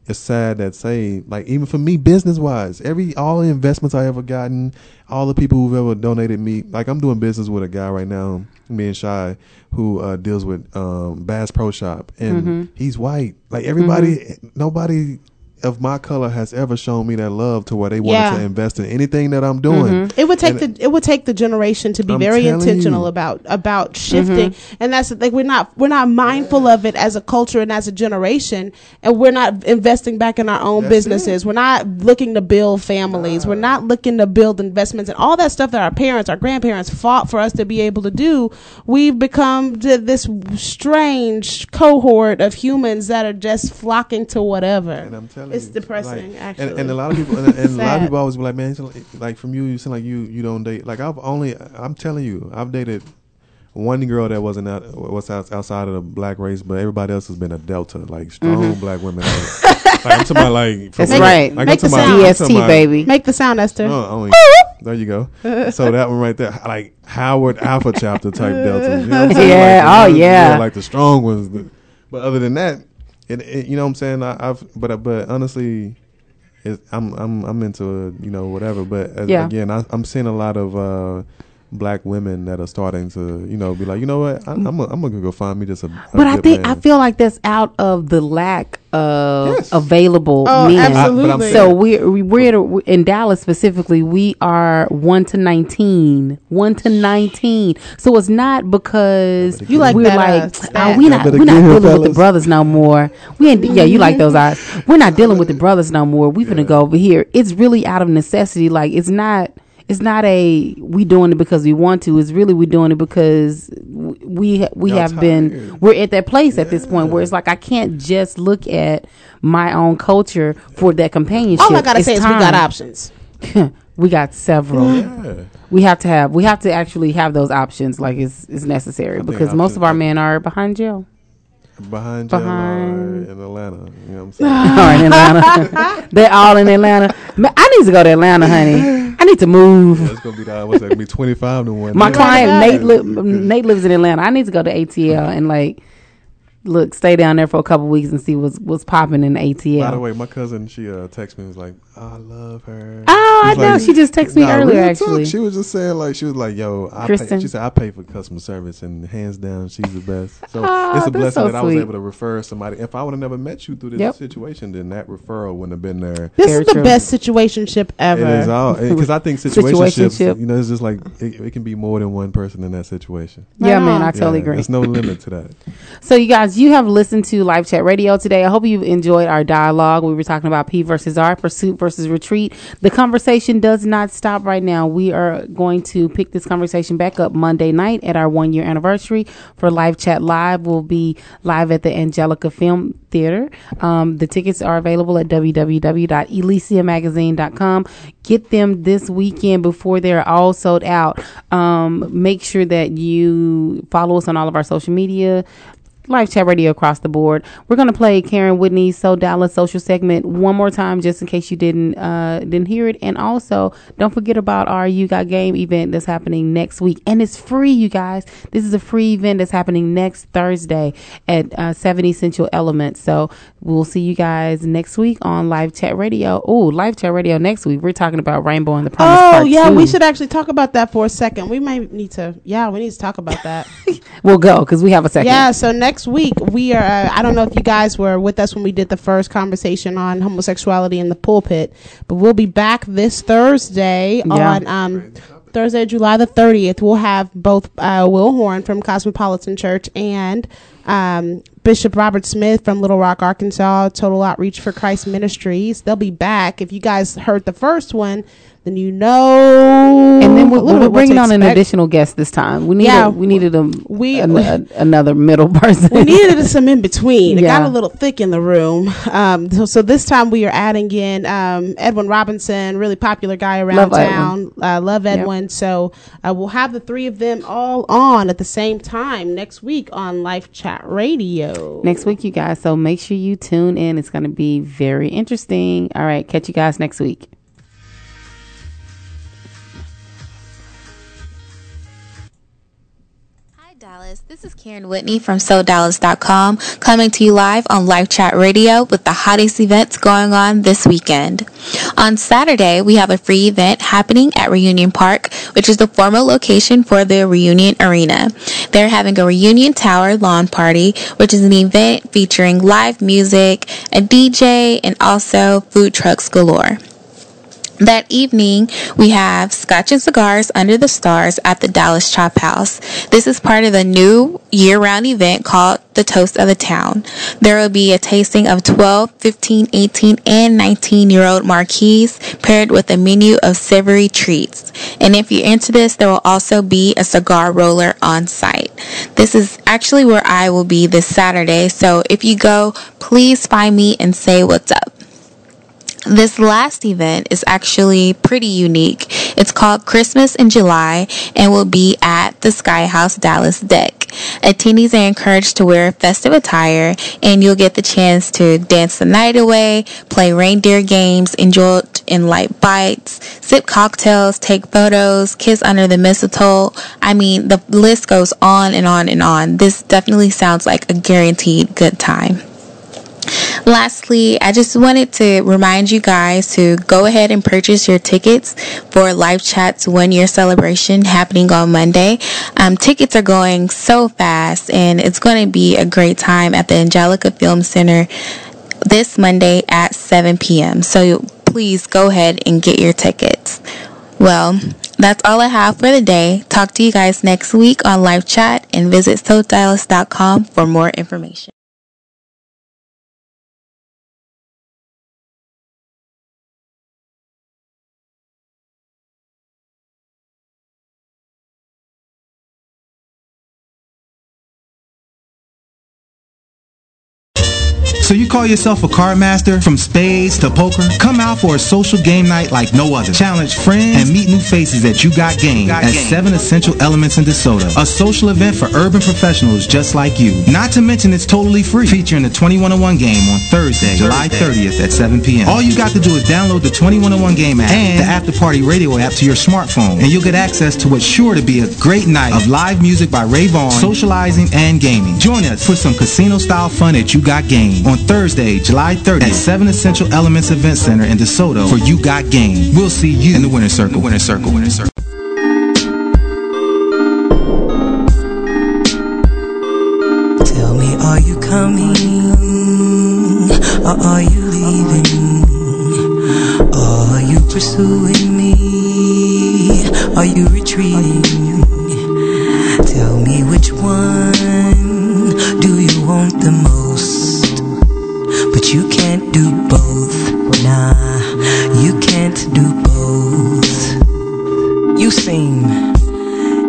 It's sad that say like even for me business wise, every all the investments I ever gotten, all the people who've ever donated me, like I'm doing business with a guy right now, me and Shy, who uh, deals with um, Bass Pro Shop, and Mhm. he's white. Like everybody, Mm-hmm. nobody of my color has ever shown me that love to where they wanted Yeah. to invest in anything that I'm doing. Mm-hmm. It would take And- the it would take the generation to be I'm very intentional you. about about shifting, Mm-hmm. and that's like we're not we're not mindful of it as a culture and as a generation, and we're not investing back in our own That's businesses. We're not looking to build families. We're not looking to build investments and all that stuff that our parents, our grandparents fought for us to be able to do. We've become this strange cohort of humans that are just flocking to whatever. And I'm telling it's you, depressing. like, actually, and, and a lot of people, and, and a lot of people always be like, man, you sound like, like from you, you sound like you you don't date. Like I've only, I'm telling you, I've dated one girl that wasn't out, was outside of the black race, but everybody else has been a delta, like strong Mhm. black women. Like, like, I'm talking about like, That's like- right. Like, Make the I'm talking sound. about- I'm DST about- baby. Make the sound, Esther. Oh, only, there you go. So that one right there, like Howard Alpha chapter type deltas. You know what I'm saying? Yeah, Like, the oh, ones- yeah. like the strong ones. But other than that, it, it, you know what I'm saying? I, I've but but honestly, it, I'm I'm I'm into uh, you know whatever. But uh, Yeah. again, I, I'm seeing a lot of uh, black women that are starting to, you know, be like, you know what, I, I'm gonna I'm gonna go find me just a. a But I think man. I feel like that's out of the lack of available Oh, men. absolutely. I- but I'm saying- so we're we- we're at a- in Dallas specifically. We are one to nineteen, one to nineteen. So it's not because You like we're uh, like oh, we not we're not get here, dealing with the brothers no more. We ain't yeah you like those eyes. We're not dealing with the brothers no more. We finna go over here. It's really out of necessity. Like it's not. It's not a we doing it because we want to. It's really we doing it because we we Y'all have been we're at that place at this point where it's like I can't just look at my own culture for that companionship. All I gotta It's say is we got options. we got several. Yeah. We have to have we have to actually have those options like it's it's necessary think because most of our men are behind jail. behind jail behind- or in Atlanta. You know what I'm saying? All in Atlanta. They're all in Atlanta. Man, I need to go to Atlanta, honey. I need to move. Yeah, it's gonna be that. What's that? Gonna be 25 to one. My Yeah. client oh Nate li- um, Nate lives in Atlanta. I need to go to ATL and like look, stay down there for a couple weeks and see what's what's popping in the ATL. By the way, my cousin, she uh, texted me, and was like, I love her. Oh, I She's know. She just texted me Nah, earlier, real talk. actually. She was just saying, like, she was like, yo, I pay, Kristen. she said, I pay for customer service, and hands down, she's the best. So Oh, it's a blessing so that I was sweet. able to refer somebody. If I would have never met you through this Yep. situation, then that referral wouldn't have been there. This Very is the true. best situationship ever. It is all because I think situationships, Situationship. you know, it's just like it, it can be more than one person in that situation. Yeah, man, I totally Yeah, agree. There's no limit to that. So, you guys, you have listened to Live Chat Radio today. I hope you've enjoyed our dialogue. We were talking about P versus R, pursuit versus retreat. The conversation does not stop right now. We are going to pick this conversation back up Monday night at our one year anniversary for Live Chat Live. We'll be live at the Angelika Film Theater. Um, the tickets are available at www.elisiamagazine.com. Get them this weekend before they're all sold out. Um, make sure that you follow us on all of our social media. Live chat radio across the board. We're gonna play Karen Whitney's So Dallas social segment one more time, just in case you didn't uh, didn't hear it. And also, don't forget about our You Got Game event that's happening next week, and it's free, you guys. This is a free event that's happening next Thursday at uh, Seven Essential Elements. So we'll see you guys next week on Live Chat Radio. Oh, Live Chat Radio next week. We're talking about Rainbow and the Promise. Oh yeah, two. we should actually talk about that for a second. We might need to. Yeah, we need to talk about that. We'll go because we have a second. Yeah, so next week we are. Uh, I don't know if you guys were with us when we did the first conversation on homosexuality in the pulpit, but we'll be back this Thursday Yeah. on um, Thursday, July the thirtieth. We'll have both uh, Will Horn from Cosmopolitan Church and um, Bishop Robert Smith from Little Rock, Arkansas, Total Outreach for Christ Ministries. They'll be back. If you guys heard the first one, then you know. And then we're, we're bringing on an additional guest this time. We needed Yeah. we needed a, We- an- a- another middle person. we needed some in between. It got a little thick in the room. Um, so, so this time we are adding in um, Edwin Robinson, really popular guy around Love Edwin. town. Uh, love Edwin. So uh, we'll have the three of them all on at the same time next week on Live Chat Radio. Next week, you guys. So make sure you tune in. It's going to be very interesting. All right, catch you guys next week. Dallas. This is Karen Whitney from SoDallas.com coming to you live on Live Chat Radio with the hottest events going on this weekend. On Saturday, we have a free event happening at Reunion Park, which is the former location for the Reunion Arena. They're having a Reunion Tower lawn party, which is an event featuring live music, a DJ, and also food trucks galore. That evening, we have Scotch and Cigars Under the Stars at the Dallas Chop House. This is part of the new year round event called the Toast of the Town. There will be a tasting of 12, 15, 18, and 19 year old marquees paired with a menu of savory treats. And if you're into this, there will also be a cigar roller on site. This is actually where I will be this Saturday, so if you go, please find me and say what's up. This last event is actually pretty unique. It's called Christmas in July and will be at the Sky House Dallas deck. Attendees are encouraged to wear festive attire and you'll get the chance to dance the night away, play reindeer games, enjoy in light bites, sip cocktails, take photos, kiss under the mistletoe. I mean, the list goes on and on and on. This definitely sounds like a guaranteed good time. Lastly, I just wanted to remind you guys to go ahead and purchase your tickets for Live Chat's one year celebration happening on Monday. Um, tickets are going so fast, and it's going to be a great time at the Angelika Film Center this Monday at 7 p.m. So please go ahead and get your tickets. Well, that's all I have for the day. Talk to you guys next week on live chat and visit SoulStylist.com for more information. Call yourself a card master from spades to poker? Come out for a social game night like no other. Challenge friends and meet new faces at You Got Game Got at Game. 7 Essential Elements in DeSoto. A social event for urban professionals just like you. Not to mention it's totally free. Featuring the 2101 game on Thursday, July 30th at 7 p.m. All you got to do is download the 2101 game app and the After Party Radio app to your smartphone. And you'll get access to what's sure to be a great night of live music by Ray Vaughn, socializing, and gaming. Join us for some casino-style fun at You Got Game on Thursday, July 30th at 7 Essential Elements Event Center in DeSoto for You Got Game. We'll see you in the winner's circle. winner circle. Winner circle. Tell me, are you coming or are you leaving? Are you pursuing me? Are you retreating? Tell me which one do you want the most? But you can't do both. Nah, you can't do both. You seem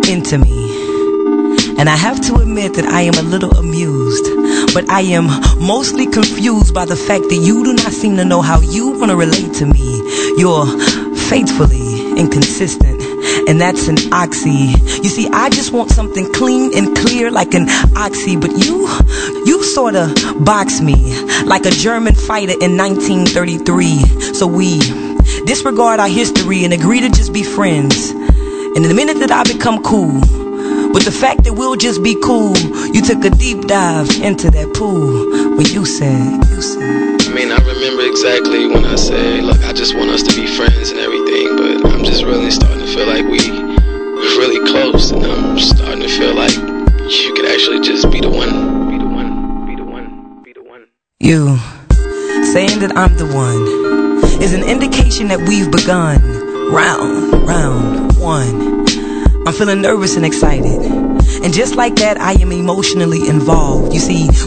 into me. And I have to admit that I am a little amused, but I am mostly confused by the fact that you do not seem to know how you want to relate to me. You're faithfully inconsistent, and that's an oxy. You see, I just want something clean and clear like an oxy, but you, you sort of box me like a German fighter in 1933. So we disregard our history and agree to just be friends. And in the minute that I become cool, with the fact that we'll just be cool, you took a deep dive into that pool when you said, you said. I mean, I remember exactly when I said, look, I just want us to be friends and everything, but I'm just really starting to feel like we, we're really close, and I'm starting to feel like you could actually just be the one. Be the one. Be the one. Be the one. You saying that I'm the one is an indication that we've begun round, round one. I'm feeling nervous and excited. And just like that, I am emotionally involved. You see,